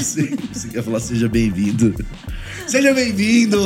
Você, você quer falar seja bem-vindo. Seja bem-vindo!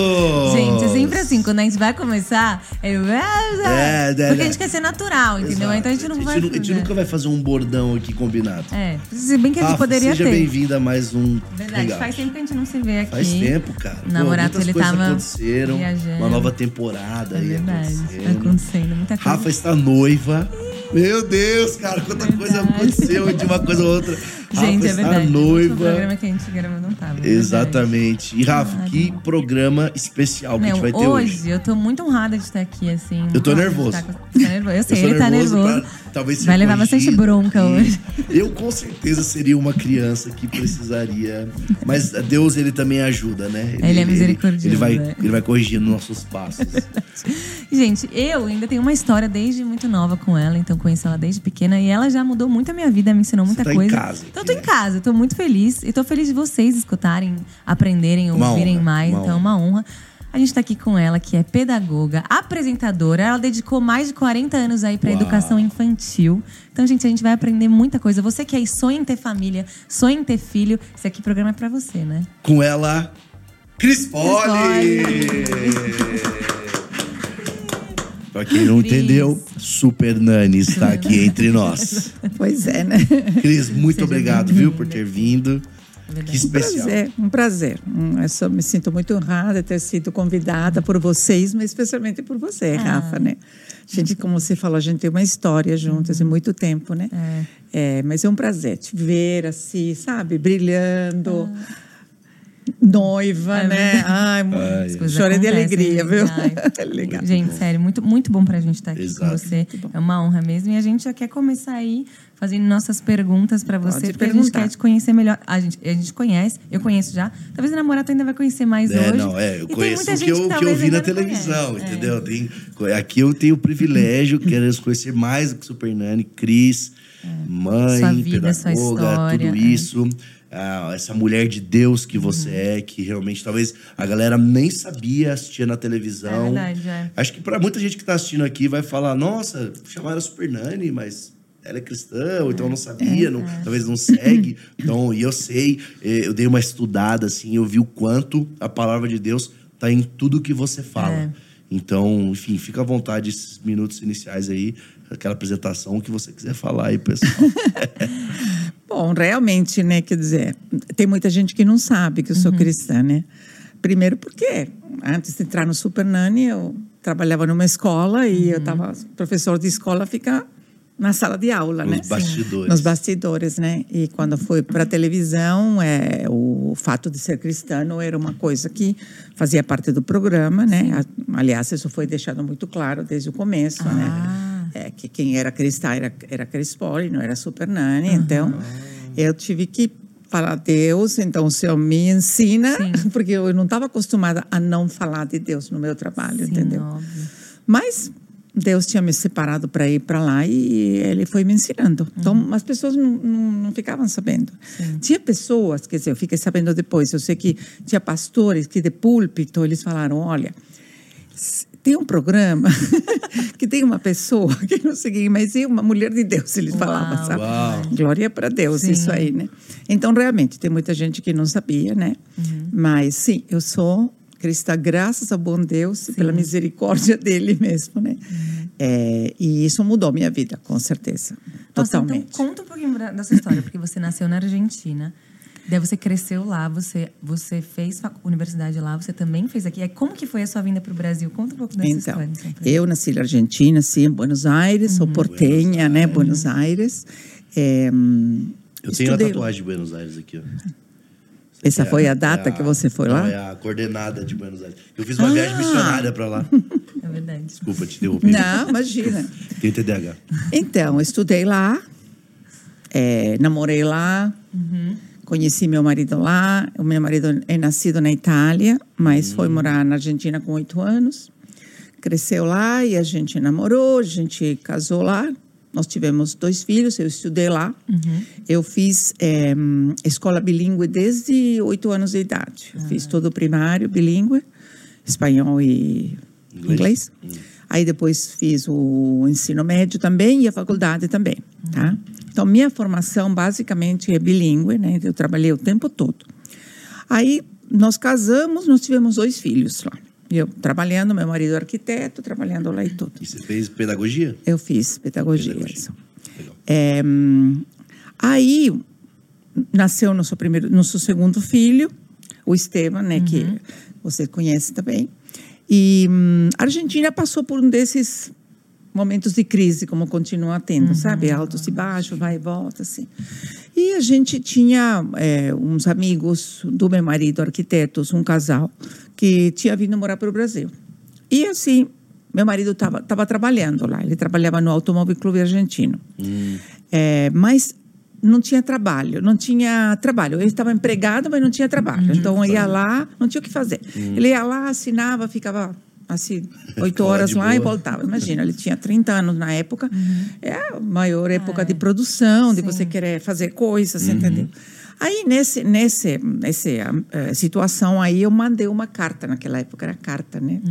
Gente, é sempre assim, quando a gente vai começar, eu... É, é, porque é. a gente quer ser natural, entendeu? Exato. Então a gente não vai. A gente nunca vai fazer um bordão aqui combinado. É, se bem que a gente Rafa, poderia seja ter. bem-vinda a mais um Verdade, Legal. faz tempo que a gente não se vê aqui. Faz tempo, cara. O namorado, Pô, ele coisas tava aconteceram. viajando. Uma nova temporada É aí verdade, tá acontecendo. acontecendo muita coisa. Rafa está noiva. Meu Deus, cara, quanta coisa Verdade. aconteceu de uma coisa a outra. Gente, Rafa é está verdade. O noiva. programa que a gente gravou não tava. é. Exatamente. E Rafa, que programa especial que a Meu, gente vai ter hoje. eu tô muito honrada de estar aqui, assim. Eu tô nervoso. estar Tá nervoso. Eu sei, Eu ele tá nervoso pra talvez Vai levar bastante bronca aqui. hoje. Eu com certeza seria uma criança que precisaria. Mas Deus ele também ajuda, né? Ele é misericordioso, Ele, vai, né? ele vai corrigindo nossos passos. Gente, eu ainda tenho uma história desde muito nova com ela, então conheço ela desde pequena e ela já mudou muito a minha vida, me ensinou muita tá em coisa. casa então eu tô em casa, tô muito feliz e tô feliz de vocês escutarem, aprenderem, Uma ouvirem honra, mais, uma então é uma honra. A gente tá aqui com ela, que é pedagoga, apresentadora. Ela dedicou mais de 40 anos aí pra Uau. educação infantil. Então, gente, a gente vai aprender muita coisa. Você que aí sonha em ter família, sonha em ter filho, esse aqui programa é pra você, né? Com ela, Cris Poli! Pra quem não Cris. entendeu, Super Nani está aqui entre nós. Pois é, né? Cris, muito Seja obrigado, viu, por ter vindo. verdade. Que especial. Prazer, um prazer. Hum, Eu só me sinto muito honrada de ter sido convidada por vocês, mas especialmente por você, Rafa, né? A gente, como você falou, a gente tem uma história juntas há muito tempo, né? É, mas é um prazer te ver assim, sabe, brilhando. Noiva, É né? Ai, coisas chorei de alegria, né? viu? Ai. É legal. Gente, sério, muito, muito bom pra gente estar aqui Exato. com você. É uma honra mesmo. E a gente já quer começar aí fazendo nossas perguntas pra você, Pode porque a gente perguntar. quer te conhecer melhor. A gente, a gente conhece, eu conheço já. Talvez o namorado ainda vai conhecer mais É, hoje. não, é, eu E conheço o que eu, que eu vi na televisão, conhece. É. entendeu? Tem, aqui eu tenho o privilégio, quero conhecer mais do que Super Nani, Cris, mãe, É. Sua vida, pedagoga, sua história, tudo é. Ah, essa mulher de Deus que você Uhum. é, que realmente talvez a galera nem sabia, assistia na É televisão. verdade, é. Acho que pra muita gente que tá assistindo aqui vai falar, nossa, chamaram a Super Nani, mas ela é cristã, ou então não sabia, não- talvez não segue. Então, e eu sei, eu dei uma estudada, assim, eu vi o quanto a palavra de Deus tá em tudo que você fala. É. Então, enfim, fica à vontade esses minutos iniciais aí, aquela apresentação que você quiser falar aí, pessoal. Bom, realmente, né? Quer dizer, tem muita gente que não sabe que eu sou cristã, né? Primeiro porque antes de entrar no Super Nani, eu trabalhava numa escola e eu estava professor de escola fica na sala de aula, né? Nos bastidores. Nos bastidores, né? E quando fui para a televisão, é, o fato de ser cristão era uma coisa que fazia parte do programa, né? Aliás, isso foi deixado muito claro desde o começo, Ah. né? É, que quem era cristã era, era Cris Poli, não era Super Nani. Então, eu tive que falar Deus, então o Senhor me ensina, porque eu não estava acostumada a não falar de Deus no meu trabalho, Sim, entendeu? óbvio. Mas Deus tinha me separado para ir para lá e ele foi me ensinando. Então, as pessoas não, não, não ficavam sabendo. Tinha pessoas, quer dizer, eu fiquei sabendo depois, eu sei que tinha pastores que de púlpito eles falaram, olha, tem um programa que tem uma pessoa que não sei quem, mas é uma mulher de Deus, eles falavam, sabe? Uau. Glória para Deus, Sim. isso aí, né? Então, realmente, tem muita gente que não sabia, né? Uhum. Mas, sim, eu sou cristã graças ao bom Deus e pela misericórdia dele mesmo, né? Uhum. É, e isso mudou minha vida, com certeza. Nossa, Totalmente. então conta um pouquinho sua história, porque você nasceu na Argentina. Daí você cresceu lá, você, você fez universidade lá, você também fez aqui. Aí como que foi a sua vinda para o Brasil? Conta um pouco dessa Então, história. então, eu nasci na Argentina, sim, em Buenos Aires, Uhum. sou portenha, né? Buenos Aires. É, Eu tenho a estudei- tatuagem de Buenos Aires aqui, ó. Essa É foi a data que você foi não, lá? É a coordenada de Buenos Aires. Eu fiz uma viagem missionária pra lá. É verdade. Desculpa te interromper. Não, imagina. Tem TDAH. Então, eu estudei lá, é, namorei lá, conheci meu marido lá. O meu marido é nascido na Itália, mas foi morar na Argentina com oito anos. Cresceu lá e a gente namorou, a gente casou lá. Nós tivemos dois filhos, eu estudei lá. Eu fiz é, escola bilíngue desde oito anos de idade. Eu Fiz todo o primário bilíngue, espanhol e Inglês. inglês. Aí depois fiz o ensino médio também e a faculdade também, tá? Então, minha formação basicamente é bilíngue, né? Eu trabalhei o tempo todo. Aí, nós casamos, nós tivemos dois filhos lá. Eu trabalhando, meu marido é arquiteto, trabalhando lá e tudo. E você fez pedagogia? Eu fiz pedagogia. Pedagogia. É, aí nasceu nosso primeiro, nosso segundo filho, o Esteban, né, que você conhece também. E hum, a Argentina passou por um desses momentos de crise, como continua tendo, sabe? Altos e baixos, vai e volta, assim. E a gente tinha é, uns amigos do meu marido, arquitetos, um casal, que tinha vindo morar para o Brasil. E assim, meu marido estava tava trabalhando lá, ele trabalhava no Automóvel Clube Argentino. É, mas não tinha trabalho, não tinha trabalho. Ele estava empregado, mas não tinha trabalho. Então ia lá, não tinha o que fazer. Ele ia lá, assinava, ficava assim, oito horas lá e boa. voltava. Imagina, ele tinha 30 anos na época. É a maior época de produção, de você querer fazer coisas, entendeu? Aí, nesse, nesse, nessa eh, situação aí, eu mandei uma carta, naquela época era carta, né? Eu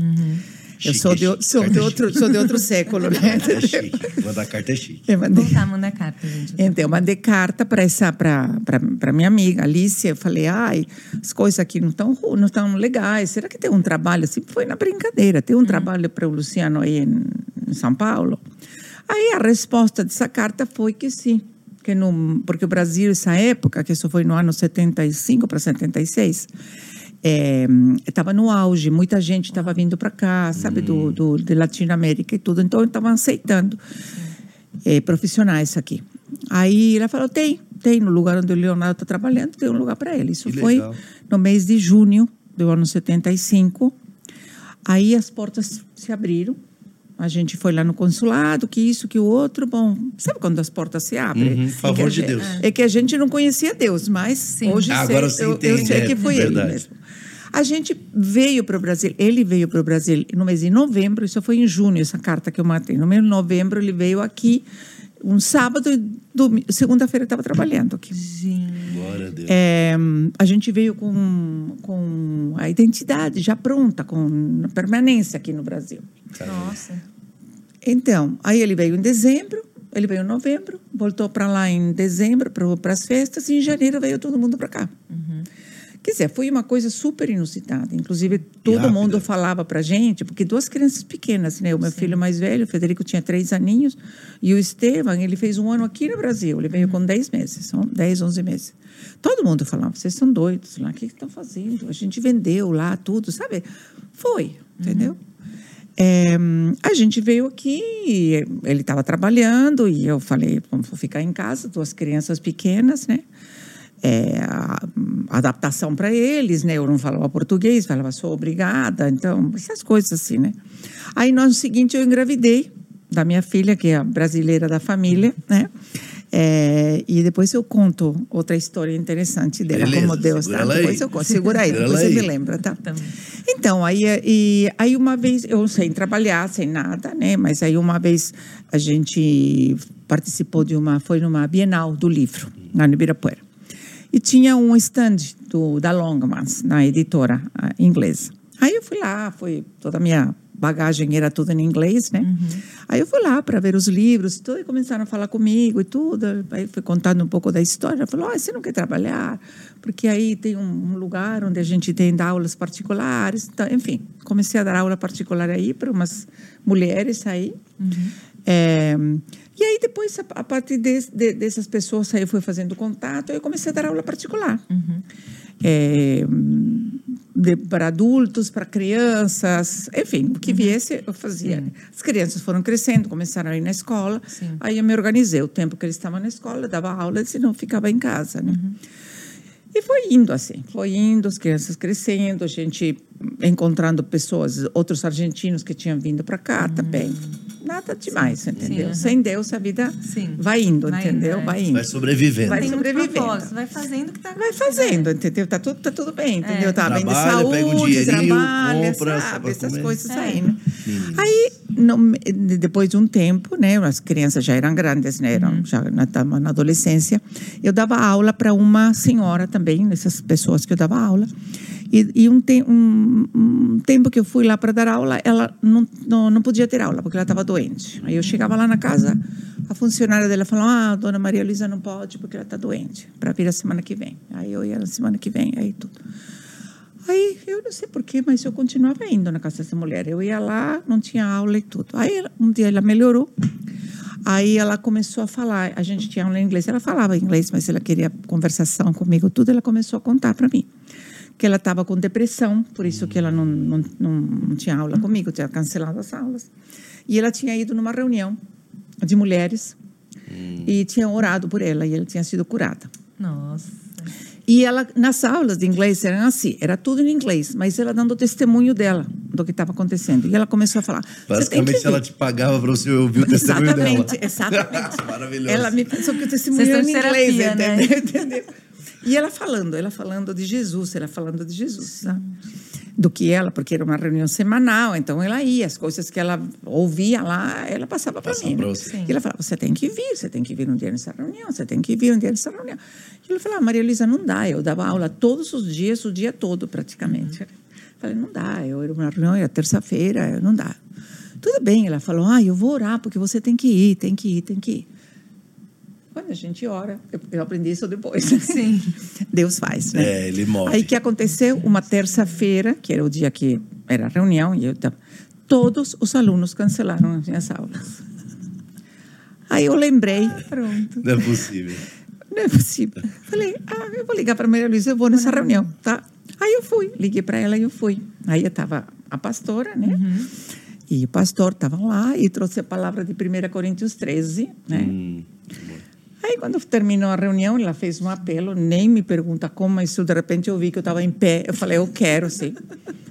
Chique, sou de, chique. sou, de outro, sou de outro século, né? É chique. Mandar carta é chique. Eu mandei, Voltar, manda carta, gente. então, eu mandei carta para essa para minha amiga Alicia. Eu falei, ai, as coisas aqui não estão não tão legais. Será que tem um trabalho? Assim, foi na brincadeira. Tem um trabalho para o Luciano aí em, em São Paulo? Aí a resposta dessa carta foi que sim. Que no, porque o Brasil, essa época, que isso foi no ano 75 para 76, estava no auge, muita gente estava vindo para cá, sabe, do, do, de Latinoamérica e tudo. Então, estavam aceitando eh, profissionais aqui. Aí ela falou: tem, tem, no lugar onde o Leonardo está trabalhando, tem um lugar para ele. Isso Que foi legal. no mês de junho do ano 75. Aí as portas se abriram. A gente foi lá no consulado, que isso, que o outro. Bom, sabe quando as portas se abrem? Uhum, É favor a de gente- Deus. É que a gente não conhecia Deus, mas hoje Ah, sei, agora você eu, eu entende, sei é, que foi verdade. ele mesmo. A gente veio para o Brasil, ele veio para o Brasil no mês de novembro, isso foi em junho, essa carta que eu matei. No mês de novembro, ele veio aqui, um sábado, e segunda-feira estava trabalhando aqui. Glória a Deus. É, a gente veio com, com a identidade já pronta, com permanência aqui no Brasil. Nossa. Então, aí ele veio em dezembro, ele veio em novembro, voltou para lá em dezembro para as festas e em janeiro veio todo mundo para cá. Quer dizer, foi uma coisa super inusitada. Inclusive, todo mundo falava para gente, porque duas crianças pequenas, né? O meu filho mais velho, o Federico, tinha três aninhos, e o Estevam, ele fez um ano aqui no Brasil. Ele veio com 10 meses, são 10, 11 meses. Todo mundo falava, vocês são doidos lá, o que estão fazendo? A gente vendeu lá tudo, sabe? Foi, entendeu? É, a gente veio aqui, ele estava trabalhando e eu falei, vamos ficar em casa, duas crianças pequenas, né? É, a, a adaptação para eles, né? Eu não falava português, falava sou obrigada, então essas coisas assim, né? Aí no ano seguinte eu engravidei da minha filha, que é a brasileira da família, né? É, e depois eu conto outra história interessante dela, Beleza, como Deus tá? Depois eu conto, segura aí, Segura depois você me lembra, tá? Também. Então, aí, e, aí uma vez, eu sem trabalhar, sem nada, né? Mas aí uma vez a gente participou de uma, foi numa Bienal do livro, lá no Ibirapuera. E tinha um stand do, da Longmans, na editora ah, inglesa. Aí eu fui lá, foi toda a minha bagagem era tudo em inglês, né? Aí eu fui lá para ver os livros e tudo, e começaram a falar comigo e tudo. Aí fui contando um pouco da história. Falou, oh, você não quer trabalhar? Porque aí tem um, lugar onde a gente tem aulas particulares. Então, enfim, comecei a dar aula particular aí para umas mulheres aí. É, e aí depois, a, partir de, de, dessas pessoas, aí eu fui fazendo contato, eu comecei a dar aula particular. É, de- para adultos, para crianças, enfim, o que viesse eu fazia. né? As crianças foram crescendo, começaram a ir na escola, aí eu me organizei. O tempo que eles estavam na escola, dava aula, senão ficava em casa, né? E foi indo assim, foi indo, as crianças crescendo, a gente encontrando pessoas, outros argentinos que tinham vindo para cá também. Nada demais, entendeu? aham. Sem Deus a vida Sim. vai indo, Vai entendeu? indo, é. Vai indo. Vai sobrevivendo. Vai sobrevivendo. vai fazendo o que tá Vai acontecendo. fazendo, entendeu? Tá tudo, tá tudo bem, entendeu? Tá bem de saúde, um dinheirinho, trabalha, compra, sabe? Essas comer. coisas É. aí, né? Aí, no- depois de um tempo, né? As crianças já eram grandes, né? Eram, Já estavam na adolescência. Eu dava aula para uma senhora também, essas pessoas que eu dava aula. E, e um, te, um, um, tempo que eu fui lá para dar aula, ela não, não, não podia ter aula, porque ela estava doente. Aí eu chegava lá na casa, a funcionária dela falou: Ah, dona Maria Luísa não pode, porque ela está doente, para vir a semana que vem. Aí eu ia na semana que vem, aí tudo. Aí eu não sei porquê, mas eu continuava indo na casa dessa mulher. Eu ia lá, não tinha aula e tudo. Aí um dia ela melhorou. Aí ela começou a falar. A gente tinha aula em inglês. Ela falava inglês, mas ela queria conversação comigo, tudo. Ela começou a contar para mim que ela estava com depressão, por isso que ela não, não, não, não tinha aula comigo, tinha cancelado as aulas. E ela tinha ido numa reunião de mulheres hum. e tinha orado por ela e ela tinha sido curada. Nossa. E ela, nas aulas de inglês, eram assim, era tudo em inglês, mas ela dando testemunho dela, do que estava acontecendo. E ela começou a falar. Basicamente, ela te pagava para você ouvir o testemunho exatamente, dela. Exatamente, Maravilhoso. Ela me pensou que o testemunho era em inglês, né? entendeu? E ela falando, ela falando de Jesus, ela falando de Jesus, tá? do que ela, porque era uma reunião semanal, então ela ia, as coisas que ela ouvia lá, ela passava para mim. Né? E ela falava, você tem que vir, você tem que vir um dia nessa reunião, você tem que vir um dia nessa reunião. E ela falava, Maria Luísa, não dá, eu dava aula todos os dias, o dia todo praticamente. Uhum. Falei, não dá, eu era uma reunião, era terça-feira, não dá. Tudo bem, ela falou, ah, eu vou orar, porque você tem que ir, tem que ir, tem que ir. Quando a gente ora, eu, eu aprendi isso depois. Sim. Deus faz, né? É, ele move. Aí que aconteceu uma terça-feira, que era o dia que era a reunião, e eu todos os alunos cancelaram as minhas aulas. Aí eu lembrei. Ah, pronto. Não é possível. Não é possível. Falei, ah, eu vou ligar para a Maria Luísa, eu vou nessa reunião, tá? Aí eu fui, liguei para ela e eu fui. Aí estava a pastora, né? Uhum. E o pastor estava lá e trouxe a palavra de 1 Coríntios 13, né? Hum, Aí, quando terminou a reunião, ela fez um apelo, nem me pergunta como, mas de repente eu vi que eu estava em pé. Eu falei, eu quero, sim.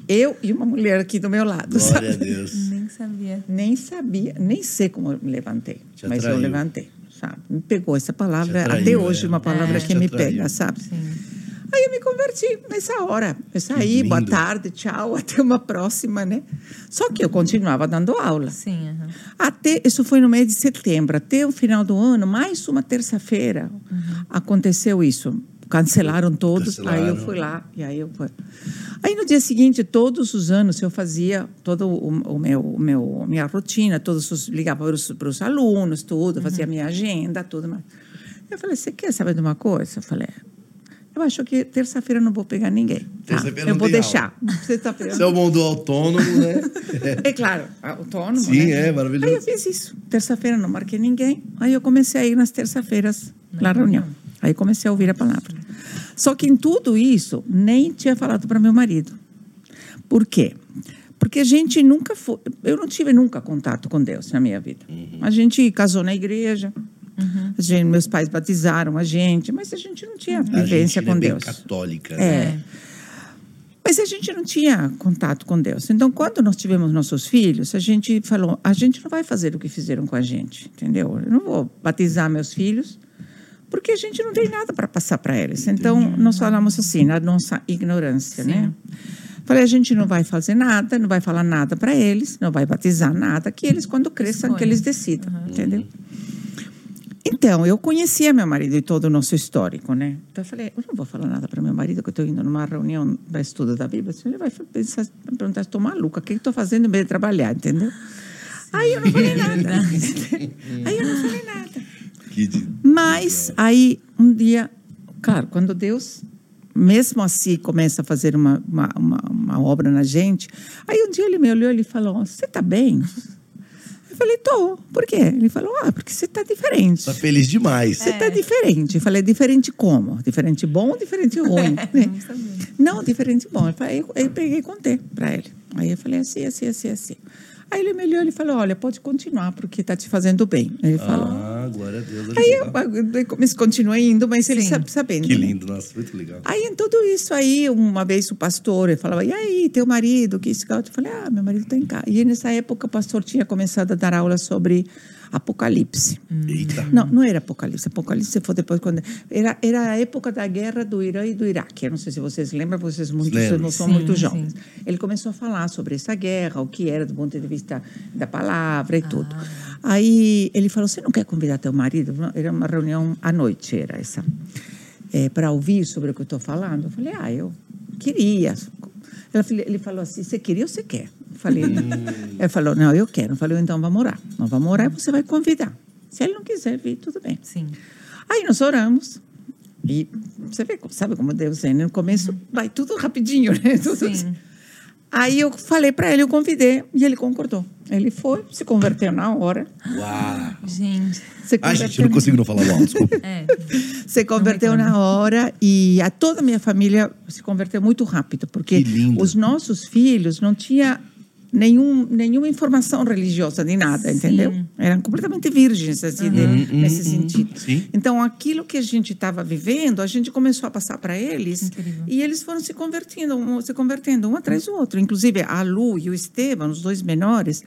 Eu e uma mulher aqui do meu lado. Glória sabe? a Deus. Nem sabia. Nem sabia, nem sei como eu me levantei, Te mas atraiu. eu levantei, sabe? Me pegou essa palavra, atraiu, até hoje, é. uma palavra é. que me pega, sabe? Sim. Aí eu me converti nessa hora. Eu saí, boa tarde, tchau, até uma próxima, né? Só que eu continuava dando aula. Sim. Uhum. Até, isso foi no mês de setembro, até o final do ano, mais uma terça-feira, uhum. aconteceu isso. Cancelaram todos, Cancelaram. aí eu fui lá, e aí eu fui. Aí no dia seguinte, todos os anos, eu fazia todo o, o meu, o meu minha rotina, todos os ligava para os, para os alunos, tudo, uhum. fazia minha agenda, tudo mais. Eu falei, você quer saber de uma coisa? Eu falei, eu acho que terça-feira não vou pegar ninguém. Tá? Eu vou deixar. Você é o mundo autônomo, né? É claro, autônomo. Sim, né? é maravilhoso. Aí eu fiz isso. Terça-feira não marquei ninguém. Aí eu comecei a ir nas terça-feiras na reunião. Aí comecei a ouvir a palavra. Só que em tudo isso, nem tinha falado para meu marido. Por quê? Porque a gente nunca foi. Eu não tive nunca contato com Deus na minha vida. Uhum. A gente casou na igreja, Uhum. Gente, meus pais batizaram a gente, mas a gente não tinha vivência a gente com é Deus. católica. Né? É. Mas a gente não tinha contato com Deus. Então, quando nós tivemos nossos filhos, a gente falou: a gente não vai fazer o que fizeram com a gente, entendeu? Eu não vou batizar meus filhos, porque a gente não tem nada para passar para eles. Então, nós falamos assim, na nossa ignorância, né? Sim. né? Falei, a gente não vai fazer nada, não vai falar nada para eles, não vai batizar nada, que eles, quando cresçam, que eles decidam, uhum. entendeu? Então, eu conhecia meu marido e todo o nosso histórico, né? Então, eu falei, eu não vou falar nada para meu marido, que eu estou indo numa reunião para estudo da Bíblia. Ele vai pensar, perguntar, estou maluca, o que estou fazendo em vez de trabalhar, entendeu? Sim. Aí eu não falei nada. aí eu não falei nada. Mas, aí, um dia, claro, quando Deus, mesmo assim, começa a fazer uma, uma, uma, uma obra na gente, aí um dia ele me olhou e falou, você está bem? Eu falei, tô. Por quê? Ele falou, ah, porque você tá diferente. Tá feliz demais. Você tá é. tá diferente. Eu falei, diferente como? Diferente bom ou diferente ruim? É, não, não, diferente bom. Eu, falei, eu, eu peguei e contei para ele. Aí eu falei assim, assim, assim, assim. Aí ele me olhou e falou: Olha, pode continuar, porque está te fazendo bem. Ele falou. Ah, glória a Deus. Aí eu, eu continuei indo, mas Sim. ele sabe, sabendo. Que lindo, nossa, muito legal. Aí em tudo isso, aí, uma vez o pastor ele falava: E aí, teu marido, que isso? Eu falei: Ah, meu marido está em casa. E nessa época o pastor tinha começado a dar aula sobre Apocalipse. Eita. Não, não era Apocalipse. Apocalipse foi depois quando era era a época da guerra do Irã e do Iraque. Eu não sei se vocês lembram, vocês muitos não são sim, muito jovens. Sim. Ele começou a falar sobre essa guerra, o que era do ponto de vista da palavra e ah. tudo. Aí ele falou: "Você não quer convidar teu marido?" Era uma reunião à noite, era essa. É, para ouvir sobre o que eu estou falando. Eu falei: "Ah, eu queria. Ela, ele falou assim, você queria ou você quer? Falei, ele falou, não, eu quero. Eu falei, então vamos orar. Nós vamos orar e você vai convidar. Se ele não quiser vir, tudo bem. Sim. Aí nós oramos. E você vê, sabe como Deus é, né? No começo vai tudo rapidinho, né? Tudo Sim. assim. Aí eu falei para ele, eu convidei, e ele concordou. Ele foi, se converteu na hora. Uau! Gente. Se Ai, gente, eu não consigo não falar mal, desculpa. É. se converteu na hora e a toda a minha família se converteu muito rápido, porque Que lindo. os nossos filhos não tinha nenhum, nenhuma informação religiosa de nada, Sim. entendeu? Eram completamente virgens assim, de- nesse sentido. Sim. Então, aquilo que a gente estava vivendo, a gente começou a passar para eles Incrível. e eles foram se convertendo, um- se convertendo um atrás do outro. Inclusive, a Lu e o Esteban, os dois menores,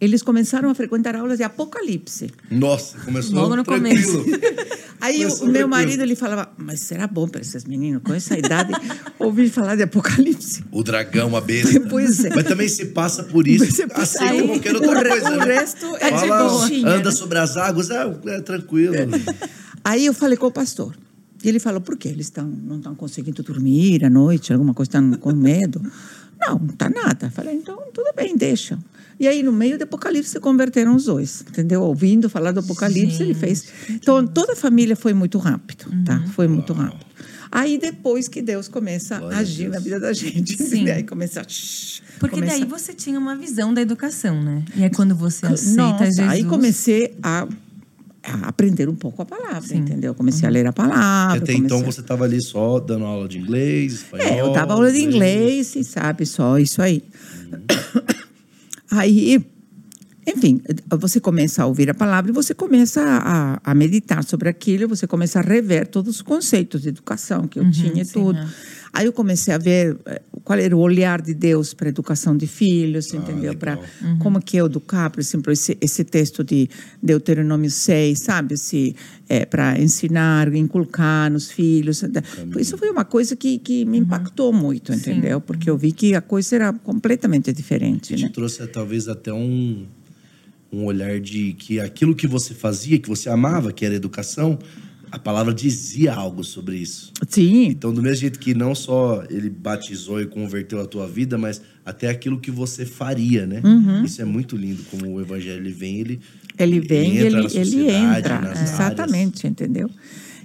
eles começaram a frequentar aulas de Apocalipse. Nossa, começou Logo no tranquilo. Aí o, Começou o meu marido ele falava, mas será bom para esses meninos com essa idade ouvir falar de Apocalipse? O dragão, a besta. Pois é. Mas também se passa por isso, Você passa- assim Aí, como qualquer o outra re- coisa. o né? resto é de Fala, boinha, Anda né? sobre as águas, é, é tranquilo. Aí eu falei com o pastor. E ele falou, por quê? Eles estão, não estão conseguindo dormir à noite? Alguma coisa, estão com medo? Não, não está nada. Eu Falei, então, tudo bem, deixa. E aí, no meio do Apocalipse, se converteram os dois, entendeu? Ouvindo falar do Apocalipse, ele fez. Então, toda a família foi muito rápido, tá? Foi muito rápido. Aí, depois que Deus começa Glória a agir Deus. na vida da gente. Sim. Aí começa... shh, Porque começa- daí você tinha uma visão da educação, né? E é quando você aceita Nossa, Jesus. aí comecei a, a aprender um pouco a palavra, entendeu? Comecei a ler a palavra. Até então comecei- você estava ali só dando aula de inglês, espanhol. É, eu dava aula de inglês, e sabe, só isso aí. Aí, enfim, você começa a ouvir a palavra e você começa a, a meditar sobre aquilo, você começa a rever todos os conceitos de educação que eu tinha e sim, tudo. é. Aí eu comecei a ver eh, qual era o olhar de Deus para a educação de filhos, entendeu? Para legal. como que eu educar, por exemplo, esse, esse texto de Deuteronômio 6, sabe? Se, é, para ensinar, inculcar nos filhos. Isso foi uma coisa que, que me impactou muito, entendeu? Porque eu vi que a coisa era completamente diferente, Te né? trouxe talvez até um, um olhar de que aquilo que você fazia, que você amava, que era educação, a palavra dizia algo sobre isso. Sim, Então, do mesmo jeito que não só ele batizou e converteu a tua vida, mas até aquilo que você faria, né? Uhum. Isso é muito lindo, como o evangelho ele vem, ele ele vem, entra ele, na ele entra, áreas. exatamente, entendeu?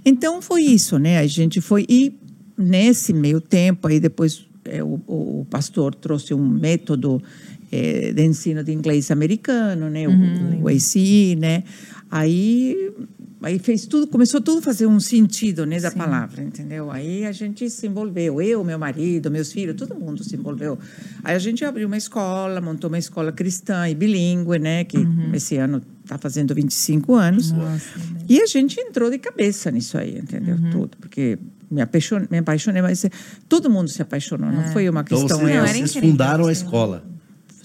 Então foi isso, né? A gente foi e nesse meio tempo aí depois é, o- o pastor trouxe um método é, de ensino de inglês americano, né? O, o ACI, né? Aí aí fez tudo, começou tudo a fazer um sentido, né, da palavra, entendeu? Aí a gente se envolveu, eu, meu marido, meus filhos, todo mundo se envolveu. Aí a gente abriu uma escola, montou uma escola cristã e bilíngue, né, que esse ano está fazendo 25 anos. e a gente entrou de cabeça nisso aí, entendeu? Tudo, porque me apaixonei, me apaixonei, mas todo mundo se apaixonou, não foi uma Então questão vocês, Não, vocês fundaram a assim. escola.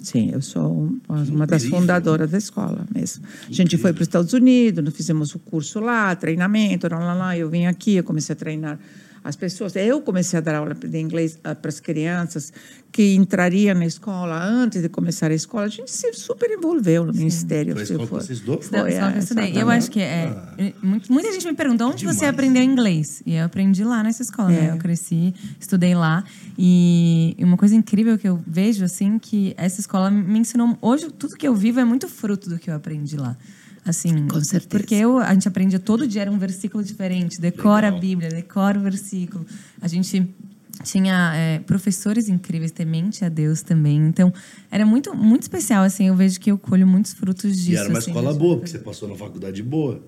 Sim, eu sou um- uma das fundadoras da escola mesmo. A gente foi para os Estados Unidos, nós fizemos o curso lá, treinamento, lá, lá, lá. Eu vim aqui, eu comecei a treinar as pessoas. Eu comecei a dar aula de inglês ah, para as crianças que entrariam na escola antes de começar a escola. A gente se super envolveu no ministério. Foi a se for. você estudou? Foi, é, estudei. Eu acho que é. muito- Muita gente me pergunta onde você demais. aprendeu inglês. E eu aprendi lá nessa escola, né? É. Eu cresci, estudei lá. E uma coisa incrível que eu vejo, assim, que essa escola me ensinou. Hoje, tudo que eu vivo é muito fruto do que eu aprendi lá. Assim, Com certeza. Porque eu, a gente aprendia todo dia, era um versículo diferente. Decora Legal. a Bíblia, decora o versículo. A gente tinha é, professores incríveis, temente a Deus também. Então, era muito, muito especial, assim. Eu vejo que eu colho muitos frutos disso. E era uma assim, escola boa, porque você passou na faculdade boa.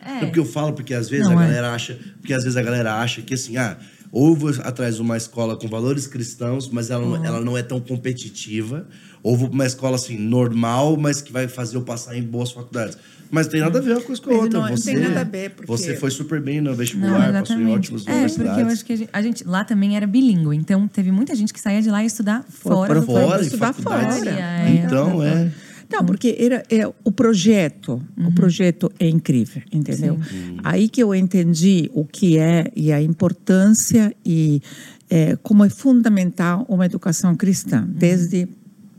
É. É porque eu falo, porque às vezes Não, a é. galera acha. Porque às vezes a galera acha que assim, ah, ou vou atrás de uma escola com valores cristãos, mas ela, não- ela não é tão competitiva. Ou vou pra uma escola assim, normal, mas que vai fazer eu passar em boas faculdades. Mas tem nada a ver uma coisa com a outra. não- não você, tem nada a ver, porque- você foi super bem no Não, vestibular, passou em ótimas É, porque universidades. eu acho que a gente, a gente- lá também era bilíngue. Então, teve muita gente que saía de lá e estudar fora do fora, estudar faculdades. fora. É, Então, é. Não, porque era, é, o projeto, o projeto é incrível, entendeu? Aí que eu entendi o que é e a importância e é, como é fundamental uma educação cristã, desde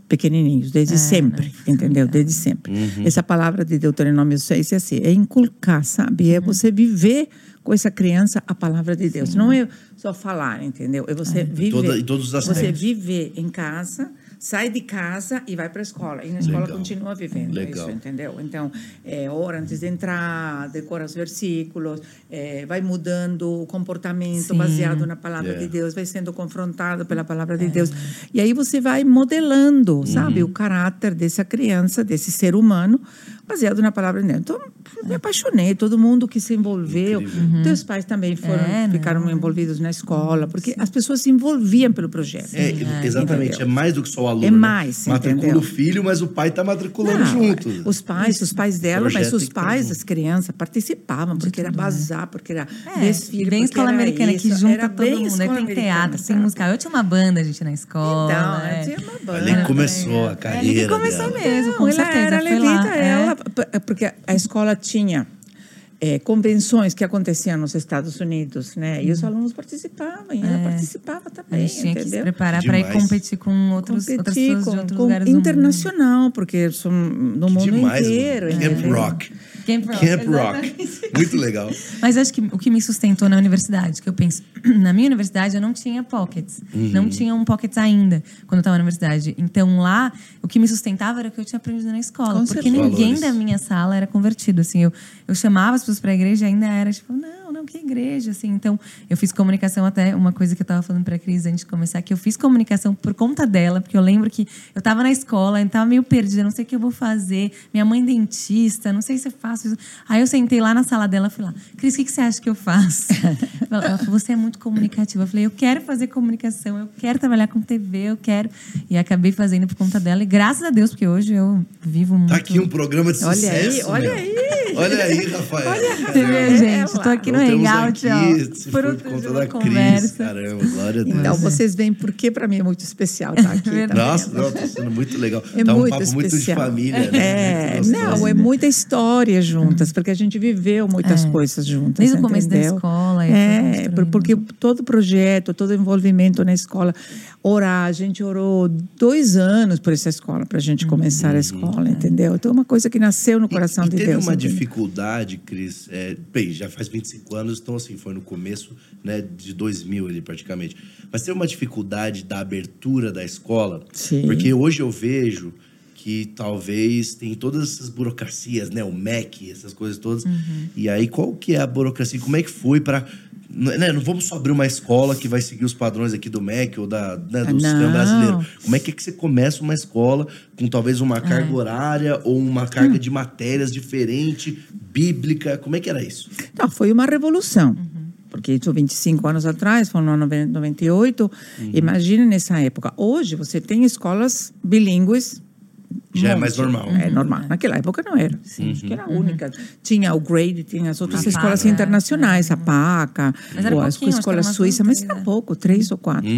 pequenininhos, desde sempre, entendeu? Desde sempre. Essa palavra de Deuteronômio 6 é assim, é inculcar, sabe? É você viver com essa criança a palavra de Deus. Não é só falar, entendeu? É você viver. Toda- em todos os você aspectos. viver em casa, sai de casa e vai para a escola. E na escola Legal. continua vivendo Legal. isso, entendeu? Então, é, hora antes de entrar, decora os versículos, é, vai mudando o comportamento Sim. baseado na palavra É. de Deus, vai sendo confrontado pela palavra de Deus. E aí você vai modelando, sabe, Uhum. o caráter dessa criança, desse ser humano, baseado na palavra de Deus. Então, me apaixonei, todo mundo que se envolveu. Teus pais também foram, É, ficaram não. envolvidos na escola, porque as pessoas se envolviam pelo projeto. É, exatamente, entendeu? é mais do que só o aluno. É né? mais, Matricula entendeu? o filho, mas o pai tá matriculando Não, junto. Os pais, os pais dela, mas os tá pais das crianças participavam, porque era bazar, porque era É, desfile, bem escola era americana que junta era todo mundo. Tem teatro, tem sabe? musical. Eu tinha uma banda, gente, na escola. Então, é. tinha uma banda. Ali começou a É, carreira ali que começou dela. mesmo, com ela certeza. era foi levita, é. ela, porque a escola tinha eh, convenções que aconteciam nos Estados Unidos, né? E os alunos participavam, e ela participava A também, gente tinha que se preparar para ir competir com outros, outras Competir pessoas de com, outros com lugares do mundo. internacional, porque são no mundo Demais, inteiro. mano. Camp entendeu? Rock. Camp Rock, Camp Rock. Muito legal. Mas acho que o que me sustentou na universidade, que eu penso, na minha universidade eu não tinha pockets. Uhum. Não tinha um pockets ainda, quando eu estava na universidade. Então lá, o que me sustentava era o que eu tinha aprendido na escola. Com porque certeza. ninguém Valores. da minha sala era convertido. Assim, eu, eu chamava as pessoas para a igreja e ainda era tipo, não, que igreja? Assim, então, eu fiz comunicação até, uma coisa que eu estava falando para a Cris antes de começar, que eu fiz comunicação por conta dela, porque eu lembro que eu estava na escola, eu estava meio perdida, não sei o que eu vou fazer. Minha mãe dentista, não sei se eu faço isso. Aí eu sentei lá na sala dela e falei, lá, Cris, o que, que você acha que eu faço? Ela falou, você é muito comunicativa. Eu falei, eu quero fazer comunicação, eu quero trabalhar com TV, eu quero. E acabei fazendo por conta dela. E graças a Deus, porque hoje eu vivo muito. Tá aqui um programa de Olha sucesso. aí, olha aí. Olha aí, Rafael. Você vê, gente? Tô aqui no Então, aqui, for fruto por conta da Cris. conversa. Caramba, glória a Deus. Então, vocês veem por que para mim é muito especial estar aqui. Verdade. também. Nossa, não, tá sendo muito legal. É tá um muito papo muito de especial. família, né? É, não, é muita história juntas, porque a gente viveu muitas coisas juntas. Desde o começo da escola, É, porque todo projeto, todo envolvimento na escola, orar, a gente orou dois anos por essa escola, para a gente começar a escola, entendeu? Então, é uma coisa que nasceu no coração e, e de teve Deus. uma entendeu? dificuldade, Cris. É, bem, já faz 25 anos, então assim, foi no começo né, de 2000 ali praticamente. Mas teve uma dificuldade da abertura da escola? Sim. Porque hoje eu vejo que talvez tem todas essas burocracias, né? O MEC, essas coisas todas. Uhum. E aí, qual que é a burocracia? Como é que foi para... Né, não vamos só abrir uma escola que vai seguir os padrões aqui do MEC ou da, né, do Ah, sistema não. brasileiro. Como é que, é que você começa uma escola com talvez uma carga horária ou uma carga de matérias diferente, bíblica? Como é que era isso? Não, foi uma revolução. Porque isso 25 anos atrás, foi no ano 98. Imagine nessa época. Hoje você tem escolas bilíngues. Já é mais normal. É normal. Naquela época não era. Acho que era a única. Tinha o Grade, tinha as outras A escolas PACA, internacionais, a PACA, ou escolas era umas suíças, duas, mas era pouco, três ou quatro.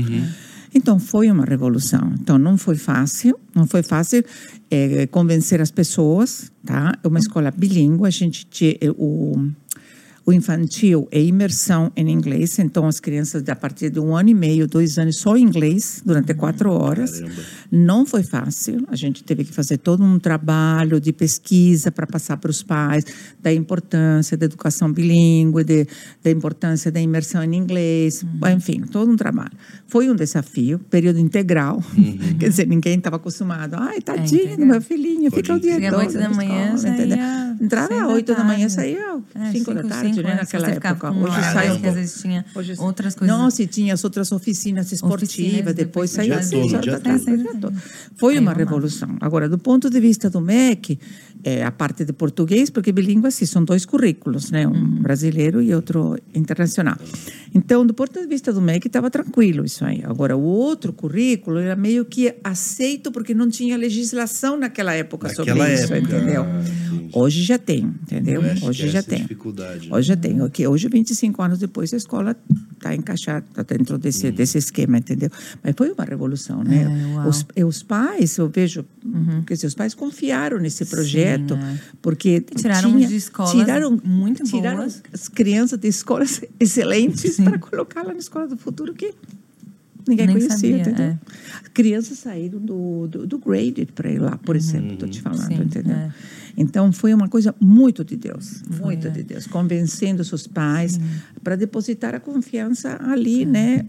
Então foi uma revolução. Então não foi fácil, não foi fácil eh, convencer as pessoas, tá? É uma escola bilíngue, a gente tinha eh, o o infantil é imersão em inglês, então as crianças a partir de um ano e meio, dois anos só em inglês durante quatro horas. Caramba. Não foi fácil, a gente teve que fazer todo um trabalho de pesquisa para passar para os pais da importância da educação bilíngue, de, da importância da imersão em inglês, enfim, todo um trabalho. Foi um desafio, período integral, quer dizer, ninguém estava acostumado. Ai, tadinho do integral. meu filhinho, fica o dia todo oito da na manhã, escola, entendeu? saía Entrava às da oito da manhã, saía É, às cinco da tarde, né? Se Naquela época. Hoje horário, sai às vezes tinha outras coisas. Nossa, e tinha as outras oficinas esportivas, Oficinas, depois depois saía seis horas da tarde. todo. Foi uma revolução. Agora, do ponto de vista do MEC, é, a parte de português, porque bilíngue assim, são dois currículos, né? Um Uhum. brasileiro e outro internacional. Então, do ponto de vista do MEC, estava tranquilo isso aí. Agora, o outro currículo era meio que aceito porque não tinha legislação naquela época sobre Naquela isso, época, entendeu? ah, entendi. Hoje já tem, entendeu? Que Hoje já é tem. dificuldade, né? Hoje já tem. Ok, Hoje, 25 anos depois, a escola está encaixada tá dentro desse, Uhum. desse esquema, entendeu? Mas foi uma revolução, né? É, os, e os pais, eu vejo, quer dizer, os pais confiaram nesse projeto, é. porque tiraram tinha, de escolas tiraram, muito tiraram boas. as crianças de escolas excelentes para colocá-la na escola do futuro que ninguém Nem conhecia, sabia, entendeu? é. Crianças saíram do, do, do graded para ir lá, por exemplo, estou te falando, Sim, entendeu? é. Então foi uma coisa muito de Deus, muito de Deus, convencendo seus pais para depositar a confiança ali, né?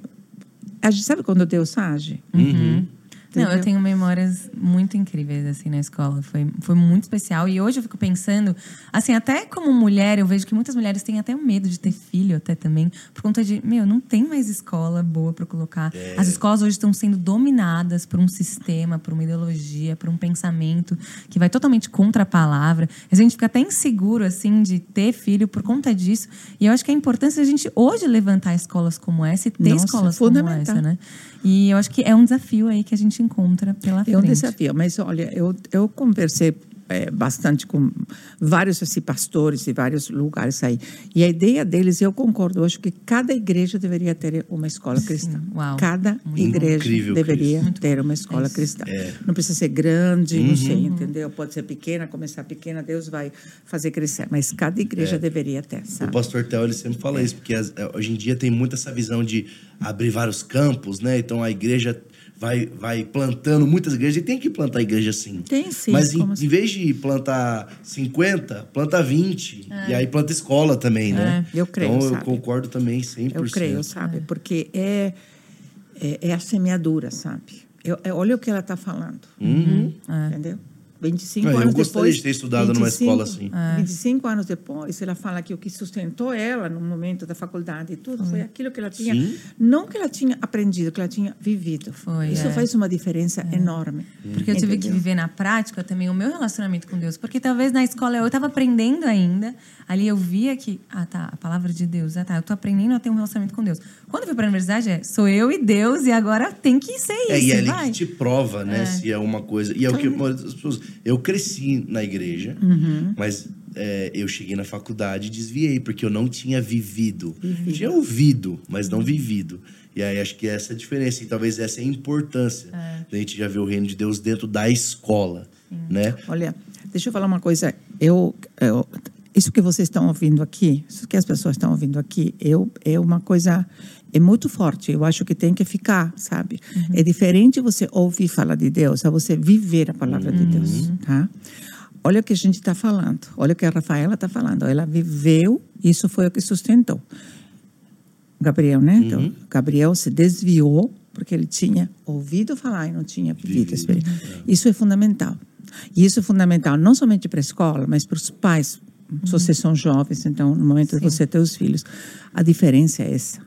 A gente sabe quando Deus age? Não, Entendeu? eu tenho memórias muito incríveis, assim, na escola. Foi, foi muito especial. E hoje eu fico pensando, assim, até como mulher, eu vejo que muitas mulheres têm até medo de ter filho, até também, por conta de, meu, não tem mais escola boa para colocar. As escolas hoje estão sendo dominadas por um sistema, por uma ideologia, por um pensamento que vai totalmente contra a palavra. A gente fica até inseguro, assim, de ter filho por conta disso. E eu acho que a importância da gente hoje levantar escolas como essa e ter Nossa, escolas como essa, né? E eu acho que é um desafio aí que a gente encontra pela frente. É um desafio, mas olha, eu, eu conversei eh, bastante com vários assim, pastores de vários lugares aí. E a ideia deles, eu concordo, acho que cada igreja deveria ter uma escola cristã. uau. Cada igreja Incrível, deveria Cris. ter uma escola Isso. cristã. Não precisa ser grande, Uhum. não sei, entendeu? Pode ser pequena, começar pequena, Deus vai fazer crescer. Mas cada igreja deveria ter, O sabe? pastor Theo, ele sempre fala isso, porque as- eh, hoje em dia tem muito essa visão de abrir vários campos, né? Então a igreja vai, vai plantando muitas igrejas, e tem que plantar igreja sim. Tem sim, Mas em, assim? em vez de plantar 50, planta 20. E aí planta escola também, né? É, eu creio, Então eu sabe? concordo também 100%. Eu creio, sabe? Porque é, é, é a semeadura, sabe? Eu, é- olha o que ela está falando. Entendeu? 25 Ah, eu anos gostaria depois. de ter estudado numa escola assim. 25 anos depois, ela fala que o que sustentou ela no momento da faculdade e tudo foi aquilo que ela tinha. Sim. Não que ela tinha aprendido, que ela tinha vivido. Foi, Isso é. faz uma diferença enorme. Porque eu tive que Entendeu? viver na prática também o meu relacionamento com Deus. Porque talvez na escola eu estava aprendendo ainda. Ali eu via que, ah, tá, a palavra de Deus. Ah, tá, eu tô aprendendo a ter um relacionamento com Deus. Quando eu fui para a universidade, é, sou eu e Deus e agora tem que ser isso. É, e é ali vai. que te prova, né? Se é uma coisa. E é o que a maioria das pessoas. Eu cresci na igreja, Uhum. mas é, eu cheguei na faculdade e desviei, porque eu não tinha vivido. Tinha ouvido, mas não vivido. E aí acho que essa é a diferença. E talvez essa é a importância da gente já ver o reino de Deus dentro da escola. Né? Olha, deixa eu falar uma coisa. Eu, eu- isso que vocês estão ouvindo aqui, isso que as pessoas estão ouvindo aqui, eu, é uma coisa é muito forte. Eu acho que tem que ficar, sabe? É diferente você ouvir falar de Deus, a você viver a palavra de Deus, tá? Olha o que a gente está falando. Olha o que a Rafaela está falando. Ela viveu, isso foi o que sustentou. Gabriel, né? Então, Gabriel se desviou porque ele tinha ouvido falar e não tinha vivido experiência. Isso é fundamental. E isso é fundamental não somente para a escola, mas para os pais. Se vocês são jovens, então, no momento de você ter os filhos, a diferença é essa.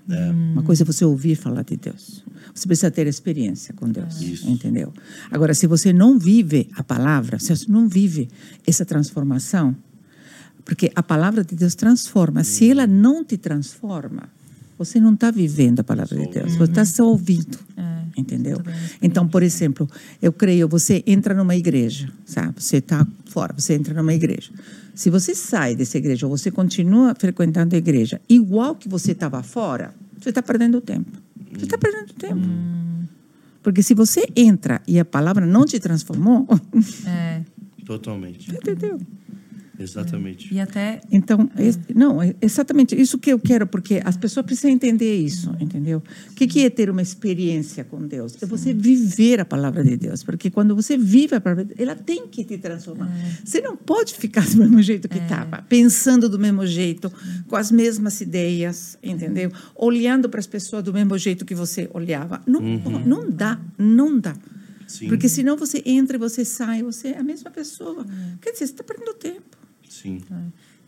Uma coisa é você ouvir falar de Deus. Você precisa ter experiência com Deus, Isso. entendeu? Agora, se você não vive a palavra, se você não vive essa transformação, porque a palavra de Deus transforma. Se ela não te transforma, você não está vivendo a palavra de Deus. Você está só ouvindo. Entendeu? Então, por exemplo, eu creio, você entra numa igreja, sabe? Você está fora, você entra numa igreja. Se você sai dessa igreja ou você continua frequentando a igreja igual que você estava fora, você está perdendo tempo. Você está perdendo tempo. Porque se você entra e a palavra não te transformou, É, Totalmente. entendeu? Exatamente. e até Então, es- não, é exatamente isso que eu quero, porque as pessoas precisam entender isso, entendeu? O que, que é ter uma experiência com Deus? É você viver a palavra de Deus, porque quando você vive a palavra, de Deus, ela tem que te transformar. Você não pode ficar do mesmo jeito que estava, pensando do mesmo jeito, com as mesmas ideias, entendeu? Olhando para as pessoas do mesmo jeito que você olhava. Não, não dá, não dá. Sim. Porque senão você entra e você sai, você é a mesma pessoa. Quer dizer, você está perdendo tempo. Sim.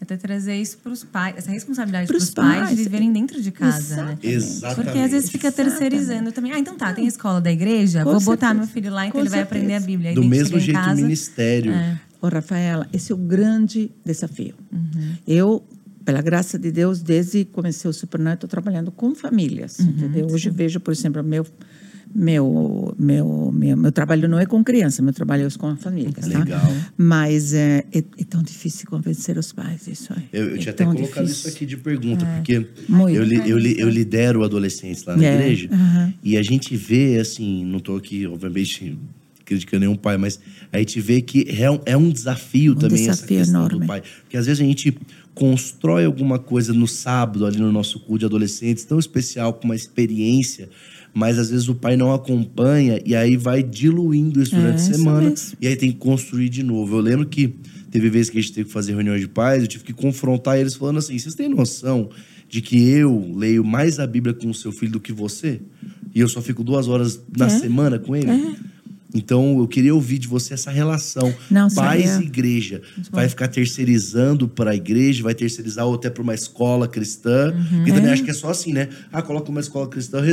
até trazer isso para os pais, essa responsabilidade para os pais, pais, de viverem dentro de casa, né? Exatamente. Exatamente. Porque às vezes fica terceirizando também. Ah, então tá, tem a escola da igreja, Com vou botar certeza. meu filho lá, então Com ele vai certeza. aprender a Bíblia. Aí Do mesmo jeito, o casa, ministério. Ô, Rafaela, esse é o grande desafio. Eu, pela graça de Deus, desde que comecei o Supernet, estou trabalhando com famílias, entendeu? Hoje vejo, por exemplo, meu meu, meu, meu, meu trabalho não é com criança, meu trabalho é com famílias, tá? Legal. Mas é, é, é tão difícil convencer os pais, isso aí. Eu, eu é tinha até tão colocado difícil. isso aqui de pergunta, porque Muito. eu, li- eu, li- eu lidero adolescentes lá na É, igreja aham. e a gente vê, assim, não estou aqui, obviamente, criticando nenhum pai, mas a gente vê que é um, é um desafio Um também essa desafio questão enorme. do pai. Porque às vezes a gente constrói alguma coisa no sábado, ali no nosso culto de adolescentes, tão especial, com uma experiência, mas às vezes o pai não acompanha e aí vai diluindo isso durante a É, isso semana e aí tem que construir de novo. Eu lembro que teve vezes que a gente teve que fazer reuniões de pais, eu tive que confrontar eles falando assim: vocês têm noção de que eu leio mais a Bíblia com o seu filho do que você? E eu só fico duas horas na É. semana com ele? Então, eu queria ouvir de você essa relação. Não, Pais seria- e igreja. Vai ficar terceirizando para a igreja, vai terceirizar ou até para uma escola cristã. Porque também acho que é só assim, né? Ah, coloca uma escola cristã, eu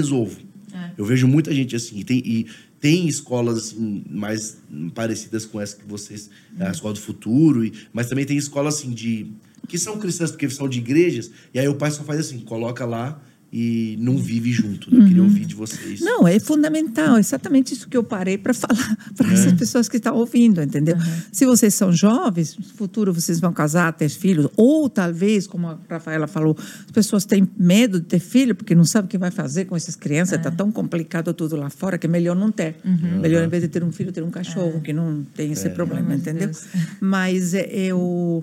resolvo. Eu vejo muita gente assim. E tem, e tem escolas assim, mais parecidas com essa que vocês... A Escola do Futuro. E, mas também tem escolas assim de... Que são cristãs porque são de igrejas. E aí o pai só faz assim, coloca lá e não vive junto. Né? Eu queria ouvir de vocês. Não, é fundamental, exatamente isso que eu parei para falar para É. essas pessoas que estão ouvindo, entendeu? Se vocês são jovens, no futuro vocês vão casar, ter filhos, ou talvez, como a Rafaela falou, as pessoas têm medo de ter filho porque não sabem o que vai fazer com essas crianças, está tão complicado tudo lá fora que é melhor não ter. Melhor, em vez de ter um filho, ter um cachorro que não tem esse problema, amor de entendeu? Deus. Mas é, eu,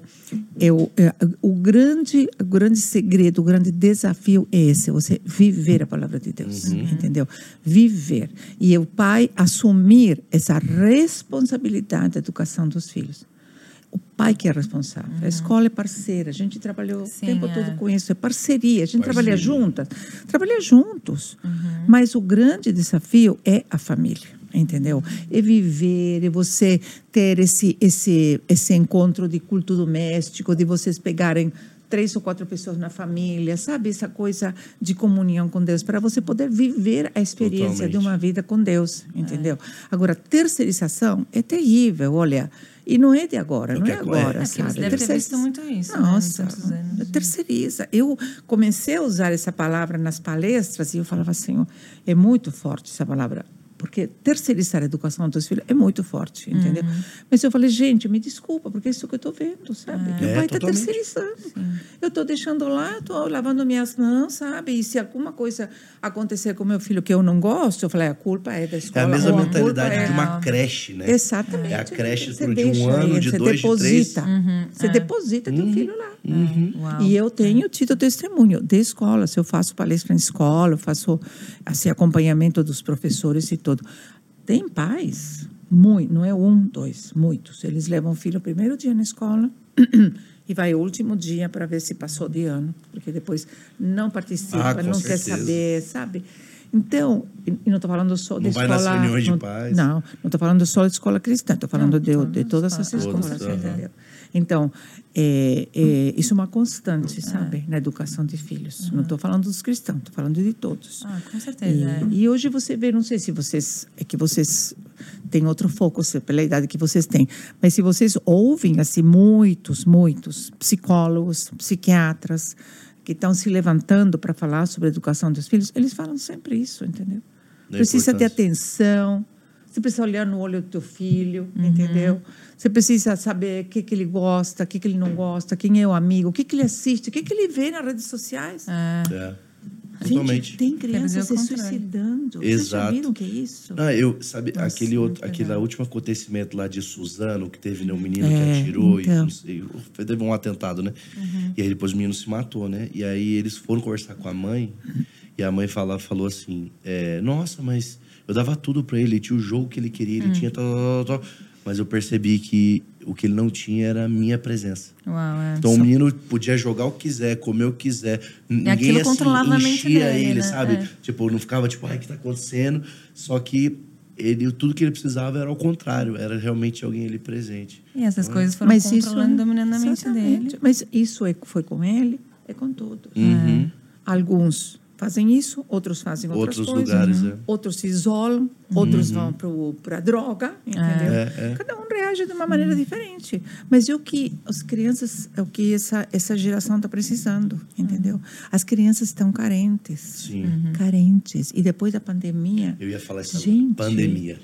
eu, é, o grande, o grande segredo, o grande desafio é esse: você viver a palavra de Deus, entendeu? Viver e o pai assumir essa responsabilidade da educação dos filhos. O pai que é responsável. A escola é parceira. A gente trabalhou Sim, o tempo é. todo com isso. É parceria. A gente trabalha Parceria. juntas. Trabalha juntos. Mas o grande desafio é a família. Entendeu? É viver, é você ter esse, esse, esse encontro de culto doméstico, de vocês pegarem três ou quatro pessoas na família, sabe? Essa coisa de comunhão com Deus, para você poder viver a experiência de Totalmente. uma vida com Deus, entendeu? Agora, terceirização é terrível, olha. E não é de agora, não é coisa. agora, É, porque você sabe? deve ter visto muito isso, né, Nossa, anos. terceiriza. Eu comecei a usar essa palavra nas palestras e eu falava assim, é muito forte essa palavra. Porque terceirizar a educação dos filhos é muito forte, entendeu? Uhum. Mas eu falei, gente, me desculpa, porque é isso que eu estou vendo, sabe? É, o pai está terceirizando. Eu estou deixando lá, estou lavando minhas mãos, sabe? E se alguma coisa acontecer com meu filho que eu não gosto, eu falei, a culpa é da É escola. a mesma ou a culpa mentalidade é- de uma creche, né? Exatamente. É a creche Você pro- de um ano, aí, de você dois, de três. deposita. Você deposita teu filho lá. Uau. E eu tenho tido testemunho de escola. Se eu faço palestra em escola, eu faço assim, acompanhamento dos professores e tudo. Tem pais, muito, não é um, dois, muitos. Eles levam o filho o primeiro dia na escola e vai o último dia para ver se passou de ano, porque depois não participa, Ah, não quer certeza. saber, sabe? Então, e não estou falando só de Não vai escola... nas reuniões de não- pais. Não, não estou falando só de escola cristã, estou falando Não, de, todas de as todas as escolas. Todas, entendeu? Então, é, é, isso é uma constante, sabe, na educação de filhos. Não estou falando dos cristãos, estou falando de todos. Ah, com certeza. é. E, e hoje você vê, não sei se vocês é que vocês têm outro foco pela idade que vocês têm, mas se vocês ouvem assim muitos, muitos psicólogos, psiquiatras que estão se levantando para falar sobre a educação dos filhos, eles falam sempre isso, entendeu? Precisa ter atenção. Você precisa olhar no olho do teu filho, entendeu? Você precisa saber o que, que ele gosta, o que, que ele não gosta, quem é o amigo, o que, que ele assiste, o que, que ele vê nas redes sociais. É. Gente, Totalmente. tem crianças se o contrário. suicidando. Vocês Exato. viram o que é isso? Não, eu, sabe, aquele, outro, aquele último acontecimento lá de Suzano, que teve né, um menino É, que atirou então. e não sei, teve um atentado, né? E aí depois o menino se matou, né? E aí eles foram conversar com a mãe, e a mãe fala, falou assim: é, Nossa, mas eu dava tudo pra ele, ele tinha o jogo que ele queria, ele tinha tal, tal, tal, tal. Mas eu percebi que o que ele não tinha era a minha presença. Uau, é. Então o menino podia jogar o que quiser, comer o que quiser. Ninguém aquilo assim, controlava a mente enchia dele, ele, né? sabe? É. Tipo, não ficava tipo, ai, o que tá acontecendo? Só que ele, tudo que ele precisava era ao contrário, era realmente alguém ali presente. E essas coisas foram Mas isso controlando, é- dominando a mente exatamente. dele. Mas isso é, foi com ele, é com todos. Uhum. Alguns fazem isso, outros fazem outras Outros coisas. lugares, é. Outros se isolam, outros vão para a droga, entendeu? É, é. Cada um reage de uma maneira diferente. Mas é o que as crianças, é o que essa, essa geração está precisando, entendeu? As crianças estão carentes. Sim. Carentes. E depois da pandemia... Eu ia falar essa Gente, pandemia.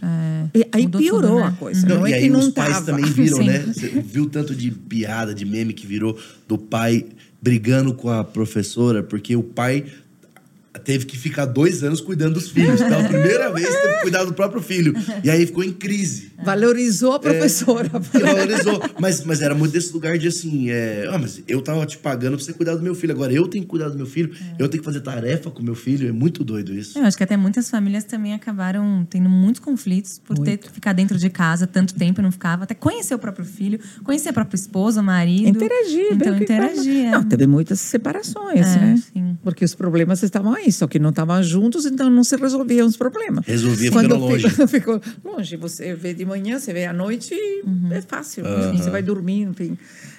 E aí Mudou piorou tudo, né? a coisa. Não, Não, e é aí que não os pais tava. também viram, Sim. né? Você viu tanto de piada, de meme que virou do pai brigando com a professora, porque o pai teve que ficar dois anos cuidando dos filhos. Pela primeira vez, teve que cuidar do próprio filho. E aí ficou em crise. Valorizou a professora. Que valorizou. Mas, mas era muito desse lugar de assim, é, ah, mas eu tava te pagando pra você cuidar do meu filho. Agora eu tenho que cuidar do meu filho, eu tenho que fazer tarefa com meu filho. É muito doido isso. Eu acho que até muitas famílias também acabaram tendo muitos conflitos por ter que ficar dentro de casa tanto tempo e não ficava. Até conhecer o próprio filho, conhecer a própria esposa, o marido. Interagir. Então, é. Não, teve muitas separações, É, né? sim. Porque os problemas estavam aí, só que não estavam juntos, então não se resolviam os problemas. Resolvia Quando ficando longe. ficou longe, você vê de manhã, você vê à noite, e Uhum. é fácil. Você vai dormir, enfim.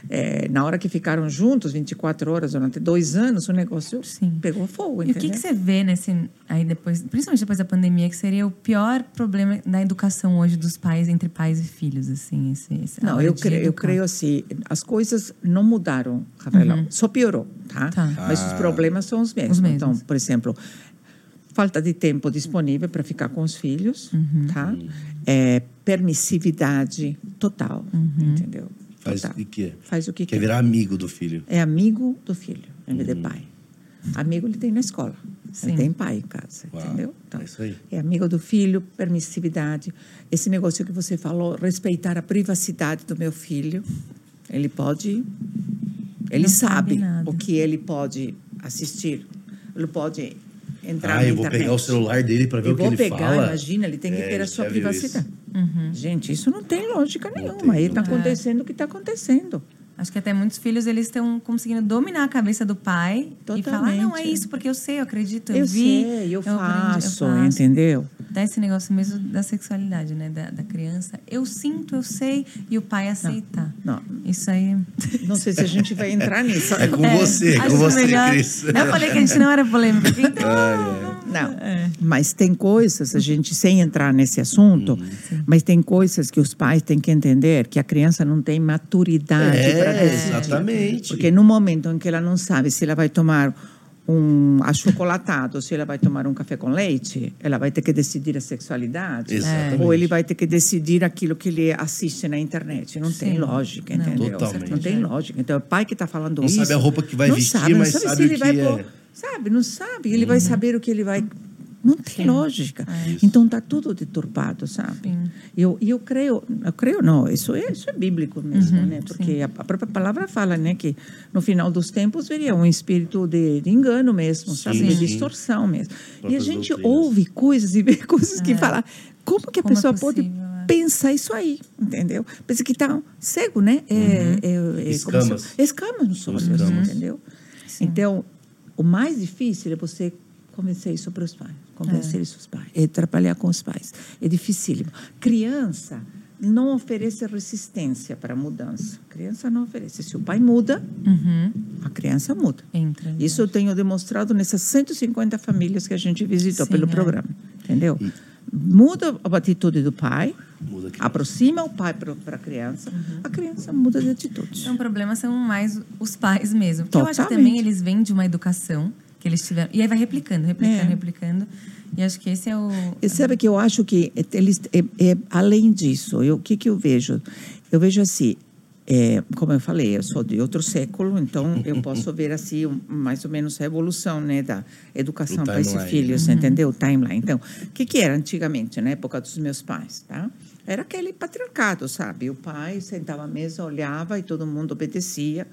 É, na hora que ficaram juntos, 24 horas durante dois anos, o negócio Sim. pegou fogo, E o que, que você vê nesse aí depois, principalmente depois da pandemia, que seria o pior problema na educação hoje dos pais entre pais e filhos, assim, esse, esse Não, eu creio, eu creio assim, as coisas não mudaram, Rafaela, só piorou, tá? Uhum. Tá. Mas os problemas são os mesmos. Os mesmos. Então, por exemplo, falta de tempo disponível para ficar com os filhos, Uhum. tá? É, permissividade total, Uhum. entendeu? Faz Total. o que quer. Faz o que Quer quer. virar amigo do filho. É amigo do filho, em Uhum. vez de pai. Amigo ele tem na escola. Sim. Ele tem pai em casa, Uau, entendeu? Então, é isso aí. é amigo do filho, permissividade. Esse negócio que você falou, respeitar a privacidade do meu filho. Ele pode. Ele Não sabe o que ele pode assistir. Ele pode entrar Ah, na eu vou internet. pegar o celular dele pra ver Eu o que vou ele pegar, fala. imagina, ele tem que É, ter a sua privacidade. Uhum. Gente, isso não tem lógica nenhuma. tem, Aí está tem. acontecendo o que está acontecendo. Acho que até muitos filhos eles estão conseguindo dominar a cabeça do pai e falar, ah, não, é Totalmente. isso, porque eu sei, eu acredito, eu, Eu vi. sei, eu, aprendi, faço, eu faço. entendeu? Dá esse negócio mesmo da sexualidade, né? Da, da criança. Eu sinto, eu sei, e o pai aceita. Não. Isso aí. Não sei se a gente vai entrar nisso. É com você, é acho com você, melhor- Cris. Eu falei que a gente não era polêmica. Então, Não, É. mas tem coisas, a gente, sem entrar nesse assunto, Uhum. mas tem coisas que os pais têm que entender que a criança não tem maturidade para É, decidir. exatamente. Porque no momento em que ela não sabe se ela vai tomar um achocolatado, se ela vai tomar um café com leite, ela vai ter que decidir a sexualidade. Exatamente. Ou ele vai ter que decidir aquilo que ele assiste na internet. Não tem Sim. lógica, Não, entendeu? Totalmente. Não tem lógica. Então, é o pai que está falando Não isso... sabe a roupa que vai não vestir, sabe, não mas sabe, sabe se o ele que vai é. pôr- Sabe, não sabe. Ele vai saber o que ele vai... Não tem lógica. É. Então está tudo deturpado, sabe? Sim. E eu, eu creio, eu creio não, isso é, isso é bíblico mesmo, Uhum, né? Porque a, a própria palavra fala, né, que no final dos tempos viria um espírito de, de engano mesmo, sabe? Sim, De sim. distorção mesmo. e a Próprias gente doutrinas. ouve coisas e vê coisas que fala, como que a Como é pessoa pode possível, é. pensar isso aí, entendeu? Pensa que está cego, né? É, é- é- como se- Escamas. escamas nos olhos, Escamas. entendeu? Então, o mais difícil é você convencer isso para os pais, convencer isso aos pais, é trabalhar com os pais. É dificílimo. Criança não oferece resistência para a mudança. Criança não oferece. Se o pai muda, Uhum. a criança muda. Entra. Isso eu tenho demonstrado nessas 150 famílias que a gente visitou Sim, pelo é. programa, entendeu? Muda a atitude do pai, Muda a criança. aproxima o pai para a criança, a criança muda de atitude. Então, o problema são mais os pais mesmo. Porque eu acho que Totalmente. também eles vêm de uma educação que eles tiveram. E aí vai replicando, replicando, É. replicando. E acho que esse é o. E sabe que eu acho que eles é, é além disso. Eu, o que que eu vejo? Eu vejo assim, é, como eu falei, eu sou de outro século, então eu posso ver assim um- mais ou menos a evolução, né, da educação para esses timeline. filhos, entendeu? O timeline. Então, o que que era antigamente, na época dos meus pais, tá? Era aquele patriarcado, sabe? O pai sentava à mesa, olhava e todo mundo obedecia,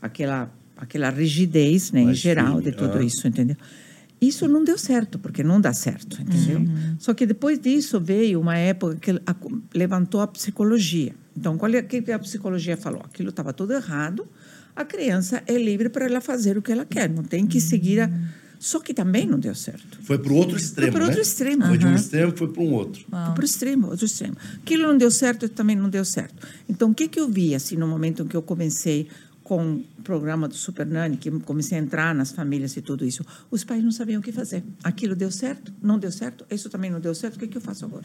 aquela aquela rigidez, né, em geral firme, de tudo ah. isso, entendeu? Isso não deu certo, porque não dá certo, entendeu? Só que depois disso veio uma época que a- levantou a psicologia. Então, qual é o que a psicologia falou? Aquilo estava tudo errado. A criança é livre para ela fazer o que ela quer, não tem que seguir a. Só que também não deu certo. Foi pro outro extremo, pro né? outro extremo. Foi de um extremo, foi para um outro. Foi para o extremo, outro extremo. Aquilo não deu certo, também não deu certo. Então, o que, que eu vi, assim, no momento em que eu comecei com o programa do Super Nani, que comecei a entrar nas famílias e tudo isso, os pais não sabiam o que fazer. Aquilo deu certo? Não deu certo? Isso também não deu certo? O que, que eu faço agora?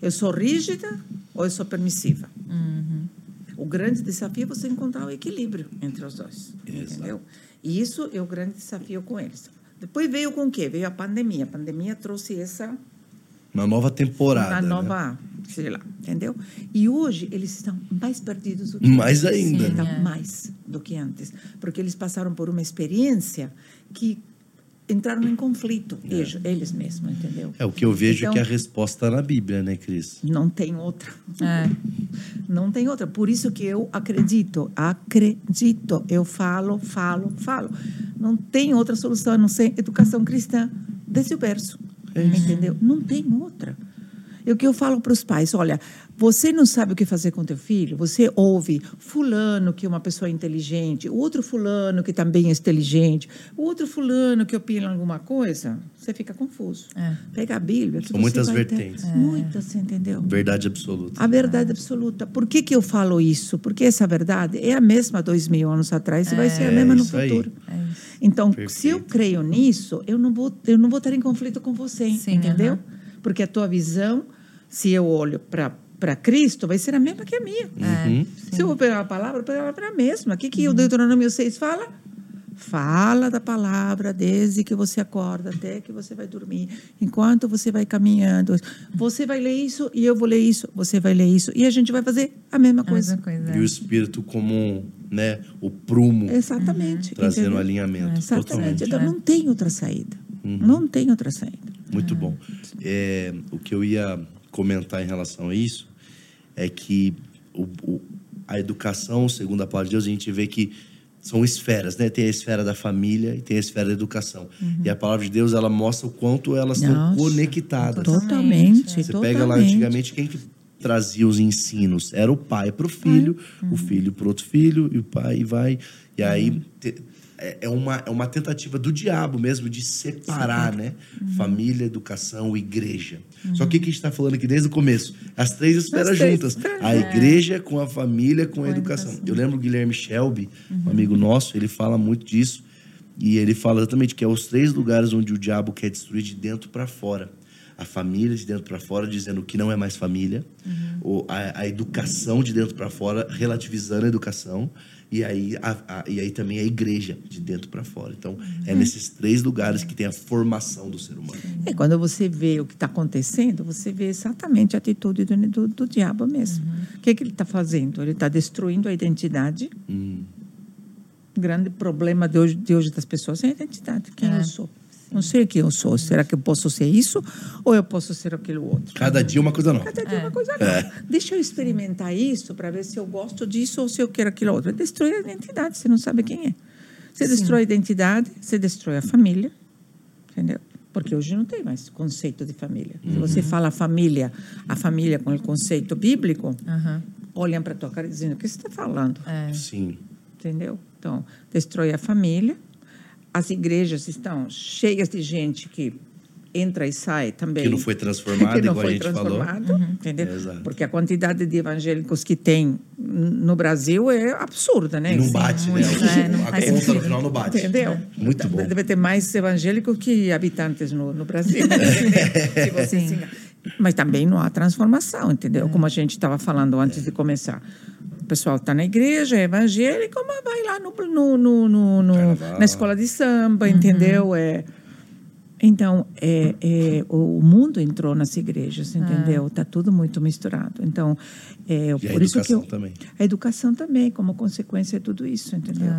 Eu sou rígida ou eu sou permissiva? O grande desafio é você encontrar o equilíbrio entre os dois, entendeu? E isso é o grande desafio com eles. Depois veio com o quê? Veio a pandemia. A pandemia trouxe essa Uma nova temporada. uma né? Sei lá, entendeu? E hoje eles estão mais perdidos do que Mais antes. ainda. Estão é. mais do que antes, porque eles passaram por uma experiência que entraram em conflito, eles, eles mesmos, entendeu? É, o que eu vejo Então- é que a resposta na Bíblia, né, Cris? Não tem outra. É. Não tem outra. Por isso que eu acredito, acredito. Eu falo, falo, falo. Não tem outra solução a não ser educação cristã desde o berço. Entendeu? Não tem outra. E o que eu falo para os pais, olha, você não sabe o que fazer com teu filho, você ouve fulano que é uma pessoa inteligente, outro fulano que também é inteligente, outro fulano que opina alguma coisa, você fica confuso. É. Pega a Bíblia. que São você muitas vertentes. Muitas, entendeu? Verdade absoluta. A verdade absoluta. Por que, que eu falo isso? Porque essa verdade é a mesma dois mil anos atrás e vai ser a É, mesma no futuro. É isso. Então, Perfeito. se eu creio nisso, eu não vou, eu não vou estar em conflito com você, Sim, entendeu? Porque a tua visão, se eu olho para para Cristo, vai ser a mesma que a minha. Uhum. Se eu vou pegar a palavra, a palavra é a mesma. O que, que o Deuteronômio 6 fala? Fala da palavra desde que você acorda até que você vai dormir, enquanto você vai caminhando. Você vai ler isso e eu vou ler isso, você vai ler isso. E a gente vai fazer a mesma A coisa. mesma coisa. E o Espírito como, né, o prumo, Exatamente. trazendo entendeu? alinhamento. Exatamente. Totalmente. Então É. não tem outra saída. Não tem outra saída. Muito bom. É, o que eu ia comentar em relação a isso é que o, o- a educação, segundo a palavra de Deus, a gente vê que são esferas, né? Tem a esfera da família e tem a esfera da educação. E a palavra de Deus, ela mostra o quanto elas estão conectadas. Totalmente. Você totalmente. pega lá antigamente, quem que trazia os ensinos? Era o pai para o filho, o filho para outro filho, e o pai vai. E aí te- é é uma, é uma tentativa do diabo mesmo de separar, né? Família, educação, igreja. Só que o que a gente está falando aqui desde o começo? As três esferas três juntas. esferas. A igreja com a família, com, a a educação. educação. Eu lembro o Guilherme Shelby, um amigo nosso, ele fala muito disso. E ele fala exatamente que é os três lugares onde o diabo quer destruir de dentro para fora. A família de dentro para fora, dizendo que não é mais família. O, a, a educação de dentro para fora, relativizando a educação. E aí, a, a- e aí também a igreja, de dentro para fora. Então, é nesses três lugares que tem a formação do ser humano. É, quando você vê o que está acontecendo, você vê exatamente a atitude do, do, do diabo mesmo. O que, que ele está fazendo? Ele está destruindo a identidade. Hum. O grande problema de hoje, de hoje das pessoas é a identidade. Quem É. eu sou? Não sei quem eu sou. Será que eu posso ser isso ou eu posso ser aquilo outro? Cada dia uma coisa nova. Cada dia é uma coisa nova. Deixa eu experimentar isso para ver se eu gosto disso ou se eu quero aquilo outro. Destrói a identidade, você não sabe quem é. Você destrói a identidade, você destrói a família, entendeu? Porque hoje não tem mais conceito de família. Se você fala família, a família com o conceito bíblico, Aham. olham para tua cara dizendo o que você está falando, É. Sim. entendeu? Então, destrói a família. As igrejas estão cheias de gente que entra e sai também. Que não foi transformada, que não igual a foi gente falou. transformado, entendeu? É. Porque a quantidade de evangélicos que tem no Brasil é absurda, né? E não Sim, bate, né? muito, O- é, não a conta no final não bate. Entendeu? Muito bom. Deve ter mais evangélicos que habitantes no, no Brasil. Se você Sim. se engan- Mas também não há transformação, entendeu? Como a gente estava falando antes de começar. O pessoal está na igreja, é evangélico, mas vai lá no, no, no, no- no- na escola de samba, entendeu? É, então, é, é, o mundo entrou nas igrejas, entendeu? Está tudo muito misturado. Então, é, E a por isso que educação eu, também. a educação também, como consequência de tudo isso, entendeu?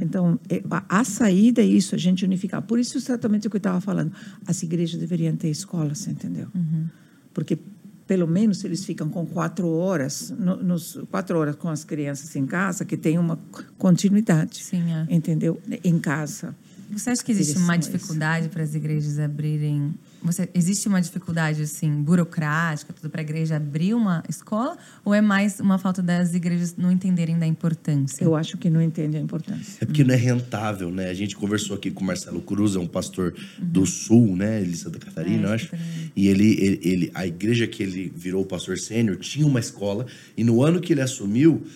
Então, é, a, a saída é isso, a gente unificar. Por isso, exatamente o que eu estava falando. As igrejas deveriam ter escolas, entendeu? Porque, pelo menos, eles ficam com quatro horas, no, nos, quatro horas com as crianças em casa, que tem uma continuidade, Sim, é. entendeu? Em casa. Você acha que existe uma Direção, dificuldade para as igrejas abrirem? Você, existe uma dificuldade assim burocrática, tudo para a igreja abrir uma escola, ou é mais uma falta das igrejas não entenderem da importância? Eu acho que não entende a importância. É porque não é rentável, né? A gente conversou aqui com o Marcelo Cruz, é um pastor do Sul, né? Ele é de Santa Catarina, É, eu acho. Catarina. E ele, ele, ele- a igreja que ele virou pastor sênior tinha uma escola. E no ano que ele assumiu,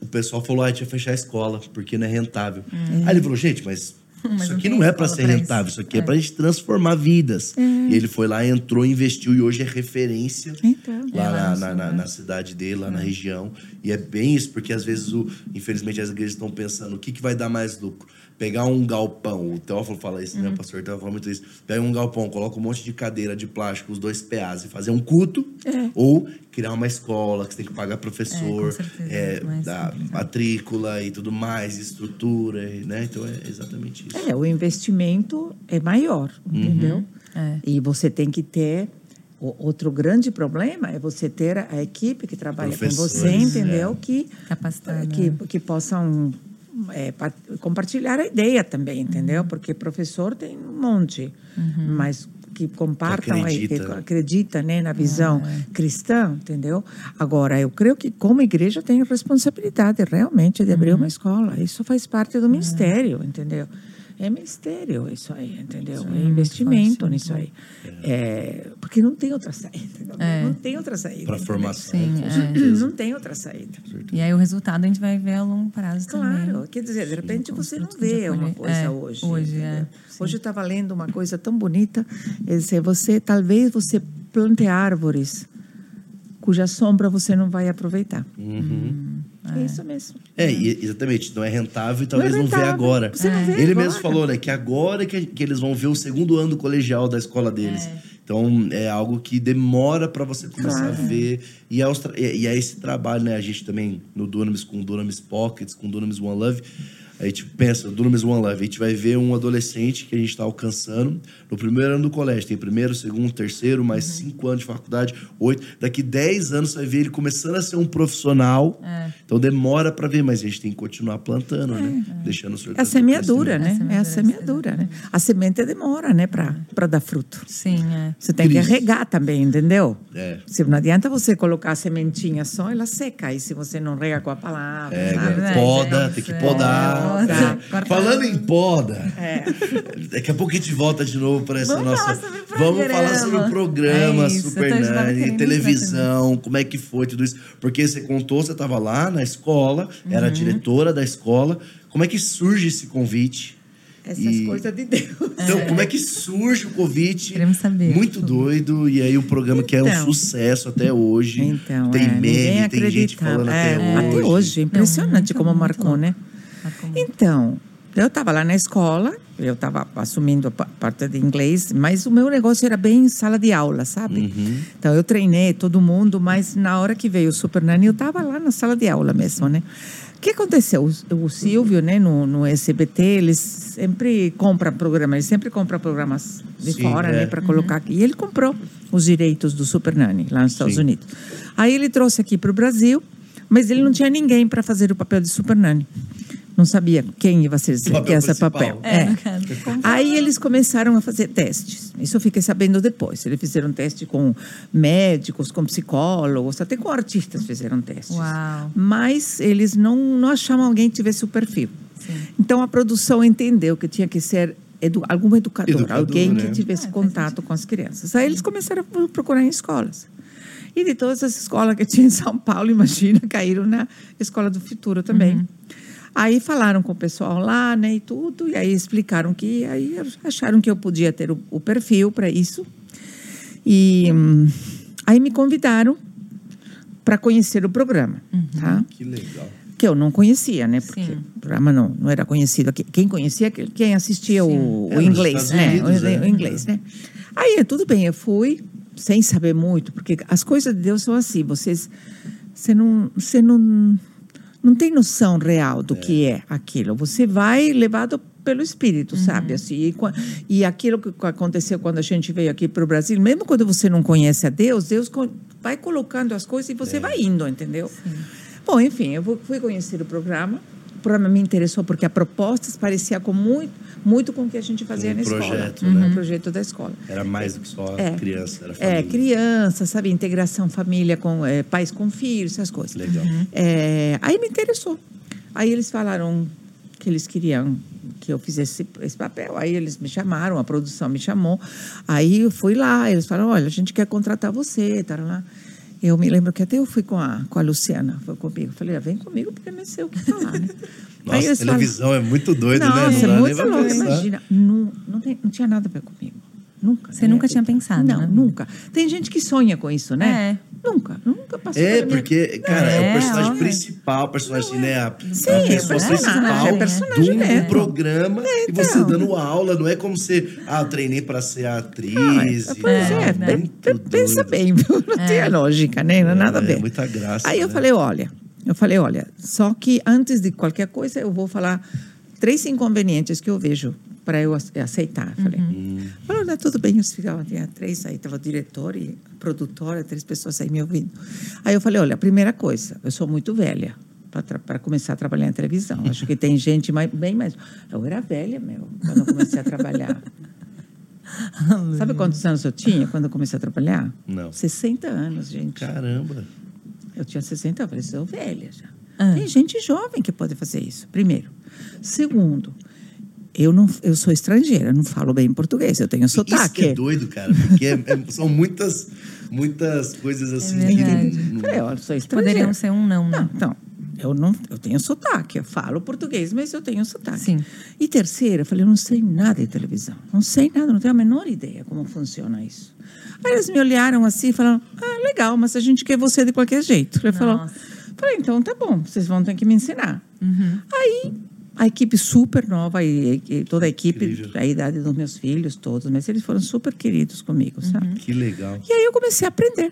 o pessoal falou: ah, a gente vai fechar a escola, porque não é rentável. Aí ele falou: gente, mas. Mas isso aqui não é para ser isso. rentável, isso aqui é, É. para a gente transformar vidas. E ele foi lá, entrou, investiu e hoje é referência Então. lá, É, lá na, na, na- na cidade dele, lá na região. E é bem isso, porque às vezes, o, infelizmente, as igrejas estão pensando o que, que vai dar mais lucro. Pegar um galpão, o Teófilo fala isso, Uhum. né? O pastor Teófilo fala muito isso. Pega um galpão, coloca um monte de cadeira de plástico, os dois PAs, e fazer um culto. Ou criar uma escola, que você tem que pagar professor, É, certeza, é, complicado. matrícula e tudo mais, estrutura, né? Então é exatamente isso. É, o investimento é maior, entendeu? É. E você tem que ter. o- Outro grande problema é você ter a equipe que trabalha com você, entendeu? é. Que, Capacitada, que, né? que possam é, pa- compartilhar a ideia também, entendeu? Porque professor tem um monte, mas que compartam, aí, que acredita. acredita né, na visão cristã, entendeu? Agora, eu creio que como igreja tem responsabilidade realmente de abrir uma escola. Isso faz parte do ministério, entendeu? É ministério isso aí, entendeu? É investimento forte, nisso aí. É, porque não tem outra saída. É. Não tem outra saída. Para formação, Sim, é. Não tem outra saída. E aí o resultado a gente vai ver a longo prazo Claro, também. quer dizer, de repente você não vê uma colher. coisa É, hoje. hoje, é, Hoje eu estava lendo uma coisa tão bonita, é dizer, você talvez você plante árvores cuja sombra você não vai aproveitar. É isso mesmo. É, exatamente. Não é rentável e talvez não, vê rentável. agora. Você não vê Ele agora. mesmo falou, né? Que agora que, que eles vão ver o segundo ano do colegial da escola deles. Então, é algo que demora para você começar a ver. E é, e é esse trabalho, né? A gente também, no Dunamis, com o Dunamis Pockets, com o Dunamis One Love, a gente pensa, o Dunamis One Love, a gente vai ver um adolescente que a gente está alcançando no primeiro ano do colégio. Tem primeiro, segundo, terceiro, mais cinco anos de faculdade, oito. Daqui dez anos você vai ver ele começando a ser um profissional. Então demora para ver, mas a gente tem que continuar plantando, né? Deixando o senhor É a semeadura, né? É a A semeadura, né? A semente demora, né, para dar fruto. Sim, é. Você tem que regar também, entendeu? É. Se não adianta você colocar a sementinha só, ela seca. E se você não rega com a palavra, É, sabe? verdade, poda, é tem que podar. É. É. Corta- Falando em poda, daqui a pouco a gente volta de novo para essa Vamos nossa. falar Vamos falar sobre o programa, É isso, Super Nani, querendo televisão, como é que foi tudo isso. Porque você contou, você estava lá na escola, era Uhum. diretora da escola. Como é que surge esse convite? Essas E- coisas de Deus. Então, como é que surge o convite? Queremos saber. Muito doido. E aí, o programa que é um Então. sucesso até hoje. Então, tem é, ninguém meme, tem gente falando É, até hoje. Até hoje, impressionante muito, como marcou, né? Então, eu estava lá na escola, eu estava assumindo a pa- parte de inglês, mas o meu negócio era bem sala de aula, sabe? Então, eu treinei todo mundo, mas na hora que veio o Super Nani, eu estava lá na sala de aula mesmo, né? O que aconteceu? O, o Silvio, né, no, no SBT, eles sempre compram programas, eles sempre compram programas de Sim, fora, é. né, para colocar aqui. E ele comprou os direitos do Super Nani lá nos Estados Sim. Unidos. Aí ele trouxe aqui para o Brasil, mas ele não tinha ninguém para fazer o papel de Super Nani. Não sabia quem ia ser papel que ser principal. papel. É, É. Aí eles começaram a fazer testes. Isso eu fiquei sabendo depois. Eles fizeram teste com médicos, com psicólogos, até com artistas fizeram testes. Uau. Mas eles não, não achavam alguém que tivesse o perfil. Então a produção entendeu que tinha que ser edu algum educador, Educador, alguém né? que tivesse contato com as crianças. Aí eles começaram a procurar em escolas. E de todas as escolas que tinha em São Paulo, imagina, caíram na Escola do Futuro também. Aí falaram com o pessoal lá, né, e tudo, e aí explicaram que aí acharam que eu podia ter o, o perfil para isso. E hum, aí me convidaram para conhecer o programa, tá? Que legal. Que eu não conhecia, né? Porque Sim. o programa não, não era conhecido aqui. Quem conhecia, quem assistia o, É, o inglês, né? Unidos, o, é. o inglês, né? Aí, tudo bem, eu fui sem saber muito, porque as coisas de Deus são assim, vocês... Você não... Você não não tem noção real do que é aquilo. Você vai levado pelo Espírito, sabe? Assim, e, e aquilo que aconteceu quando a gente veio aqui para o Brasil, mesmo quando você não conhece a Deus, Deus vai colocando as coisas e você vai indo, entendeu? Bom, enfim, eu fu- fui conhecer o programa. O programa me interessou porque a proposta parecia com muito, muito com o que a gente fazia Um na projeto, escola. né? Um projeto da escola. Era mais do que só É. criança, era É, criança, sabe? Integração família com eh, pais com filhos, essas coisas. Legal. É, aí me interessou. Aí eles falaram que eles queriam que eu fizesse esse papel. Aí eles me chamaram, a produção me chamou. Aí eu fui lá, eles falaram: olha, a gente quer contratar você, tá lá. Eu me lembro que até eu fui com a, com a Luciana, foi comigo. Falei, ah, vem comigo, porque não sei o que falar, né? Nossa, televisão é muito doido, né? Não é muito louco, imagina. Não, não, tem- não tinha nada a ver comigo. Nunca. Você na nunca tinha pensado, Não, né? nunca. Tem gente que sonha com isso, né? É. Nunca, nunca passou É, pela minha- porque, cara, é, É, o personagem óbvio. principal, o personagem, né? A, Sim, a é pessoa personagem, principal é personagem de um mesmo. programa e você então. dando aula. Não é como você, ah, eu treinei pra ser atriz. Ah, e pois tal. é, Muito pe- pensa bem, viu? não tem lógica, né? Não é nada a É, muita graça, Aí eu né? falei, olha, eu falei, olha, só que antes de qualquer coisa eu vou falar três inconvenientes que eu vejo para eu ace- aceitar. Falei, Uhum. falei, olha, tudo bem, eu ficava, tinha três, aí estava o diretor e a produtora, três pessoas aí me ouvindo. Aí eu falei, olha, primeira coisa, eu sou muito velha para começar a trabalhar em televisão. Acho que tem gente mais, bem mais... Eu era velha, meu, quando eu comecei a trabalhar. Sabe quantos anos eu tinha quando eu comecei a trabalhar? Não. 60 anos, gente. Caramba. Eu tinha 60, eu falei, sou velha já. Ah. Tem gente jovem que pode fazer isso, primeiro. Segundo, eu, não, eu sou estrangeira, não falo bem português, eu tenho Isso sotaque. que é doido, cara, porque é- é- são muitas, muitas coisas assim. que verdade. não- Falei, olha, sou estrangeira. Poderiam ser um não, né? Não, então, eu não, eu tenho sotaque, eu falo português, mas eu tenho sotaque. Sim. E terceira, eu falei, eu não sei nada de televisão, não sei nada, não tenho a menor ideia como funciona isso. Aí eles me olharam assim e falaram, ah, legal, mas a gente quer você de qualquer jeito. Ele falou, Nossa. falei, então tá bom, vocês vão ter que me ensinar. Uhum. Aí a equipe super nova, e, e toda a equipe, Incrível. a idade dos meus filhos, todos, mas eles foram super queridos comigo, Uhum. sabe? Que legal. E aí eu comecei a aprender.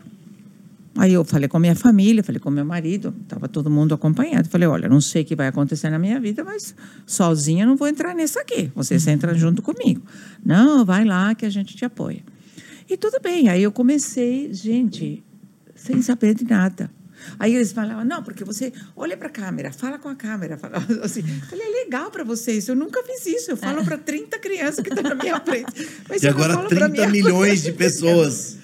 Aí eu falei com minha família, falei com meu marido, estava todo mundo acompanhado. Falei, olha, não sei o que vai acontecer na minha vida, mas sozinha não vou entrar nessa aqui. Vocês entram junto comigo. Não, vai lá que a gente te apoia. E tudo bem. Aí eu comecei, gente, sem saber de nada. Aí eles falavam, não, porque você olha para a câmera, fala com a câmera. Fala assim. Falei, é legal para vocês, eu nunca fiz isso. Eu falo para 30 crianças que estão na minha frente. Mas E agora falo pra 30 minha- milhões de pessoas.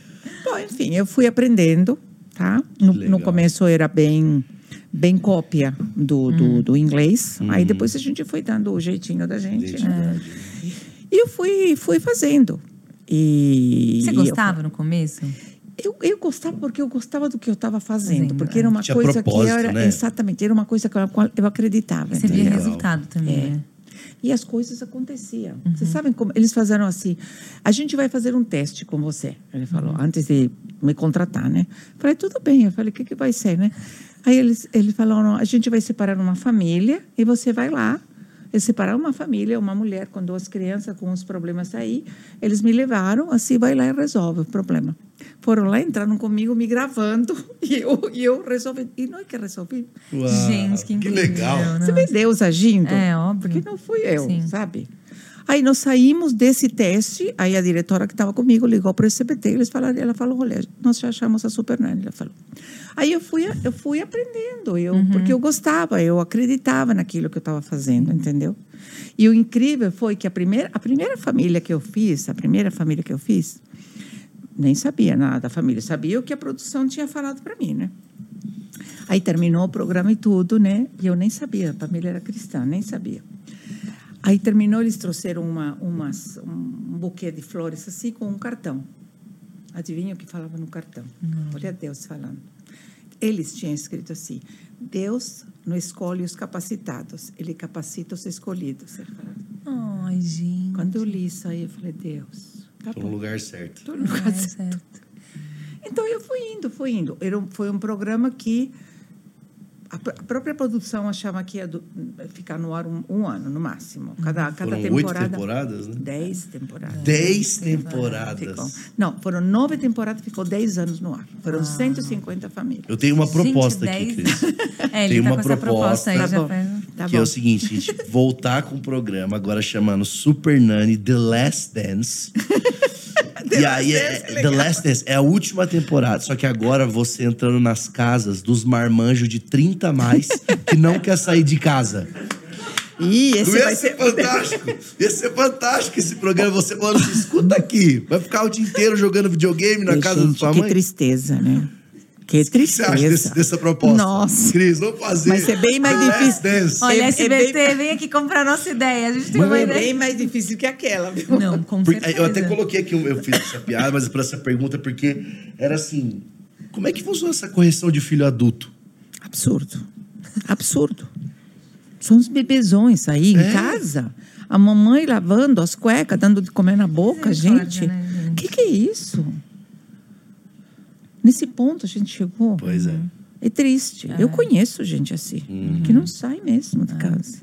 Bom, enfim, eu fui aprendendo, tá? No, no começo era bem bem cópia do, do, do inglês. Aí depois a gente foi dando o jeitinho da gente. Né? E eu fui, fui fazendo. E, Você e eu- gostava no começo? Eu, eu gostava porque eu gostava do que eu estava fazendo, porque era uma Tinha coisa que era né? exatamente era uma coisa com a qual eu acreditava. Você via resultado também, É. né? E as coisas aconteciam. Uhum. Vocês sabem como? Eles fizeram assim: a gente vai fazer um teste com você. Ele falou, Uhum. antes de me contratar, né? Falei, tudo bem. Eu falei, o que, que vai ser, né? Aí eles, eles falaram: a gente vai separar uma família e você vai lá. Eles separaram uma família, uma mulher com duas crianças com os problemas aí. Eles me levaram, assim, vai lá e resolve o problema. Foram lá, entraram comigo, me gravando, e eu, e eu resolvi. E não é que resolvi. Uau, Gente, que incrível. legal. Você vê Deus agindo? É, óbvio. Porque não fui eu, Sim. sabe? Aí nós saímos desse teste, aí a diretora que estava comigo ligou para o SBT, eles falaram, ela falou, olha, nós já achamos a Super ela falou. Aí eu fui, eu fui aprendendo, eu, Uhum. porque eu gostava, eu acreditava naquilo que eu estava fazendo, entendeu? E o incrível foi que a primeira, a primeira família que eu fiz, a primeira família que eu fiz, nem sabia nada da família, sabia o que a produção tinha falado para mim, né? Aí terminou o programa e tudo, né? E eu nem sabia, a família era cristã, nem sabia. Aí terminou, eles trouxeram uma, umas, um buquê de flores assim com um cartão. Adivinha o que falava no cartão? Olha Deus falando. Eles tinham escrito assim: Deus não escolhe os capacitados, Ele capacita os escolhidos. Ai, gente. Quando eu li isso aí, eu falei: Deus, tá Tô no lugar certo. Tô no lugar certo. certo. Então eu fui indo, fui indo. Era um- foi um programa que a, pr- a própria produção achava que ia du- ficar no ar um, um ano no máximo. Cada, cada Foram oito temporada. temporadas, né? Dez temporadas. Dez Ficou. temporadas. Não, foram nove temporadas, ficou dez anos no ar. Foram 150 famílias. Eu tenho uma proposta Gente, aqui, Cris. É, ele Tem tá uma com essa proposta aí, Tá. Tá que é o seguinte, a gente voltar com o programa agora chamando Super Nanny The Last Dance. e aí, é, The Last Dance é a última temporada. Só que agora você entrando nas casas dos marmanjos de 30 a mais que não quer sair de casa. Ih, esse ia vai ser ser. fantástico. Ia ser fantástico esse programa. Você falando assim, escuta aqui. Vai ficar o dia inteiro jogando videogame na casa da Gente, sua que mãe? tristeza, né? Que O que você acha desse- dessa proposta? Nossa. Cris, vamos fazer. Vai ser bem mais difícil. Dance. Olha, É- é SBT, bem- vem aqui comprar nossa ideia. A gente tem uma É ideia. bem mais difícil que aquela, viu? Não, com Porque- certeza. eu até coloquei aqui, eu fiz essa piada, mas para essa pergunta, porque era assim: como é que funciona essa correção de filho adulto? Absurdo. Absurdo. São os bebezões aí É. em casa. A mamãe lavando as cuecas, dando de comer na boca, Misericórdia, gente. né? O que, que é isso? Nesse ponto a gente chegou. Pois é. É triste. Eu conheço gente assim, que não sai mesmo de casa.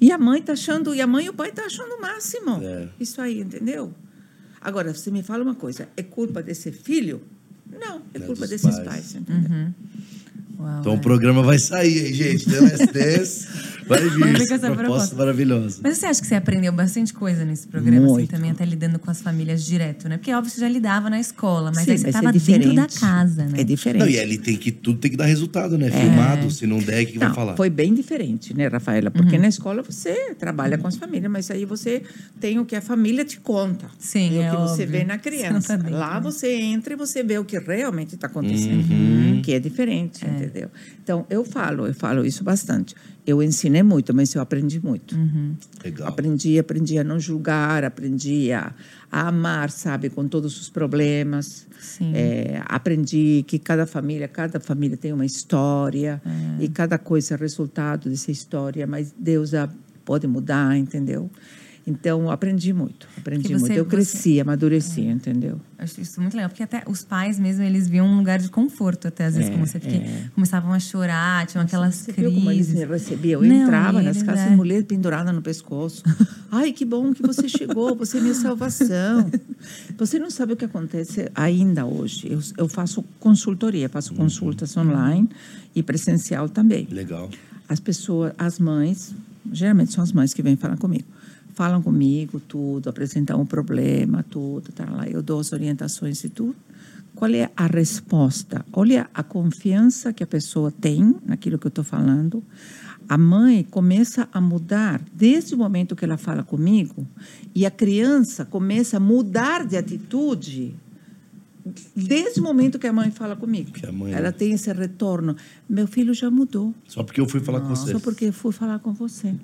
E a mãe tá achando, e a mãe e o pai tá achando o máximo. É. Isso aí, entendeu? Agora, você me fala uma coisa, é culpa desse filho? Não, é É culpa desses pais. pais, entendeu? Uau, Então é. o programa vai sair aí, gente. The Last Dance vai vir. Essa proposta proposta. maravilhosa. Mas você acha que você aprendeu bastante coisa nesse programa, assim, Muito. também, até lidando com as famílias direto, né? Porque óbvio que você já lidava na escola, mas Sim, aí você mas é estava dentro da casa, né? É diferente. Não, e ali tem que, tudo tem que dar resultado, né? Filmado, se não der, o que, que vai Não, falar? Foi bem diferente, né, Rafaela? Porque na escola você trabalha com as famílias, mas aí você tem o que a família te conta. Sim, e é o que você óbvio. vê na Você criança. não tá dentro, Lá né? você entra e você vê o que realmente está acontecendo, Uhum. que é diferente, entendeu? Então, eu falo, eu falo isso bastante. Eu ensinei muito, mas eu aprendi muito. Uhum. Legal. Aprendi, aprendi a não julgar, aprendi a, a amar, sabe, com todos os problemas. Sim. É, aprendi que cada família, cada família tem uma história É. e cada coisa é resultado dessa história, mas Deus a pode mudar, entendeu? Então, aprendi muito, aprendi você- muito. Eu você- cresci, amadureci, entendeu? Eu Acho isso muito legal, porque até os pais mesmo, eles viam um lugar de conforto até às vezes É, com você, porque é. começavam a chorar, tinham aquelas Você viu como eles crises. me recebiam? Eu Não, entrava nas casas, é. mulher pendurada no pescoço. Ai, que bom que você chegou, você é minha salvação. Você não sabe o que acontece ainda hoje. Eu, eu faço consultoria, faço consultas online e presencial também. Legal. As pessoas, as mães, geralmente são as mães que vêm falar comigo. Falam comigo tudo, apresentam um problema, tudo, tá lá. Eu dou as orientações e tudo. Qual é a resposta? Olha a confiança que a pessoa tem naquilo que eu estou falando. A mãe começa a mudar desde o momento que ela fala comigo e a criança começa a mudar de atitude desde o momento que a mãe fala comigo. Mãe- Ela tem esse retorno. Meu filho já mudou. Só porque eu fui falar com você. Só porque eu fui falar com você.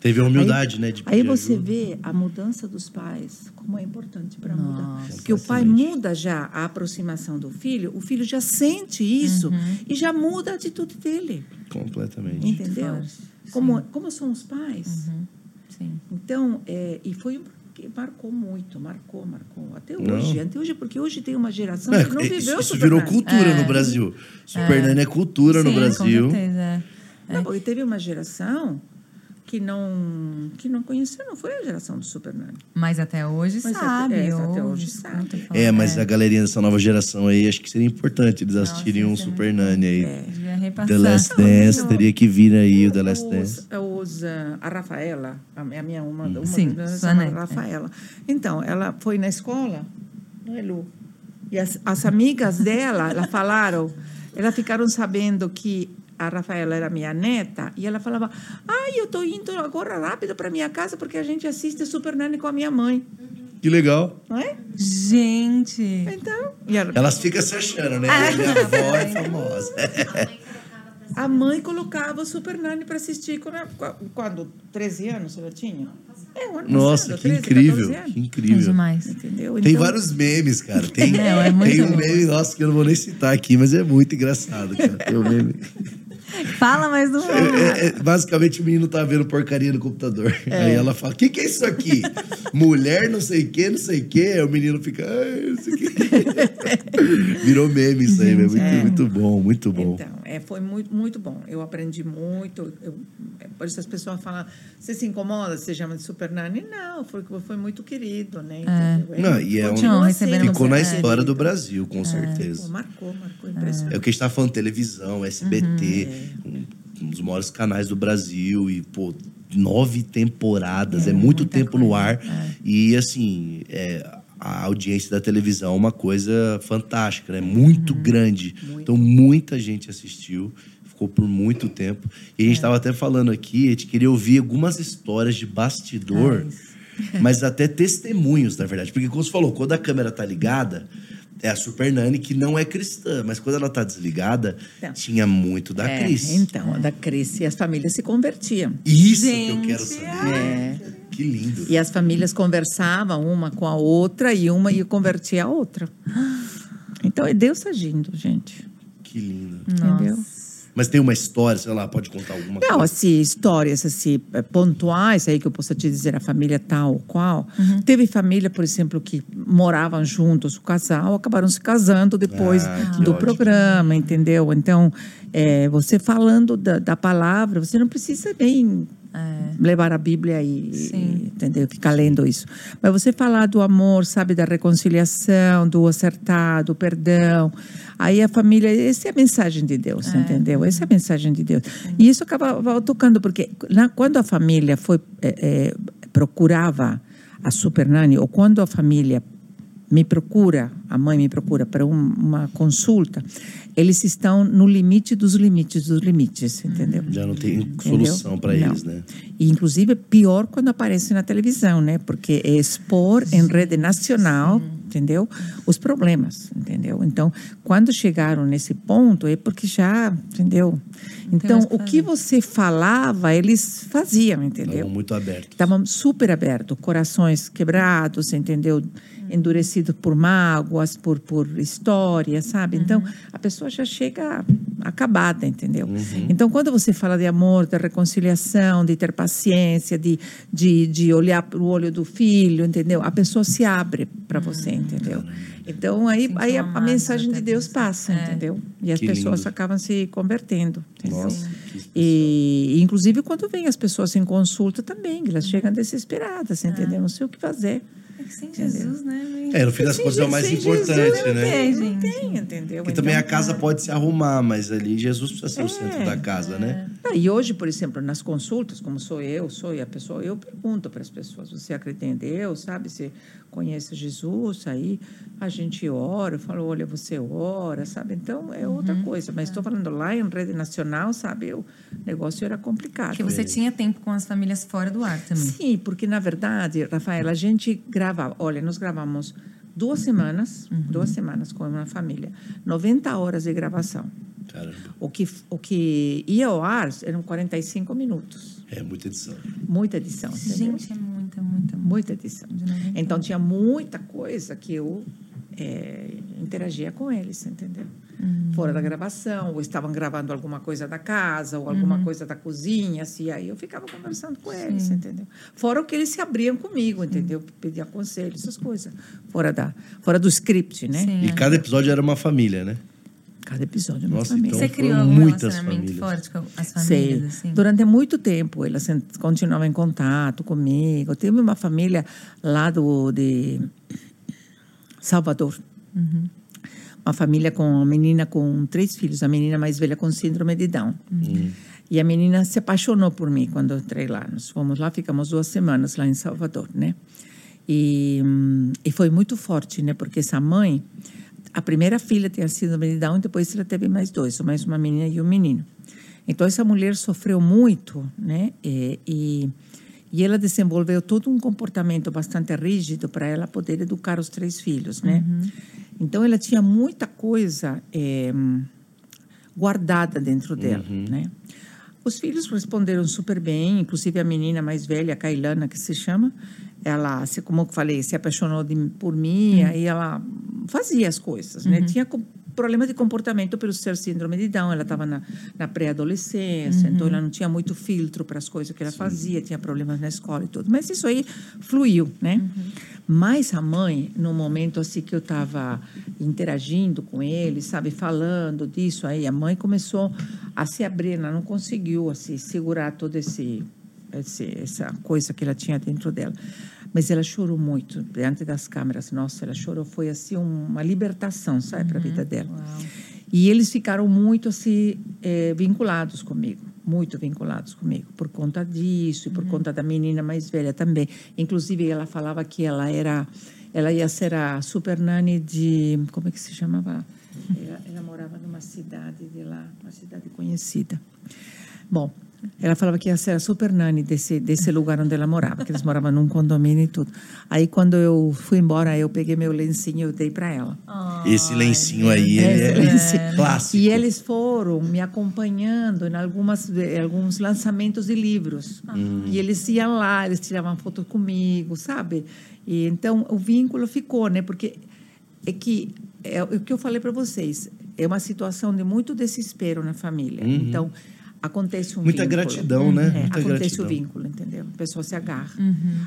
Teve a humildade, aí, né? De aí você ajuda. vê a mudança dos pais, como é importante para mudar. Porque o pai muda já a aproximação do filho, o filho já sente isso Uhum. e já muda a atitude dele. Completamente. Entendeu? Como, como são os pais. Uhum. Sim. Então, é, e foi um que marcou muito, marcou, marcou. Até Não. hoje, até hoje, porque hoje tem uma geração É, que não isso, viveu isso Super virou cultura no Brasil. Super Nani é cultura no Sim, Brasil. Com certeza. é. Não, porque teve uma geração que não que não conheceu, não foi a geração do Super Nani. Mas até hoje Mas até- sabe. é, até hoje sabe. É, mas a galerinha dessa nova geração aí, acho que seria importante eles assistirem um isso é Super Nani aí. Repassar. The Last Dance, não. teria que vir aí o The Last Os- Dance. os, ah, a Rafaela, a minha a minha uma, uma Sim, é. Rafaela. Então, ela foi na escola, não é, Lu? E as, as amigas dela, ela falaram, elas ficaram sabendo que a Rafaela era minha neta, e ela falava, ai, eu estou indo agora rápido para minha casa porque a gente assiste Super Nani com a minha mãe. Que legal. Não é? Gente. Então, e a, Elas ficam se achando, né? Minha avó é famosa. a mãe colocava o Super Nani para assistir quando, quando 13 anos ela tinha. É, o ano Nossa, passado, que 13, incrível. 14 anos. Que É incrível. demais. Entendeu? Tem Então- vários memes, cara. Tem, É, é tem um meme, nossa, que eu não vou nem citar aqui, mas é muito engraçado, cara. Tem um meme. Fala mais um É, é, basicamente, o menino tá vendo porcaria no computador. Aí ela fala: O que, que é isso aqui? Mulher, não sei o que, não sei o que. Aí o menino fica. Ai, não sei o que. Virou meme isso aí, velho. muito, muito bom, muito bom. Então, é, foi muito, muito bom. Eu aprendi muito. Eu, é, por isso as pessoas falam, você se incomoda, você chama de super nani? Não, foi, foi muito querido, né? Entendeu? Não, e é um- sendo Ficou na super história do. Brasil, com Pô, certeza. marcou, marcou, impressionante. É o que a gente tava falando, televisão, SBT, um, um dos maiores canais do Brasil e, pô, nove temporadas, é, muito muita tempo no coisa, ar. E, assim, é, a audiência da televisão é uma coisa fantástica, né? Muito grande. Então, muita gente assistiu, ficou por muito tempo. E a gente estava até falando aqui, a gente queria ouvir algumas histórias de bastidor, mas até testemunhos, na verdade. Porque, como você falou, quando a câmera tá ligada, é a Super Nani que não é cristã, mas quando ela tá desligada, Então. tinha muito da É, Cris. então, da Cris. E as famílias se convertiam. Isso que eu Gente, quero saber. É. Que lindo. E as famílias conversavam uma com a outra e uma ia converter a outra. Então, é Deus agindo, gente. Que lindo. Entendeu? Mas tem uma história, sei lá, pode contar alguma Não, coisa? assim, histórias assim, eh, pontuais aí que eu possa te dizer, a família tal ou qual. Uhum. Teve família, por exemplo, que moravam juntos, o casal, acabaram se casando depois Ah, do ótimo. programa, entendeu? Então, eh, você falando da, da palavra, você não precisa nem levar a Bíblia e, Sim. entendeu? Ficar lendo isso. Mas você falar do amor, sabe, da reconciliação, do acertar, do perdão. Aí a família, essa é a mensagem de Deus, entendeu? Essa é a mensagem de Deus. E isso acaba tocando, porque na- quando a família foi eh, eh, procurava a super nani, ou quando a família me procura, a mãe me procura para um- uma consulta, eles estão no limite dos limites dos limites, entendeu? Já não tem Entendeu? solução para eles, né? E, inclusive, pior quando aparece na televisão, né? Porque é expor em rede nacional, entendeu? Os problemas, entendeu? Então, quando chegaram nesse ponto, é porque já, entendeu? Então, o que o que você falava, eles faziam, entendeu? Estavam muito abertos. Estavam super abertos, corações quebrados, entendeu? Endurecidos por mágoas, por, por história, sabe? Então, a pessoa já chega acabada, entendeu? Então, quando você fala de amor, de reconciliação, de ter paciência, de, de, de olhar para o olho do filho, entendeu? A pessoa se abre para você, entendeu? Então, aí, aí a, a mensagem de Deus passa, É. entendeu? E as Que pessoas lindo. acabam se convertendo, entendeu? Nossa. E, inclusive, quando vem as pessoas em consulta também, elas chegam desesperadas, entendeu? Não sei o que fazer. É que sem Jesus, né? É, no fim das contas é o mais importante, Jesus, né? Não tem, não tem, entendeu? Porque também a Então, casa pode se arrumar, mas ali Jesus precisa ser o centro É, da casa, né? Ah, E hoje, por exemplo, nas consultas, como sou eu, sou a pessoa, eu pergunto para as pessoas: você acredita em Deus, sabe? Você conhece Jesus? Aí a gente ora, eu falo: olha, você ora, sabe? Então é outra Uhum. coisa. Mas estou falando lá em rede nacional, sabe? O negócio era complicado. Porque você tinha tempo com as famílias fora do ar também. Sim, porque na verdade, Rafael, a gente gravava. Olha, nós gravamos duas semanas, Uhum. duas semanas com uma família, 90 horas de gravação. Caramba. O que, o que ia ao ar eram 45 minutos. É muita edição. Muita edição. entendeu? Gente, é muita, muita, muita. Muita edição. De 90 Então tinha muita coisa que eu eh, interagia com eles, entendeu? Uhum. Fora da gravação, ou estavam gravando alguma coisa da casa, ou alguma Uhum. coisa da cozinha, assim, aí eu ficava conversando com eles, entendeu? Fora o que eles se abriam comigo, entendeu? Pedia conselho, essas coisas. Fora, da, fora do script, né? Sim. E cada episódio era uma família, né? Cada episódio é uma Nossa, família. então Você criou algum muitas relacionamento famílias. forte com as famílias, assim? Durante muito tempo, elas continuavam em contato comigo. Tive uma família lá do, de Salvador. Uhum. Uma família com uma menina com três filhos. A menina mais velha com síndrome de Down. Uhum. E a menina se apaixonou por mim quando eu entrei lá. Nós fomos lá, ficamos duas semanas lá em Salvador, né? E, hum, e foi muito forte, né? Porque essa mãe, a primeira filha tinha síndrome de Down, e depois ela teve mais dois, mais uma menina e um menino. Então essa mulher sofreu muito, né? E, e, e ela desenvolveu todo um comportamento bastante rígido para ela poder educar os três filhos, né? Então ela tinha muita coisa eh, guardada dentro dela, né? Os filhos responderam super bem, inclusive a menina mais velha, a Kailana, que se chama, ela, como eu falei, se apaixonou de- por mim, aí ela fazia as coisas, né? Tinha com- problema de comportamento pelo ser síndrome de Down, ela estava na, na pré-adolescência, então ela não tinha muito filtro para as coisas que ela fazia, tinha problemas na escola e tudo, mas isso aí fluiu, né? Mas a mãe, no momento assim que eu estava interagindo com ele, sabe, falando disso aí, a mãe começou a se abrir, ela não conseguiu assim segurar todo esse, esse essa coisa que ela tinha dentro dela. Mas ela chorou muito diante das câmeras. Nossa, ela chorou, foi assim uma libertação, sabe, para a vida dela. E eles ficaram muito assim eh, vinculados comigo, muito vinculados comigo por conta disso e por conta da menina mais velha também. Inclusive ela falava que ela era, ela ia ser a super nani de como é que se chamava? Ela, ela morava numa cidade de lá, uma cidade conhecida. Bom, ela falava que ia ser a super nani desse, desse lugar onde ela morava, que eles moravam num condomínio e tudo. Aí, quando eu fui embora, eu peguei meu lencinho e eu dei para ela. Esse lencinho aí, É, ele é, lencinho. clássico. E eles foram me acompanhando em algumas, em alguns lançamentos de livros. E eles iam lá, eles tiravam foto comigo, sabe? E então o vínculo ficou, né? Porque é que é o que eu falei para vocês. é uma situação de muito desespero na família. Então, acontece um Muita vínculo. gratidão, né? É, Muita acontece gratidão. o vínculo, entendeu? A pessoa se agarra.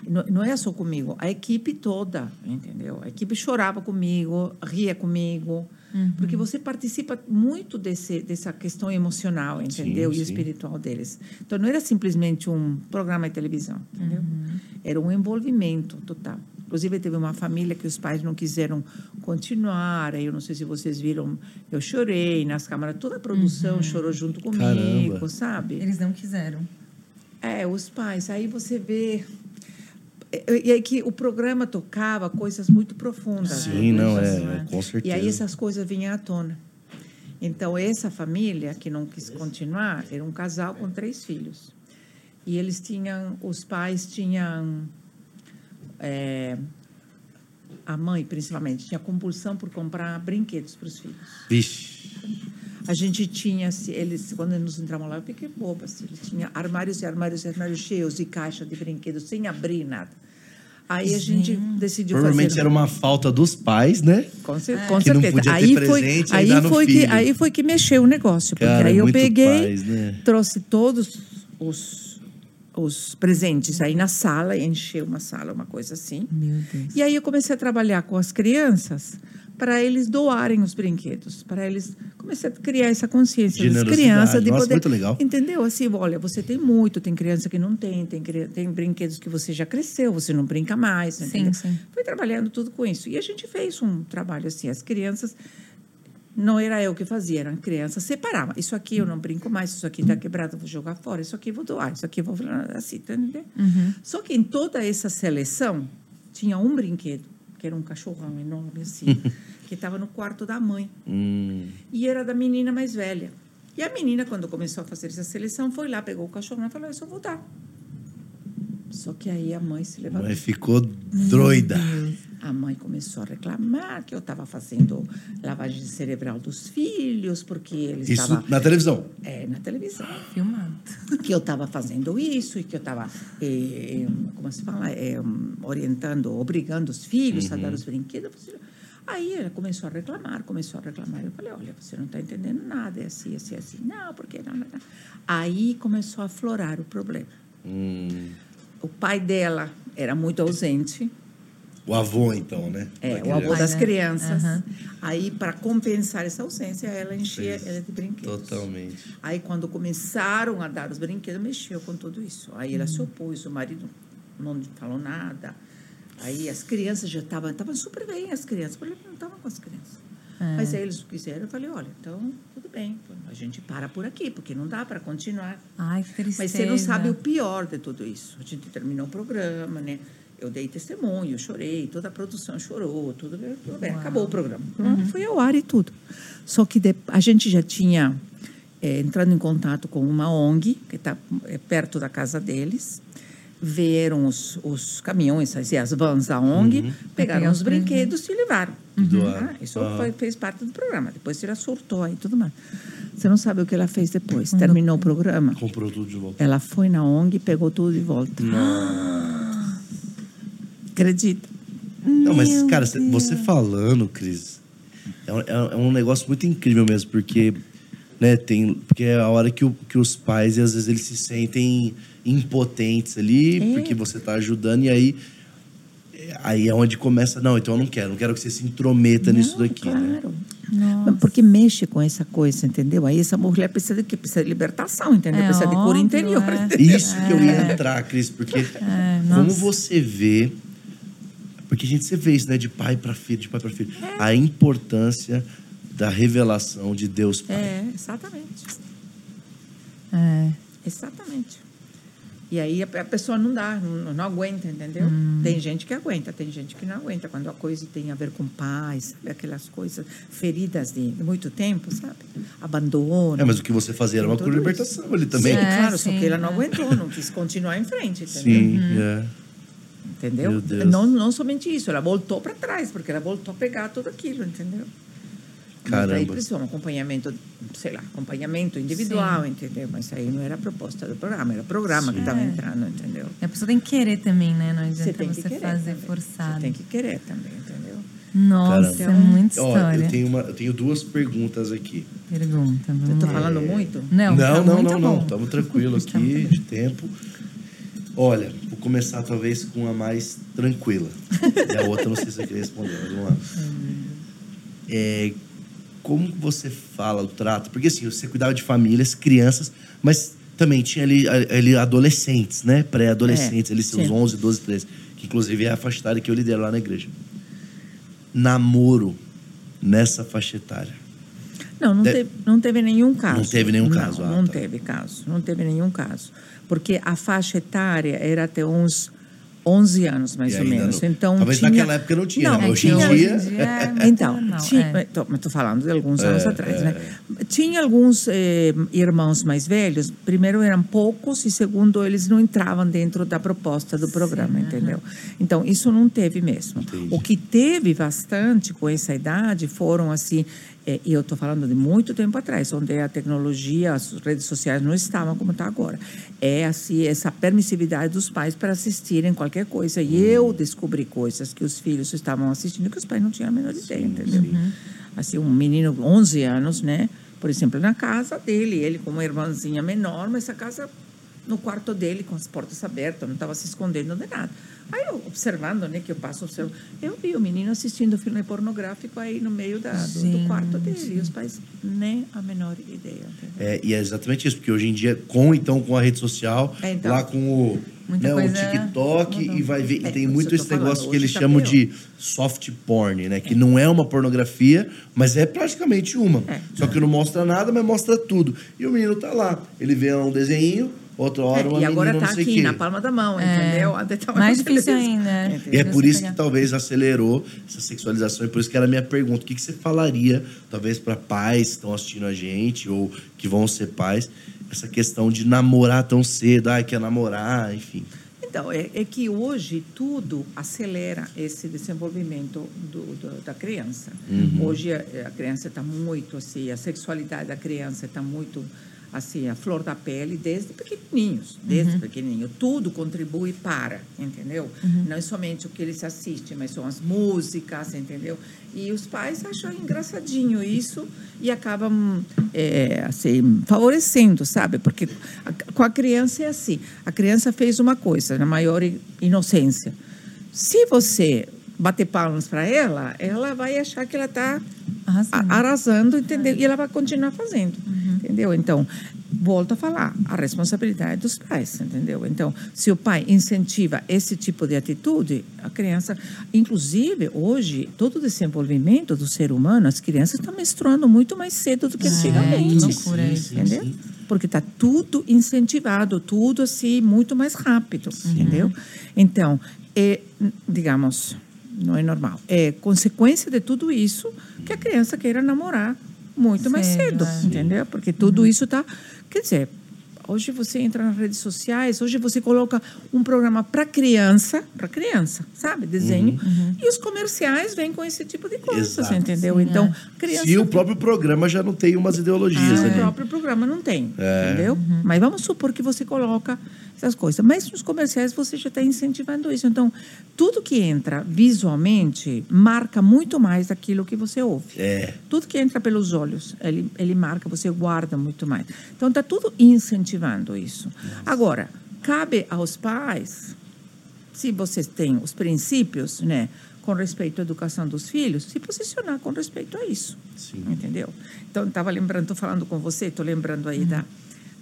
Não, não é só comigo, a equipe toda, entendeu? A equipe chorava comigo, ria comigo, porque você participa muito desse, dessa questão emocional, entendeu? Sim, e sim. espiritual deles. Então, não era simplesmente um programa de televisão, entendeu? Era um envolvimento total. Inclusive, teve uma família que os pais não quiseram continuar. Aí, eu não sei se vocês viram, eu chorei nas câmaras. Toda a produção chorou junto comigo, Caramba. sabe? Eles não quiseram. É, os pais. Aí você vê. E aí que o programa tocava coisas muito profundas. Sim, né? não, é, né? com certeza. E aí essas coisas vinham à tona. Então, essa família que não quis continuar era um casal com três filhos. E eles tinham, os pais tinham, é, a mãe principalmente, tinha compulsão por comprar brinquedos para os filhos. Vixe. A gente tinha, se- eles, quando nós entramos lá, eu fiquei boba, assim, eles tinham armários e armários e armários cheios de caixa de brinquedos, sem abrir nada. Aí a gente decidiu Provavelmente fazer... era uma falta dos pais, né? Com, cer com Que não certeza. podia ter aí foi, presente e aí foi que aí foi que mexeu o negócio, porque Cara, aí eu muito peguei, pais, né? trouxe todos os os presentes aí na sala, encheu uma sala, uma coisa assim. Meu Deus. E aí eu comecei a trabalhar com as crianças para eles doarem os brinquedos, para eles comecei a criar essa consciência das crianças de Nossa, poder muito legal. entendeu assim, olha, você tem muito, tem criança que não tem, tem tem brinquedos que você já cresceu, você não brinca mais, Sim, entendeu? sim. Foi trabalhando tudo com isso. E a gente fez um trabalho assim, as crianças não era eu que fazia, eram crianças separavam. Isso aqui eu não brinco mais, isso aqui está quebrado, eu vou jogar fora, isso aqui eu vou doar, isso aqui eu vou assim, tá entendendo? Só que em toda essa seleção tinha um brinquedo, que era um cachorrão enorme assim, que estava no quarto da mãe. Hum, E era da menina mais velha. E a menina, quando começou a fazer essa seleção, foi lá, pegou o cachorro e falou: Eu só vou dar. Só que aí a mãe se a levantou. mãe ficou doida. A mãe começou a reclamar que eu estava fazendo lavagem cerebral dos filhos, porque eles Isso estavam. na televisão. É, na televisão. Filmado. Que eu estava fazendo isso e que eu estava, eh, como se fala, eh, orientando, obrigando os filhos a dar os brinquedos. Aí ela começou a reclamar, começou a reclamar. Eu falei, olha, você não está entendendo nada, é assim, assim, assim. Não, porque não, não, não. Aí começou a aflorar o problema. Hum, O pai dela era muito ausente, o avô, então, né? é, o avô das né? crianças. Aham. Aí, para compensar essa ausência, ela enchia ela de brinquedos. Totalmente. Aí, quando começaram a dar os brinquedos, mexeu com tudo isso. Aí, ela se opôs, o marido não falou nada. Aí, as crianças já estavam estavam super bem, as crianças. Eu falei, não estavam com as crianças. Mas aí, eles não quiseram. Eu falei, olha, então, tudo bem. A gente para por aqui, porque não dá para continuar. Ai, que tristeza. Mas você não sabe o pior de tudo isso. A gente terminou o programa, né? Eu dei testemunho, chorei, toda a produção chorou, tudo, tudo bem, acabou o programa. Uhum. Foi ao ar e tudo. Só que de- a gente já tinha eh, entrado em contato com uma ONG, que está perto da casa deles. Vieram os, os caminhões, as vans da ONG, Uhum. pegaram Pegar os os brinquedos. e levaram. doaram. Ah, isso Ah. foi, fez parte do programa. Depois ela surtou aí e tudo mais. Você não sabe o que ela fez depois. Terminou o programa. Comprou tudo de volta. Ela foi na ONG e pegou tudo de volta. Acredita? Não, mas, cara, cê- você falando, Cris, é um, é um negócio muito incrível mesmo, porque, né, tem. Porque é a hora que, o- que os pais, às vezes, eles se sentem impotentes ali, É. porque você tá ajudando, e aí. Aí é onde começa, não, então eu não quero, não quero que você se intrometa nisso Não, daqui, né? claro. Mas Porque mexe com essa coisa, entendeu? Aí essa mulher precisa de quê? Precisa de libertação, entendeu? É precisa de cura óbvio, interior. é. entendeu? Isso que eu ia entrar, Cris, porque É, como nossa. você vê. Porque a gente se vê isso, né? De pai para filho, de pai para filho. É. A importância da revelação de Deus Pai. É, exatamente. É. Exatamente. E aí a a pessoa não dá, não, não aguenta, entendeu? Hum. Tem gente que aguenta, tem gente que não aguenta. Quando a coisa tem a ver com paz? Aquelas coisas, feridas de, muito tempo, sabe? Abandono. É, mas o que você fazia era uma cura libertação ali também. Sim, É, claro, só sim, que ela não é. aguentou, não quis continuar em frente, entendeu? Sim, é. Entendeu? Meu Deus. Não, não somente isso, ela voltou para trás, porque ela voltou a pegar tudo aquilo, entendeu? Mas aí Caramba. precisou um acompanhamento, sei lá, acompanhamento individual, entendeu? Mas aí não era a proposta do programa, era o programa que estava É. entrando, entendeu? E a pessoa tem que querer também, né? Não adianta Você você, tem que querer fazer também. forçado. Você tem que querer também, entendeu? Nossa, Caramba. é muita Ó, história. eu, tenho uma, eu tenho duas perguntas aqui. Pergunta, vamos Eu tô lá. falando muito? Não, não, tá não, muito não, não. Estamos tranquilos aqui bem. de tempo. Olha, vou começar talvez com a mais tranquila. e a outra não sei se você quer responder, mas vamos lá. É, como você fala o trato? Porque assim, você cuidava de famílias, crianças, mas também tinha ali, ali adolescentes, né? Pré-adolescentes, É, ali seus sim. 11, 12, 13. Que inclusive é a faixa etária que eu lidero lá na igreja. Namoro nessa faixa etária. Não, não, De- teve, não teve nenhum caso. Não teve nenhum Não, caso, ah, não tá. teve caso. Não teve nenhum caso. Porque a faixa etária era até uns 11 anos, mais ou menos. não- Então, talvez tinha... naquela época não tinha, né? Não, Hoje em tinha- dia- é muito Então, normal, tinha, é. mas estou falando de alguns anos atrás, né? Tinha alguns eh, irmãos mais velhos, primeiro eram poucos e segundo eles não entravam dentro da proposta do programa, entendeu? Então, isso não teve mesmo. Entendi. O que teve bastante com essa idade foram assim, eh, e eu estou falando de muito tempo atrás, onde a tecnologia, as redes sociais não estavam como está agora. É assim, essa permissividade dos pais para assistirem qualquer coisa. E eu descobri coisas que os filhos estavam assistindo que os pais não tinham a menor ideia, entendeu? Assim, um menino de 11 anos, né? Por exemplo, na casa dele, ele com uma irmãzinha menor, mas a casa no quarto dele com as portas abertas, não estava se escondendo de nada. Aí eu observando, né, que eu passo observando, eu vi o menino assistindo filme pornográfico aí no meio da, do, do quarto dele, e os pais nem a menor ideia. É, e é exatamente isso, porque hoje em dia, com então com a rede social, É, então. lá com o, Muita né, o TikTok, mudou. e vai ver. e É, tem por muito esse falando, negócio que eles tá chamam pior. de soft porn, né? Que não é uma pornografia, mas é praticamente uma. É. Só que não mostra nada, mas mostra tudo. E o menino tá lá. Ele vê um desenho, outra hora uma É, e agora menina, está não sei o aqui, quê. na palma da mão, É. entendeu? Até tava Mais na difícil ainda, é. Entendeu? E é Você por isso que talvez acelerou essa sexualização, e por isso que era a minha pergunta. O que, que você falaria, talvez, para pais que estão assistindo a gente, ou que vão ser pais, essa questão de namorar tão cedo, ah, quer namorar, enfim. Então, é, é que hoje tudo acelera esse desenvolvimento do, do- da criança. Hoje a, a criança está muito assim, a sexualidade da criança está muito assim, a flor da pele desde pequenininhos, desde pequenininho. Tudo contribui para, entendeu? Não é somente o que eles assistem, mas são as músicas, entendeu? E os pais acham engraçadinho isso e acabam é, assim, favorecendo, sabe? Porque a- com a criança é assim, a criança fez uma coisa na maior inocência. Se você bater palmas para ela, ela vai achar que ela está Arrasando. arrasando, entendeu? E ela vai continuar fazendo, entendeu? Então, volto a falar, a responsabilidade dos pais, entendeu? Então, se o pai incentiva esse tipo de atitude, a criança, inclusive hoje, todo o desenvolvimento do ser humano, as crianças estão menstruando muito mais cedo do que É, antigamente. que loucura isso. Entendeu? Porque está tudo incentivado, tudo assim, muito mais rápido, entendeu? Então, é, digamos, não é normal. É consequência de tudo isso que a criança queira namorar muito mais Cedo, é. entendeu? Porque tudo isso está. Quer dizer, hoje você entra nas redes sociais, hoje você coloca um programa para criança, para criança, sabe? Desenho. E os comerciais vêm com esse tipo de coisas, entendeu? Sim, então, é. criança. Se o próprio programa já não tem umas ideologias Ah, o próprio programa não tem, É. entendeu? Mas vamos supor que você coloca essas coisas. Mas nos comerciais você já está incentivando isso. Então, tudo que entra visualmente marca muito mais aquilo que você ouve. É. Tudo que entra pelos olhos, ele, ele marca, você guarda muito mais. Então, está tudo incentivando isso. Agora, cabe aos pais, se vocês têm os princípios, né, com respeito à educação dos filhos, se posicionar com respeito a isso. Sim. Entendeu? Então, estava lembrando, estou falando com você, estou lembrando aí da,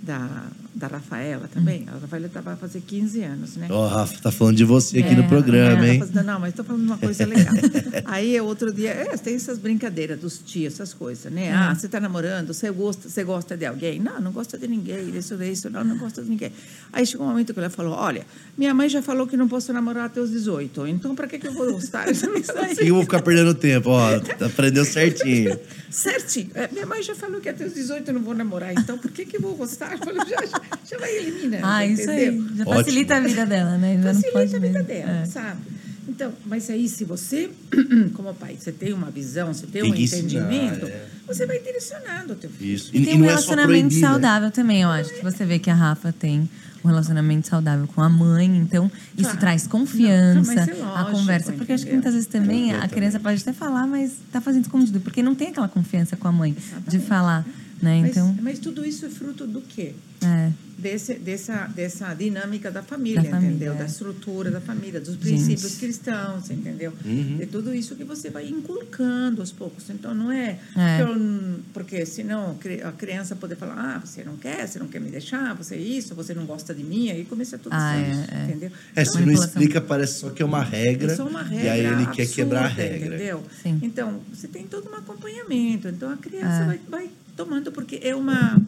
da, da Rafaela também. A Rafaela estava a fazer 15 anos, né? Ó, Rafa, tá falando de você aqui É, no programa, É, hein? fazendo- não, mas estou falando de uma coisa legal. Aí, outro dia, é, tem essas brincadeiras dos tios, essas coisas, né? Ah, você está namorando, você gosta, você gosta de alguém? Não, não gosta de ninguém, isso, isso, não, não gosta de ninguém. Aí chegou um momento que ela falou, olha, minha mãe já falou que não posso namorar até os 18, então para que, que eu vou gostar? Que eu vou ficar perdendo tempo? Ó, aprendeu certinho. Certinho. É, minha mãe já falou que até os 18 eu não vou namorar, então por que, que eu vou gostar? Eu falei, já, já, já vai eliminando, Ah, isso aí. entendeu? Já Ótimo. facilita a vida dela, né? Já não Facilita pode a vida mesmo. dela, É. sabe? Então, mas aí se você, como pai, você tem uma visão, você tem, Tem um que ensinar, entendimento, é. você vai direcionando o teu filho. Isso. E, tem um não é relacionamento proibir, né? saudável também, eu acho. Que você vê que a Rafa tem um relacionamento saudável com a mãe. Então, isso Claro. traz confiança, Não, é a lógico, conversa. Porque acho que muitas vezes também a criança pode até falar, mas tá fazendo escondido, porque não tem aquela confiança com a mãe de falar, né? Mas, Então, mas tudo isso é fruto do quê? é. Desse, dessa, dessa dinâmica da família, Da família, entendeu? é. Da estrutura da família, dos Gente. princípios cristãos, entendeu? De tudo isso que você vai inculcando aos poucos. Então, não é... É. eu- porque senão a criança pode falar, ah, você não quer, você não quer me deixar, você é isso, você não gosta de mim, aí começa tudo Ah, isso, é, é. entendeu? É, se não explica, parece só que é uma regra. É só uma regra e aí ele quer absurda, quebrar a regra. Entendeu? Sim. Então, você tem todo um acompanhamento. Então, a criança É. vai, vai tomando, porque é uma.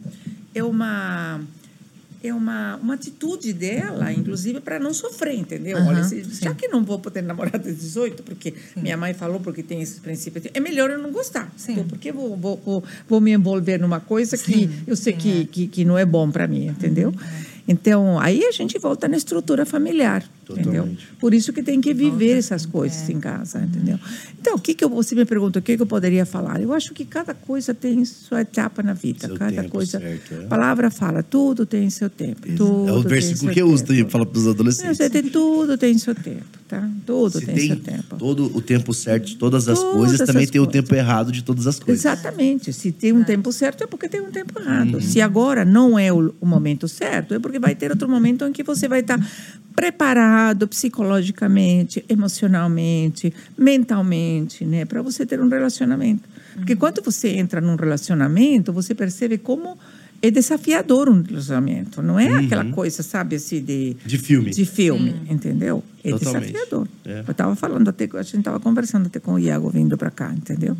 É uma é uma, uma atitude dela, inclusive, para não sofrer, entendeu? Aham, Olha, se- sim. já que não vou poder namorar até 18, porque minha mãe falou porque tem esses princípios, é melhor eu não gostar. Sim. Entendeu? Porque vou, vou, vou, vou me envolver numa coisa que Sim, eu sei sim, que, é. que, que não é bom para mim, entendeu? Então, aí a gente volta na estrutura familiar, entendeu? Totalmente. Por isso que tem que viver essas coisas em casa, entendeu? Então, o que que eu, você me pergunta, o que que eu poderia falar? Eu acho que cada coisa tem sua etapa na vida, Seu cada tempo coisa. certo, é. A palavra fala, tudo tem seu tempo. Tudo é o versículo que eu uso tempo. fala para os É, adolescentes. Você tem tudo tem seu tempo, tá? Tudo tem, tem seu tempo. todo o tempo certo de todas as Todas coisas, também as tem o coisas. tempo errado de todas as coisas. Exatamente. Se tem um tempo certo, é porque tem um tempo errado. Uhum. Se agora não é o, o momento certo, é porque vai ter outro momento em que você vai estar preparado psicologicamente, emocionalmente, mentalmente, né, para você ter um relacionamento. Uhum. Porque quando você entra num relacionamento, você percebe como é desafiador um relacionamento. Não é aquela coisa, sabe, assim, de Uhum. De filme. de filme, entendeu? É Totalmente. desafiador. É. Eu estava falando até, a gente estava conversando até com o Iago vindo para cá, entendeu?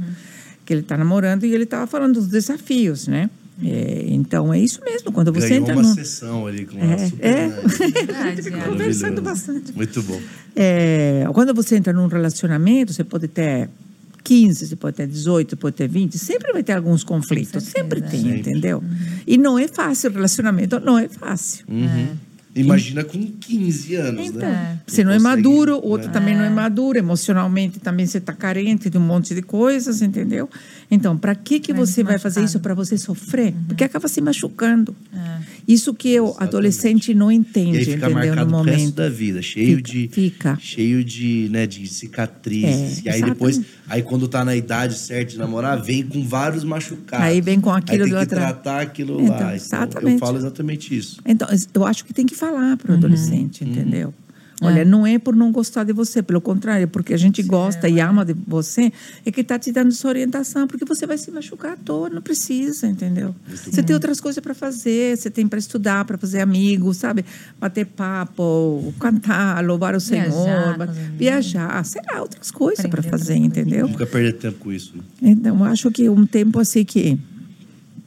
Que ele está namorando e ele estava falando dos desafios, né? É, então é isso mesmo, quando você Ganhou entra uma no sessão ali com a É, super é. É. conversando bastante. Muito bom. É, quando você entra num relacionamento, você pode ter 15, você pode ter 18, você pode ter 20, sempre vai ter alguns conflitos, certeza, sempre é. tem, Sempre. entendeu? E não é fácil, relacionamento não é fácil. Uhum. Imagina com 15 anos, Então, né? você não é maduro, o outro né? também não é maduro, emocionalmente também você está carente de um monte de coisas, entendeu? Então, para que que Vai você vai fazer isso para você sofrer? Porque acaba se machucando. É. Isso que o adolescente não E entende, aí fica entendeu? marcado No pro resto momento. da vida, cheio Fica, de fica. cheio de, né, de cicatrizes. É, e aí exatamente. depois, aí quando tá na idade certa de namorar, vem com vários machucados. Aí vem com aquilo aí do tem que atrás. tratar aquilo Então, lá. Então, eu exatamente. falo exatamente isso. Então, eu acho que tem que falar para o adolescente, Uhum. Entendeu? Olha, não é por não gostar de você, pelo contrário, porque a gente gosta e ama de você, é que está te dando essa orientação, porque você vai se machucar à toa, não precisa, entendeu? Você tem outras coisas para fazer, você tem para estudar, para fazer amigos, sabe? Bater papo, cantar, louvar o Viajar Senhor, amigos. viajar, sei lá, outras coisas para fazer, entendeu? Nunca perder tempo com isso. né? Então, eu acho que é um tempo assim que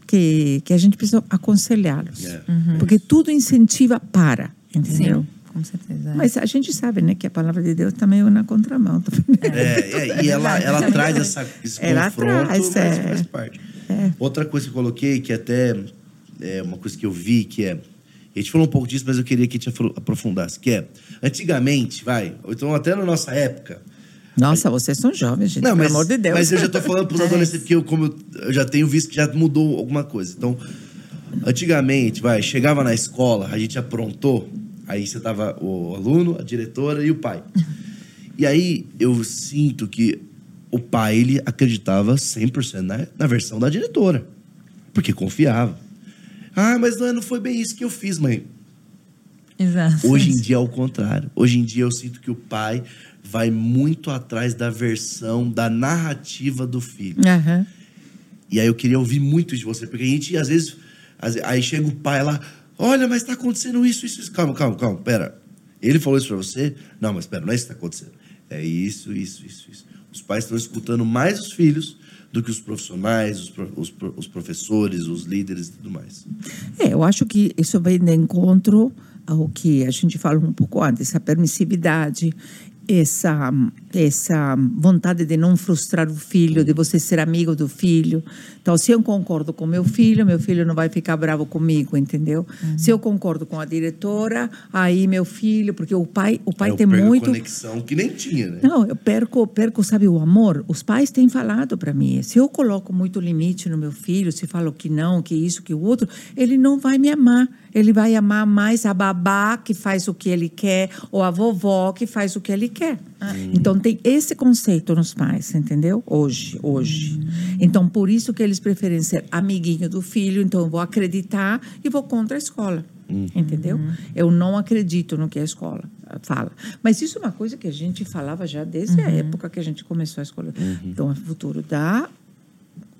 que, que a gente precisa aconselhá-los. É. Porque tudo incentiva para, entendeu? Sim, com certeza. é. Mas a gente sabe, né, que a palavra de Deus também é na contramão. também. É, é, e ela, ela Também traz é. essa, esse Ela confronto, traz, mas é. faz parte. Outra coisa que eu coloquei, que até é uma coisa que eu vi, que é. A gente falou um pouco disso, mas eu queria que a gente aprofundasse, que é, antigamente, vai, então até na nossa época, Nossa, vocês são jovens, gente, Não, pelo mas, amor de Deus. mas eu já tô falando pros É. adolescentes, porque eu, como eu, eu já tenho visto que já mudou alguma coisa. Então, antigamente, vai, chegava na escola, a gente aprontou, aí você tava o aluno, a diretora e o pai. E aí eu sinto que o pai, ele acreditava 100% na, na versão da diretora, porque confiava. Ah, mas não, não foi bem isso que eu fiz, mãe. Exato. Hoje em dia é o contrário. Hoje em dia eu sinto que o pai vai muito atrás da versão, da narrativa do filho. Aham. E aí eu queria ouvir muito de você, porque a gente, às vezes, aí chega o pai lá, olha, mas tá acontecendo isso, isso, isso. Calma, calma, calma, pera. Ele falou isso pra você? Não, mas pera, não é isso que tá acontecendo. É isso, isso, isso, isso. Os pais estão escutando mais os filhos do que os profissionais, os, os os professores, os líderes e tudo mais. É, eu acho que isso vem de encontro ao que a gente falou um pouco antes, essa permissividade, essa, essa vontade de não frustrar o filho, de você ser amigo do filho. Então, se eu concordo com meu filho, meu filho não vai ficar bravo comigo, entendeu? Uhum. Se eu concordo com a diretora, aí meu filho, porque o pai, o pai eu tem muito conexão que nem tinha, né? não, eu perco, perco, sabe, o amor. Os pais têm falado para mim. Se eu coloco muito limite no meu filho, se falo que não, que isso, que o outro, ele não vai me amar. Ele vai amar mais a babá que faz o que ele quer ou a vovó que faz o que ele quer. Então tem esse conceito nos pais, entendeu? Hoje, hoje. Então por isso que eles preferem ser amiguinho do filho. Então eu vou acreditar e vou contra a escola. Entendeu? Eu não acredito no que a escola fala. Mas isso é uma coisa que a gente falava já desde a época que a gente começou a escola. Então, o futuro dá.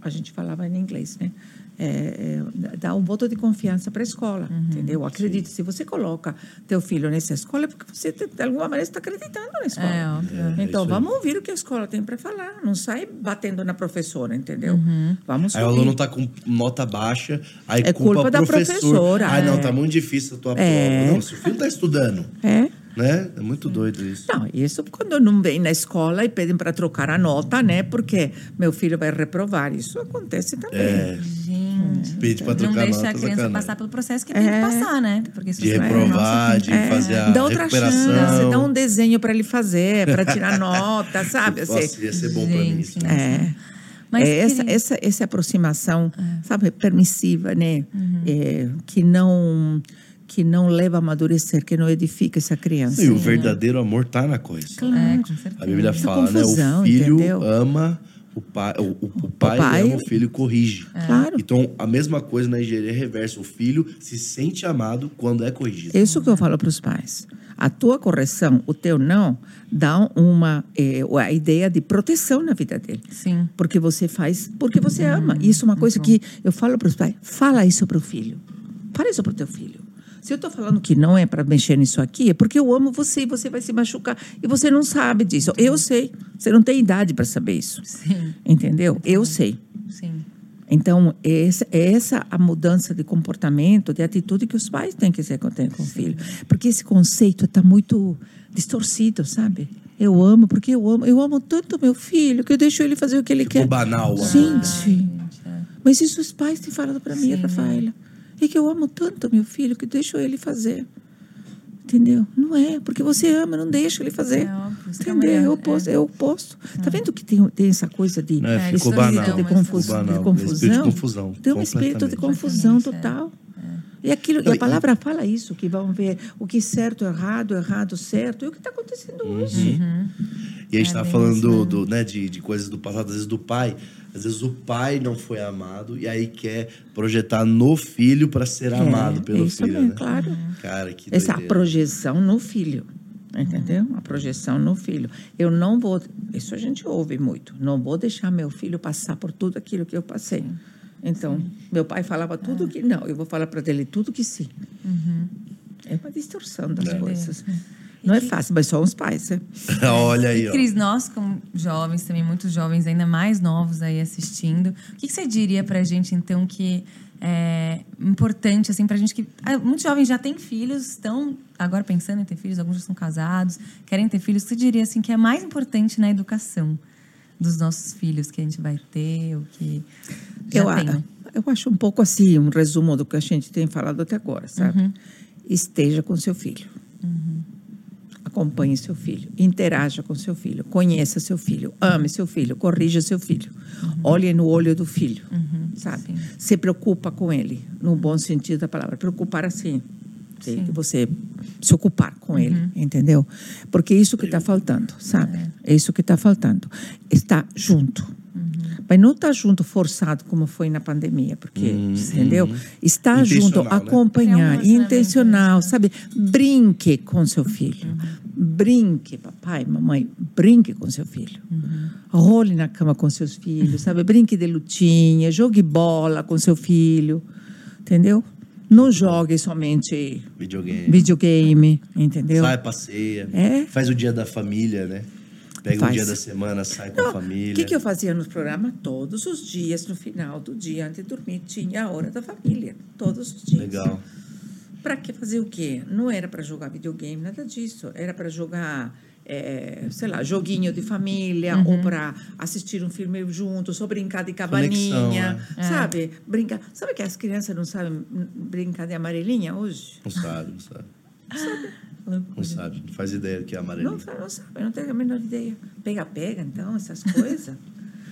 A gente falava em inglês, né? É, é, dá um voto de confiança para a escola, entendeu? Acredite, se você coloca teu filho nessa escola, é porque você, de alguma maneira, está acreditando na escola. É, óbvio. É, Então, vamos ouvir o que a escola tem para falar. Não sai batendo na professora, entendeu? Vamos Aí o aluno tá com nota baixa, aí É culpa, culpa da professor. professora, Ah, não, é. tá muito difícil a tua É. prova. Não, seu filho tá estudando, É. né? É muito doido isso. Não, isso quando não vem na escola e pedem para trocar a nota, né? Porque meu filho vai reprovar. Isso acontece também. É, Gente. Pede pra Não trocar deixa nota, a criança sacanagem. passar pelo processo que tem É. que passar, né? Porque se De você reprovar, de fazer a Dá outra recuperação. chance, dá um desenho para ele fazer, para tirar nota, sabe? Assim, Nossa, ia ser bom pra mim isso. Né? É. Mas é essa, queria- essa, essa aproximação, sabe, permissiva, né? Uhum. É, que não que não leva a amadurecer, que não edifica essa criança. E o verdadeiro amor tá na coisa. É, com certeza. A Bíblia fala, né? confusão, O filho entendeu? ama o pai, o, o- o pai, pai- ama o filho e corrige. Claro. Então, a mesma coisa na engenharia reversa. O filho se sente amado quando é corrigido. É Isso que eu falo para os pais. A tua correção, o teu não, dá uma eh, a ideia de proteção na vida dele. Sim. Porque você faz, porque você ama. Isso é uma coisa que eu falo para os pais. Fala isso para o filho. Fala isso para o teu filho. Se eu estou falando que não é para mexer nisso aqui, é porque eu amo você e você vai se machucar. E você não sabe disso. Eu sei. Você não tem idade para saber isso. Sim. Entendeu? Eu sei. Sim. Então, essa, é essa a mudança de comportamento, de atitude que os pais têm que ter com com o filho. Porque esse conceito está muito distorcido, sabe? Eu amo porque eu amo. Eu amo tanto meu filho que eu deixo ele fazer o que ele Ficou quer. banal o amor. Gente, é. mas isso os pais têm falado para mim. Rafaela. É que eu amo tanto meu filho que deixo ele fazer. Entendeu? Não é, porque você ama, não deixa ele fazer. É óbvio, Entendeu? é- É o oposto. É oposto. Tá vendo que tem, tem essa coisa de É, É, ficou banal. de, confus, ficou de banal. confusão. Espírito de confusão. Tem um espírito de confusão Completamente, é. E aquilo, e a palavra fala isso, que vão ver o que é certo, errado, errado, certo. É o que está acontecendo Uhum. hoje. E a gente É tá bem falando do, do, né, de, de coisas do passado, às vezes do pai. Às vezes o pai não foi amado e aí quer projetar no filho para ser amado pelo isso filho, mesmo, né? claro. Cara, que Essa doideira. projeção no filho. Entendeu? A projeção no filho. Eu não vou. Isso a gente ouve muito. Não vou deixar meu filho passar por tudo aquilo que eu passei. Então, meu pai falava tudo que não, eu vou falar para ele tudo que sim. É uma distorção das coisas. Não é fácil, mas só os pais, né? Olha aí, E, ó. Cris, nós como jovens, também muitos jovens, ainda mais novos aí assistindo, o que, que você diria pra gente, então, que é importante, assim, pra gente que... ah, Muitos jovens já têm filhos, estão agora pensando em ter filhos, alguns já são casados, querem ter filhos. O que você diria, assim, que é mais importante na educação dos nossos filhos que a gente vai ter, o que já Eu, tem? eu acho um pouco assim, um resumo do que a gente tem falado até agora, sabe? Esteja com seu filho. Acompanhe seu filho, interaja com seu filho, conheça seu filho, ame seu filho, corrija seu filho, olhe no olho do filho, sabe? Se preocupa com ele, no bom sentido da palavra. Preocupar assim, de que você se ocupar com ele, entendeu? Porque é isso que está faltando, sabe? É isso que está faltando. Está junto. Mas não está junto forçado como foi na pandemia, porque, entendeu? Está junto, né? acompanhar, intencional, sabe? Brinque com seu filho. Brinque, papai, mamãe, brinque com seu filho. Role na cama com seus filhos, sabe? Brinque de lutinha, jogue bola com seu filho, entendeu? Não jogue somente Videogame. videogame, entendeu? Sai, passeia. É. Faz o dia da família, né? Pega Faz. um dia da semana, sai com a Não, família. O que, que eu fazia no programa? Todos os dias, no final do dia, antes de dormir, tinha a hora da família. Todos os dias. Legal. Para que fazer o quê? Não era para jogar videogame, nada disso. Era para jogar, é, sei lá, joguinho de família, ou para assistir um filme juntos, ou brincar de cabaninha, Conexão, sabe? Brincar. Sabe que as crianças não sabem brincar de amarelinha hoje? Não sabe, não sabe. Não sabe, não faz ideia do que é Não, amarelinho. não sabe, não tem a menor ideia. Pega-pega, então, essas coisas.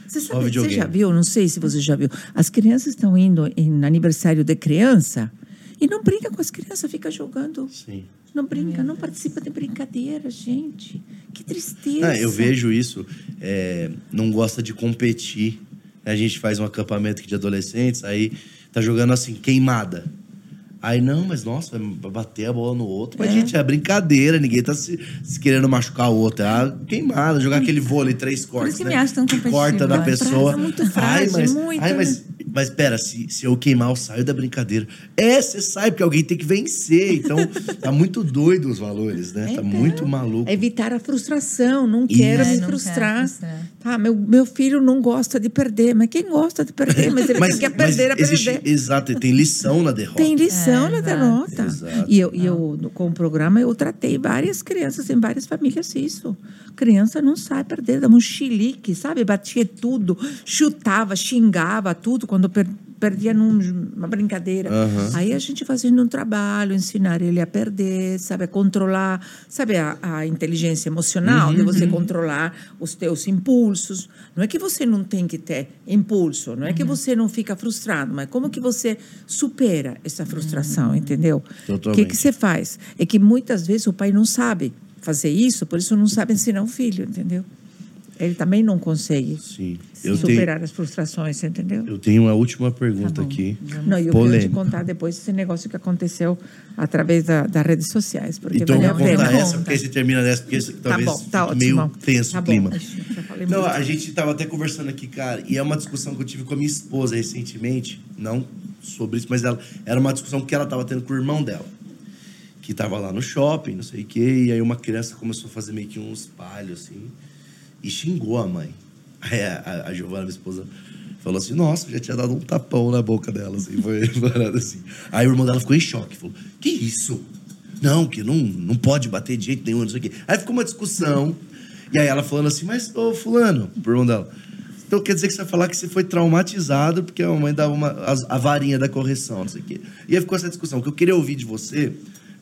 Você, sabe, você já viu? Não sei se você já viu. As crianças estão indo em aniversário de criança e não brinca com as crianças, fica jogando. Sim. Não brinca, não participa de brincadeira, gente. Que tristeza. Ah, eu vejo isso. é, não gosta de competir. A gente faz um acampamento aqui de adolescentes, aí tá jogando assim, queimada. Aí, não, mas nossa, vai bater a bola no outro. Mas, gente, é brincadeira, ninguém tá se, se querendo machucar o outro. É a queimada, jogar aquele vôlei, três cortes. que né? me acho tão competitivo, corta da né? pessoa. Frase muito ai, mas, muito, ai, né? mas, mas pera, se, se eu queimar, eu saio da brincadeira. É, você sai, porque alguém tem que vencer. Então, tá muito doido os valores, né? Tá Então, muito maluco. Evitar a frustração, não quero É, me não quero frustrar. frustrar. Tá, meu, meu filho não gosta de perder, mas quem gosta de perder? Mas ele quer perder, é existe- perder. Exato, tem lição na derrota. Tem lição É, na exato. derrota. Exato. E eu, e eu, com o programa, eu tratei várias crianças em várias famílias isso. Criança não sabe perder, dava um chilique, sabe? Batia tudo, chutava, xingava tudo quando per- perdia num- numa brincadeira. Aí a gente fazendo um trabalho, ensinar ele a perder, sabe? A controlar, sabe? A, a inteligência emocional, de você controlar os teus impulsos. Não é que você não tem que ter impulso, não é que você não fica frustrado, mas como que você supera essa frustração, entendeu? O que, que você faz? É que muitas vezes o pai não sabe fazer isso, por isso não sabe ensinar o filho, entendeu? Ele também não consegue Sim. Eu tenho, superar as frustrações, entendeu? eu tenho uma última Tá pergunta aqui. Não, e eu quero te contar depois esse negócio que aconteceu através da, das redes sociais, porque Então, vou contar essa, Conta. porque você termina dessa, porque Tá talvez bom, tá meio ótimo. tenso Tá o bom. clima. Falei Não, a gente estava até conversando aqui, cara, e é uma discussão que eu tive com a minha esposa recentemente, não sobre isso, mas ela, era uma discussão que ela estava tendo com o irmão dela, que estava lá no shopping, não sei o quê, e aí uma criança começou a fazer meio que um espalho, assim, e xingou a mãe. Aí a, a, a Giovana, minha esposa, falou assim, nossa, já tinha dado um tapão na boca dela, assim, foi assim. Aí o irmão dela ficou em choque, falou, que isso? Não, que não, não pode bater de jeito nenhum, não sei o quê. Aí ficou uma discussão, e aí ela falando assim, mas, ô fulano, pro irmão dela, então quer dizer que você vai falar que você foi traumatizado porque a mamãe dava uma, a, a varinha da correção, não sei o quê. E aí ficou essa discussão. O que eu queria ouvir de você,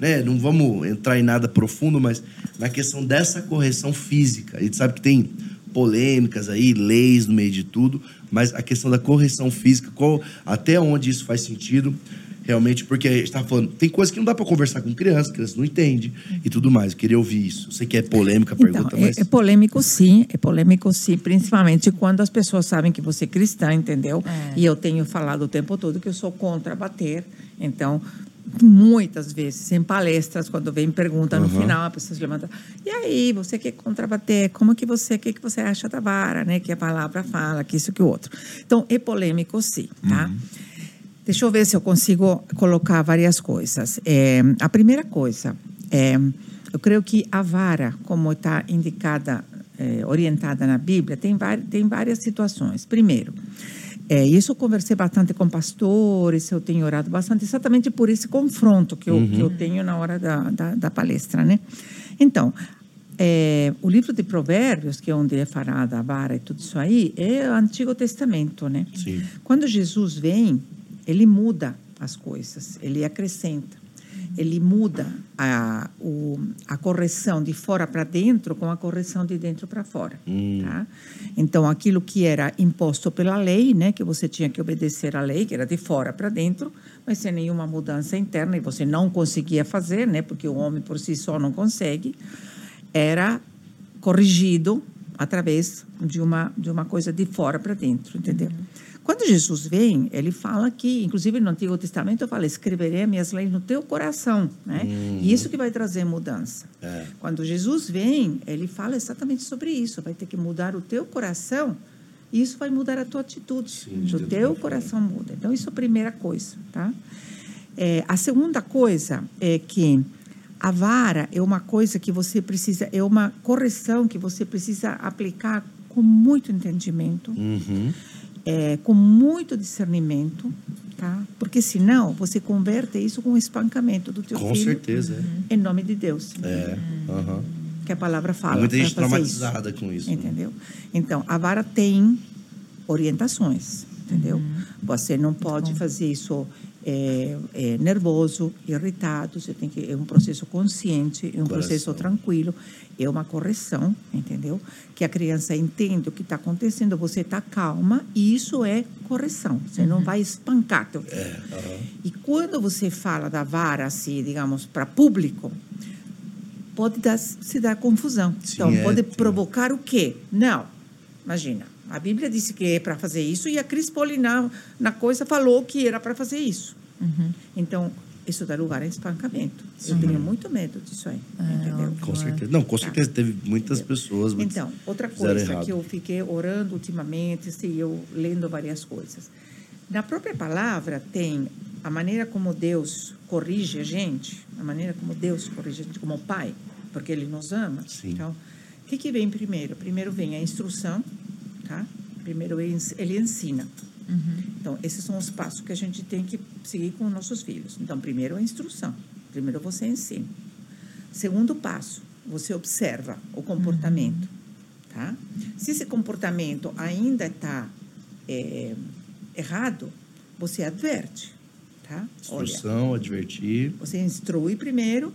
né? Não vamos entrar em nada profundo, mas na questão dessa correção física. A gente sabe que tem polêmicas aí, leis no meio de tudo, mas a questão da correção física, qual, até onde isso faz sentido, realmente, porque a gente tá falando, tem coisas que não dá para conversar com criança, criança não entende e tudo mais. Eu queria ouvir isso. Eu sei que é polêmica a Então, pergunta, é, mas. é polêmico sim, é polêmico sim, principalmente quando as pessoas sabem que você é cristã, entendeu? É. E eu tenho falado o tempo todo que eu sou contra bater, então muitas vezes em palestras quando vem pergunta no final a pessoa se levanta e aí você quer contrabater? Como que você que que você acha da vara né? Que a palavra fala que isso que o outro. Então é polêmico sim tá? Deixa eu ver se eu consigo colocar várias coisas. É, a primeira coisa, é, eu creio que a vara, como está indicada, é, orientada na Bíblia, tem, tem várias situações. Primeiro, é, isso eu conversei bastante com pastores, eu tenho orado bastante, exatamente por esse confronto que eu, que eu tenho na hora da, da, da palestra, né? Então, é, o livro de Provérbios, que é onde é falada a vara e tudo isso aí, é o Antigo Testamento, né? Sim. Quando Jesus vem, ele muda as coisas, ele acrescenta, ele muda a, o, a correção de fora para dentro com a correção de dentro para fora. Tá? Então, aquilo que era imposto pela lei, né, que você tinha que obedecer à lei, que era de fora para dentro, mas sem nenhuma mudança interna, e você não conseguia fazer, né, porque o homem por si só não consegue, era corrigido através de uma de uma coisa de fora para dentro, entendeu? Quando Jesus vem, ele fala que, inclusive no Antigo Testamento, fala: escreverei minhas leis no teu coração, né? E isso que vai trazer mudança. É. Quando Jesus vem, ele fala exatamente sobre isso. Vai ter que mudar o teu coração. E isso vai mudar a tua atitude. Sim, o teu coração muda. Então, isso é a primeira coisa, tá? É, a segunda coisa é que a vara é uma coisa que você precisa, é uma correção que você precisa aplicar com muito entendimento, Uhum. É, com muito discernimento, tá? Porque senão você converte isso com espancamento do teu Com filho certeza, em nome de Deus. é. É. aham. Que a palavra fala. Muita pra gente traumatizada isso. com isso. né? Entendeu? Então, a vara tem orientações, entendeu? Você não pode fazer isso é, é, nervoso, irritado. Você tem que é um processo consciente, é um Coração. processo tranquilo, é uma correção, entendeu? Que a criança entende o que está acontecendo, você está calma e isso é correção. Você não vai espancar teu filho. É, aham. E quando você fala da vara, assim, digamos, para público, pode dar, se dar confusão. Sim, então, é, pode provocar o quê? Não. Imagina, a Bíblia disse que é para fazer isso e a Cris Poli na, na coisa falou que era para fazer isso. Então, isso dá lugar a espancamento. Eu tenho muito medo disso aí, entendeu? Com certeza. Não, com certeza teve muitas pessoas. mas Então, outra coisa errado. que eu fiquei orando ultimamente, assim, eu lendo várias coisas. Na própria palavra tem a maneira como Deus corrige a gente, a maneira como Deus corrige a gente como pai, porque Ele nos ama. Sim. Então, o que, que vem primeiro? Primeiro vem a instrução, tá? Primeiro ele ens- ele ensina. Então, esses são os passos que a gente tem que seguir com os nossos filhos. Então, primeiro a instrução. Primeiro você ensina. Segundo passo, você observa o comportamento, tá? Se esse comportamento ainda está errado, você adverte, tá? Olha, Instrução, advertir. você instrui primeiro,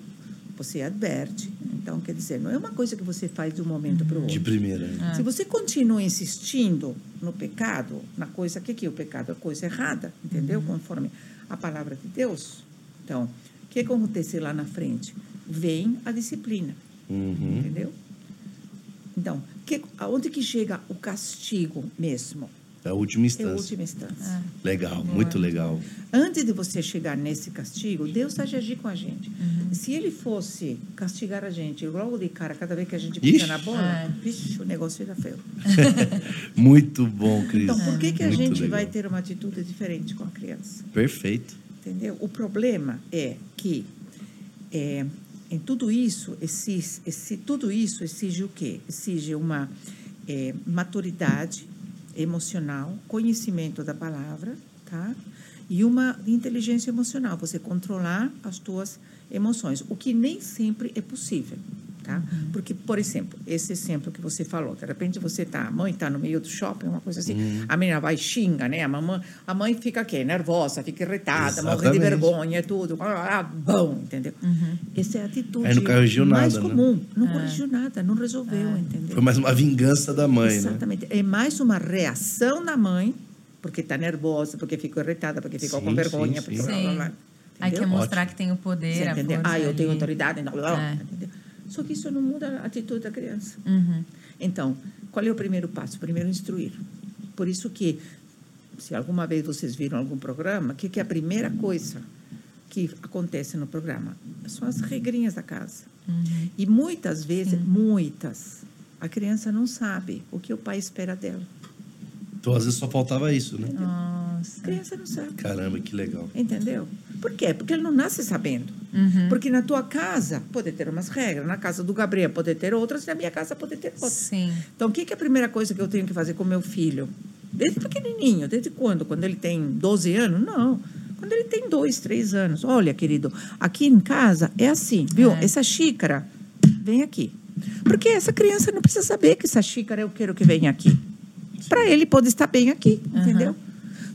você adverte. Então, quer dizer, não é uma coisa que você faz de um momento para o outro. De primeira. né? Se você continua insistindo no pecado, na coisa que que é o pecado, a coisa errada, entendeu? Conforme a palavra de Deus. Então, o que acontece lá na frente? Vem a disciplina, Uhum. entendeu? Então, que, aonde que chega o castigo mesmo? É a última É a instância. última instância. Legal, muito legal. Antes de você chegar nesse castigo, Deus vai agir com a gente. Se ele fosse castigar a gente logo de cara, cada vez que a gente pisa na bola, É. vixe, o negócio era feio. Muito bom, Cris. Então, por que, que a Muito gente legal. vai ter uma atitude diferente com a criança? Perfeito. Entendeu? O problema é que é, em tudo isso exige, exige- tudo isso exige o quê? Exige uma é, maturidade emocional, conhecimento da palavra, tá? E uma inteligência emocional, você controlar as tuas emoções, o que nem sempre é possível. Tá? Porque, por exemplo, esse exemplo que você falou, de repente você tá, a mãe está no meio do shopping, uma coisa assim, a menina vai xinga, né? A mamãe, a mãe fica quê? Nervosa, fica irritada, morre de vergonha, tudo, ah, bom, entendeu? Essa é a atitude Aí não corrigiu mais nada, né? comum, não corrigiu nada, não resolveu, entendeu? Foi mais uma vingança da mãe, né? Exatamente. É mais uma reação da mãe, porque está nervosa, porque ficou irritada, porque ficou Sim, com vergonha, sim, porque sim. blá, blá, blá. Sim. Aí quer Entendeu? mostrar Ótimo. que tem o poder, Você a entendeu? Ah, eu tenho autoridade. Não, blá, É. entendeu? Só que isso não muda a atitude da criança. Uhum. Então, qual é o primeiro passo? Primeiro, instruir. Por isso que, se alguma vez vocês viram algum programa, o que, que é a primeira coisa que acontece no programa? São as regrinhas da casa. Uhum. E muitas vezes, muitas, a criança não sabe o que o pai espera dela. Então, às vezes, só faltava isso, né? A Nossa. criança não sabe. Caramba, que legal. Entendeu? Por quê? Porque ele não nasce sabendo. Uhum. Porque na tua casa pode ter umas regras, na casa do Gabriel pode ter outras, na minha casa pode ter outras. Sim. Então, o que que é a primeira coisa que eu tenho que fazer com meu filho? Desde pequenininho, desde quando? Quando ele tem 12 anos? Não. Quando ele tem dois, três anos. Olha, querido, aqui em casa é assim, viu? É. Essa xícara, vem aqui. Porque essa criança não precisa saber que essa xícara eu quero que venha aqui. Para ele pode estar bem aqui, entendeu?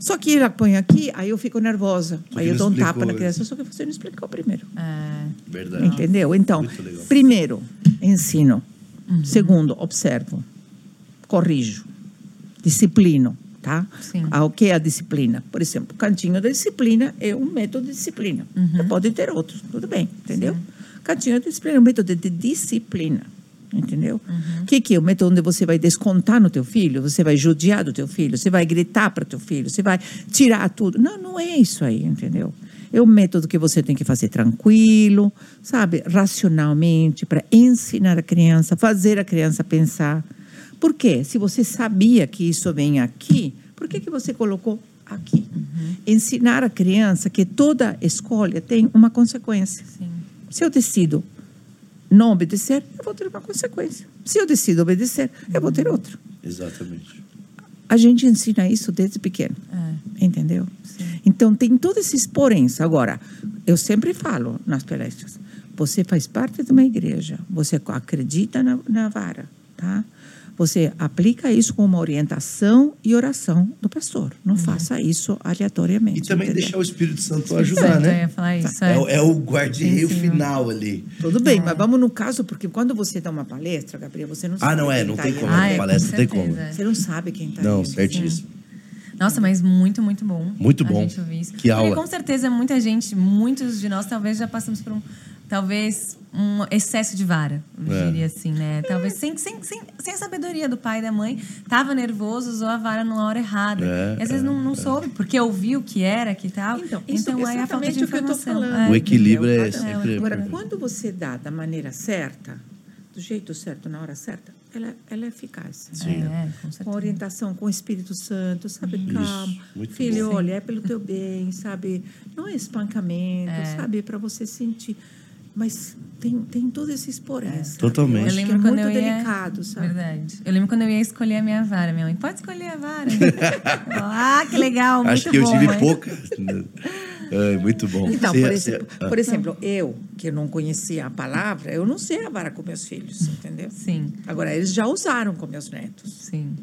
Só que ele põe aqui, aí eu fico nervosa. Só aí eu dou um explicou tapa na criança, só que você não explicou primeiro. É. Verdade. Entendeu? Então, primeiro, ensino. Segundo, observo. Corrijo. Disciplino, tá? Sim. Ah, o que é a disciplina? Por exemplo, cantinho da disciplina é um método de disciplina. Pode ter outros, tudo bem, entendeu? Cantinho da disciplina é um método de disciplina. Entendeu? O que, que é o método onde você vai descontar no teu filho? Você vai judiar do teu filho? Você vai gritar para teu filho? Você vai tirar tudo? Não, não é isso aí, entendeu? É um método que você tem que fazer tranquilo, sabe? Racionalmente, para ensinar a criança, fazer a criança pensar. Por quê? Se você sabia que isso vem aqui, por que, que você colocou aqui? Ensinar a criança que toda escolha tem uma consequência. Sim. Se eu decido não obedecer, eu vou ter uma consequência. Se eu decido obedecer, eu vou ter outra. Exatamente. A gente ensina isso desde pequeno. É. Entendeu? Então, tem todos esses poréns. Agora, eu sempre falo nas palestras, você faz parte de uma igreja, você acredita na, na vara, tá? Você aplica isso com uma orientação e oração do pastor. Não faça isso aleatoriamente. E também entendeu? deixar o Espírito Santo ajudar, né? ia falar isso. É, É. o- é o guardião final ali. Tudo bem, mas vamos no caso, porque quando você dá uma palestra, Gabriel, você não sabe. Ah, não é, quem não tá tem como. Ah, é, palestra com não tem como. Você não sabe quem está Não, certíssimo. Nossa, mas muito, muito bom. Muito a bom. gente ouvir isso. Que aula. Porque com certeza muita gente, muitos de nós talvez já passamos por um, talvez um excesso de vara, eu É. diria assim, né? Talvez sem, sem, sem, sem a sabedoria do pai e da mãe, tava nervoso, usou a vara na hora errada. É, e às vezes não, não soube, porque ouviu o que era, que tal. Então, isso é aí a falta de exatamente o que eu tô informação. falando. O equilíbrio é sempre- Agora, quando você dá da maneira certa, do jeito certo, na hora certa, ela, ela é eficaz. É, é, com Com orientação com o Espírito Santo, sabe? Calma. muito Filho, bom. olha, é pelo teu bem, sabe? Não é espancamento, sabe? É para você sentir. Mas tem, tem todos esses poréns. sabe? Totalmente. Eu Eu acho lembro que é quando muito eu ia... delicado, sabe? Verdade. Eu lembro quando eu ia escolher a minha vara. Minha mãe, pode escolher a vara. Eu, ah, que legal, muito Acho que eu bom, tive mãe." pouca. É, muito bom. Então, por, você- exemplo, ah, por exemplo, eu, que não conhecia a palavra, eu não sei a vara com meus filhos, entendeu? Sim, Agora, eles já usaram com meus netos, sim.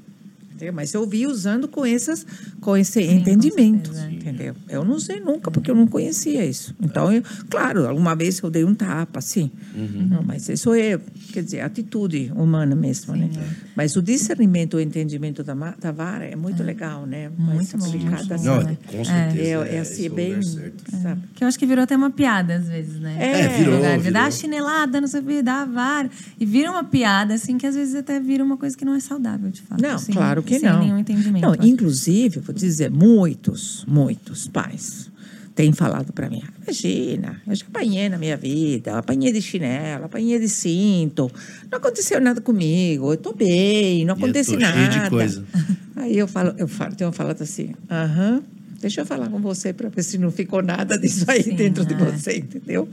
Entendeu? Mas eu vi usando com, essas, com esse com entendimento, certeza. entendeu? Eu não sei nunca, porque eu não conhecia isso. Então, eu, claro, alguma vez eu dei um tapa, assim. Uhum. Não, mas isso é, quer dizer, atitude humana mesmo, né? é. Mas o discernimento, o entendimento da, da vara é muito legal, né? Muito aplicada, bom, assim. Não, né? com certeza. É, é assim, o bem, sabe? Que eu acho que virou até uma piada às vezes, né? É, virou, Lugar virou. Dar a chinelada, não sei o que, dar a vara. E vira uma piada, assim, que às vezes até vira uma coisa que não é saudável, de fato. Não, assim, claro que sem não. nenhum entendimento. Não, inclusive, vou dizer, muitos, muitos pais têm falado para mim: "Ah, imagina, eu já apanhei na minha vida, apanhei de chinelo, apanhei de cinto, não aconteceu nada comigo, eu estou bem, não acontece tô nada. cheio de coisa. Aí eu falo, eu falo, tenho falado assim, aham. Deixa eu falar com você para ver se não ficou nada disso aí Sim, dentro de é. você, entendeu?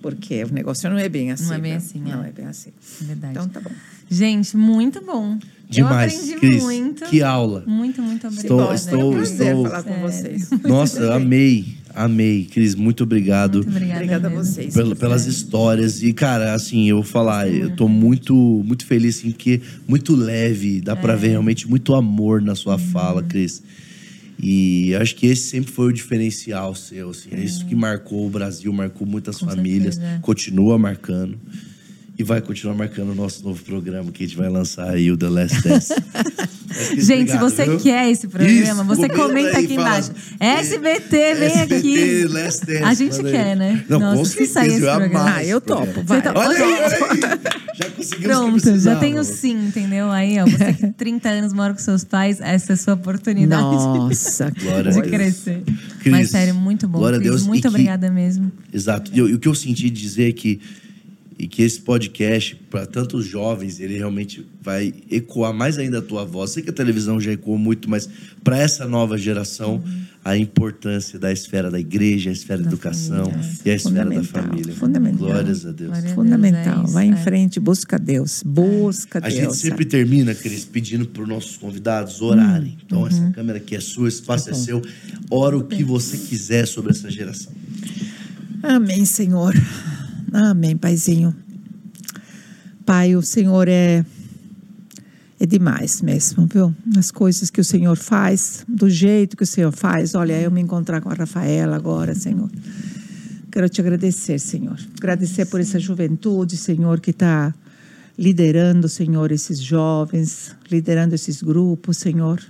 Porque o negócio não é bem assim. Não é bem né? assim, Não é. é bem assim. É verdade. Então tá bom. Gente, muito bom. Demais, Eu aprendi Cris. muito. Que aula. Muito, muito obrigada. Estou- Estou, estou- é um estou- falar com vocês. Nossa, amei. Amei. Cris, muito obrigado. Muito obrigada, Obrigada a vocês. Pel- pelas histórias. E, cara, assim, eu vou falar, eu tô muito, muito feliz, assim, porque muito leve, dá É. pra ver realmente muito amor na sua Uhum. fala, Cris. E acho que esse sempre foi o diferencial seu, assim. É isso que marcou o Brasil, marcou muitas Com famílias, certeza. continua marcando. E vai continuar marcando o nosso novo programa que a gente vai lançar aí, o The Last Dance. Cris, Gente, se obrigado, você viu? quer esse programa, Isso, você comenta aqui fala. embaixo. SBT, vem SBT, aqui. Last Dance, A gente manda aí. quer, né? Não, Nossa, com se sair certeza, esse eu programa. Ah, eu topo, vai. Tá- Olha aí, olha aí. Já conseguimos que Pronto, já precisava. tem o sim, entendeu? Aí, ó, você que 30 anos mora com seus pais, essa é a sua oportunidade Nossa, que Glória de crescer. Cris, Mas sério, muito bom. glória a Cris, Deus. E Muito que- obrigada mesmo. Exato. E, e o que eu senti dizer é que, e que esse podcast, para tantos jovens, ele realmente vai ecoar mais ainda a tua voz. Sei que a televisão já ecoou muito, mas para essa nova geração, a importância da esfera da igreja, a esfera da, educação e a esfera da Fundamental, família. fundamental. Glórias a Deus. Glória a Deus, fundamental. é isso, Vai em é. frente, busca Deus. Busca A Deus. gente sempre sabe? termina, Cris, pedindo para os nossos convidados orarem. Hum, Então, uhum. essa câmera aqui é sua, o espaço Tá é seu. Ora o que você quiser sobre essa geração. Amém, Senhor. Amém, Paizinho. Pai, o Senhor é é demais mesmo, viu? As coisas que o Senhor faz, do jeito que o Senhor faz. Olha, eu me encontrar com a Rafaela agora, Senhor. Quero te agradecer, Senhor. Agradecer por essa juventude, Senhor, que está liderando, Senhor, esses jovens, liderando esses grupos, Senhor.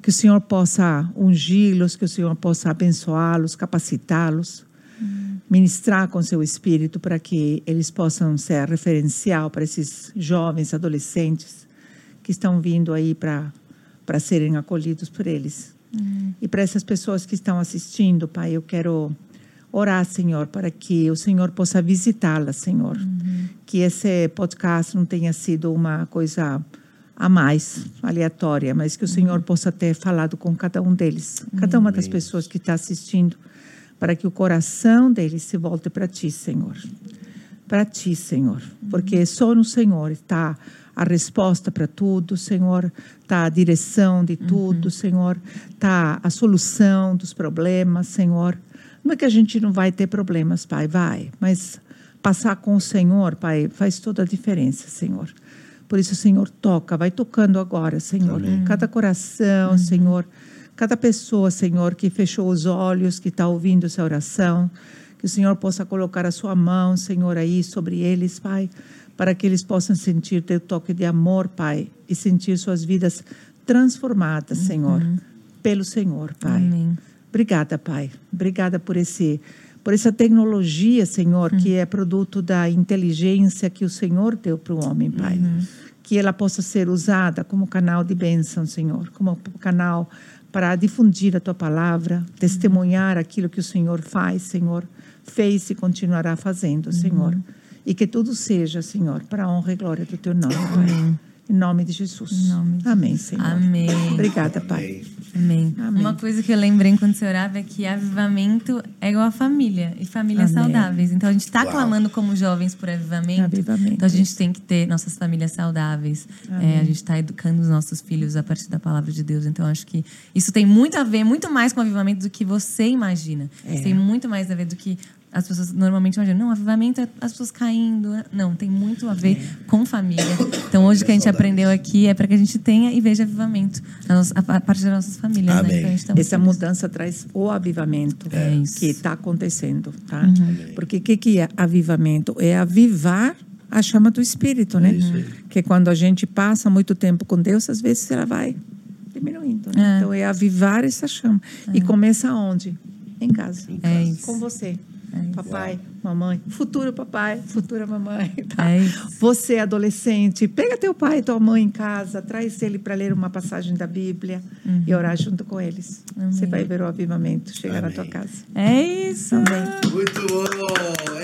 Que o Senhor possa ungí-los, que o Senhor possa abençoá-los, capacitá-los, ministrar com seu espírito para que eles possam ser referencial para esses jovens, adolescentes que estão vindo aí para para serem acolhidos por eles. E para essas pessoas que estão assistindo, Pai, eu quero orar, Senhor, para que o Senhor possa visitá-las, Senhor. Que esse podcast não tenha sido uma coisa a mais, aleatória, mas que o Senhor possa ter falado com cada um deles, cada uma das pessoas que está assistindo, para que o coração deles se volte para Ti, Senhor. para ti, Senhor, porque só no Senhor está a resposta para tudo, Senhor, está a direção de tudo, Senhor, está a solução dos problemas, Senhor. Não é que a gente não vai ter problemas, Pai, vai, mas passar com o Senhor, Pai, faz toda a diferença, Senhor. Por isso, Senhor, toca, vai tocando agora, Senhor. Cada coração, Senhor, cada pessoa, Senhor, que fechou os olhos, que está ouvindo essa oração, que o Senhor possa colocar a sua mão, Senhor, aí sobre eles, Pai, para que eles possam sentir teu toque de amor, Pai, e sentir suas vidas transformadas, Senhor, pelo Senhor, Pai. Amém. Obrigada, Pai. Obrigada por esse por essa tecnologia, Senhor, que é produto da inteligência que o Senhor deu para o homem, Pai. Que ela possa ser usada como canal de bênção, Senhor, como canal para difundir a tua palavra, testemunhar aquilo que o Senhor faz, Senhor, fez e continuará fazendo, Senhor. E que tudo seja, Senhor, para a honra e glória do teu nome, Pai. Em nome de Jesus. Em nome de Amém, Senhor. Amém. Obrigada, Pai. Amém. Amém. Uma coisa que eu lembrei enquanto você orava é que avivamento é igual a família e famílias Amém. saudáveis. Então a gente está clamando como jovens por avivamento. Avivamento. Então a gente tem que ter nossas famílias saudáveis. É, a gente está educando os nossos filhos a partir da palavra de Deus. Então acho que isso tem muito a ver, muito mais com avivamento do que você imagina. É. Isso tem muito mais a ver do que as pessoas normalmente imaginam. Não, avivamento é as pessoas caindo. Não, tem muito a ver com família. Então hoje o que a gente aprendeu aqui é para que a gente tenha e veja avivamento a, nossa- a partir das nossas famílias. Amém. Né? Então, a gente tá Essa muito- mudança traz o avivamento É que está acontecendo, tá? Uhum. Porque o que, que é avivamento? É avivar a chama do Espírito, né? Que quando a gente passa muito tempo com Deus, às vezes ela vai diminuindo. Né? É. Então é avivar essa chama. E começa onde? Em casa. É isso. Com você. É. Papai, mamãe, futuro papai, futura mamãe. Tá? É. Você, adolescente, pega teu pai e tua mãe em casa, traz ele para ler uma passagem da Bíblia e orar junto com eles. Você vai ver o avivamento chegar na tua Amém. casa. É isso. Muito bom!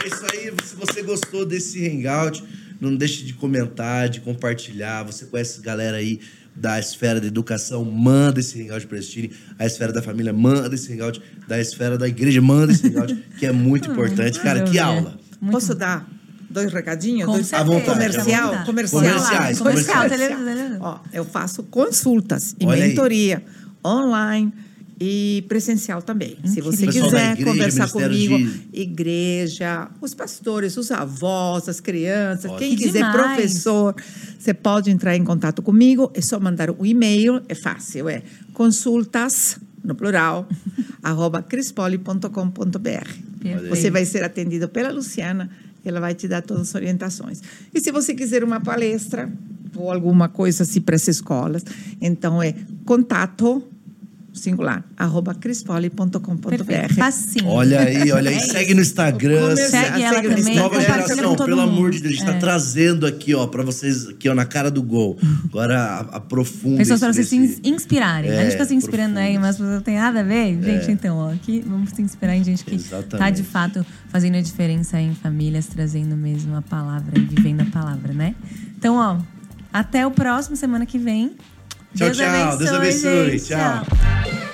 É isso aí. Se você gostou desse hangout, não deixe de comentar, de compartilhar. Você conhece galera aí da esfera da educação, manda esse hangout para assistirem. A esfera da família, manda esse hangout. Da esfera da igreja, manda esse hangout, que é muito importante. Cara, que aula! Muito Posso dar dois recadinhos? Com dois... certeza, vontade, Comercial, vontade. comercial. Comerciais, Comercial, comerciais. Ó, eu faço consultas e Olha aí. mentoria online e presencial também. Se você quiser igreja, conversar comigo, de- igreja, os pastores, os avós, as crianças, Ótimo. quem Que quiser, demais. professor, você pode entrar em contato comigo. É só mandar um e-mail, é fácil, é consultas, no plural, arroba crispoli.com.br. Você vai ser atendido pela Luciana, ela vai te dar todas as orientações. E se você quiser uma palestra ou alguma coisa assim para as escolas, então é contato singular arroba crispoli.com.br. Facinho. Olha aí, olha aí. É Segue no Instagram. Comercial. Segue ela Segue no também. Instagram. Nova geração, pelo mundo. amor de Deus, a gente É. tá trazendo aqui, ó, pra vocês, aqui, ó, na cara do gol. Agora a- aprofunda Pessoas para esse- vocês se inspirarem. a É, gente fica se inspirando aí, mas não tem nada a ver. Gente, então, ó, aqui vamos se inspirar em gente que Exatamente. tá de fato fazendo a diferença em famílias, trazendo mesmo a palavra e vivendo a palavra, né? Então, ó, até o próximo semana que vem. Tchau, Deus tchau. Abençoe, Deus abençoe. Gente, tchau. tchau.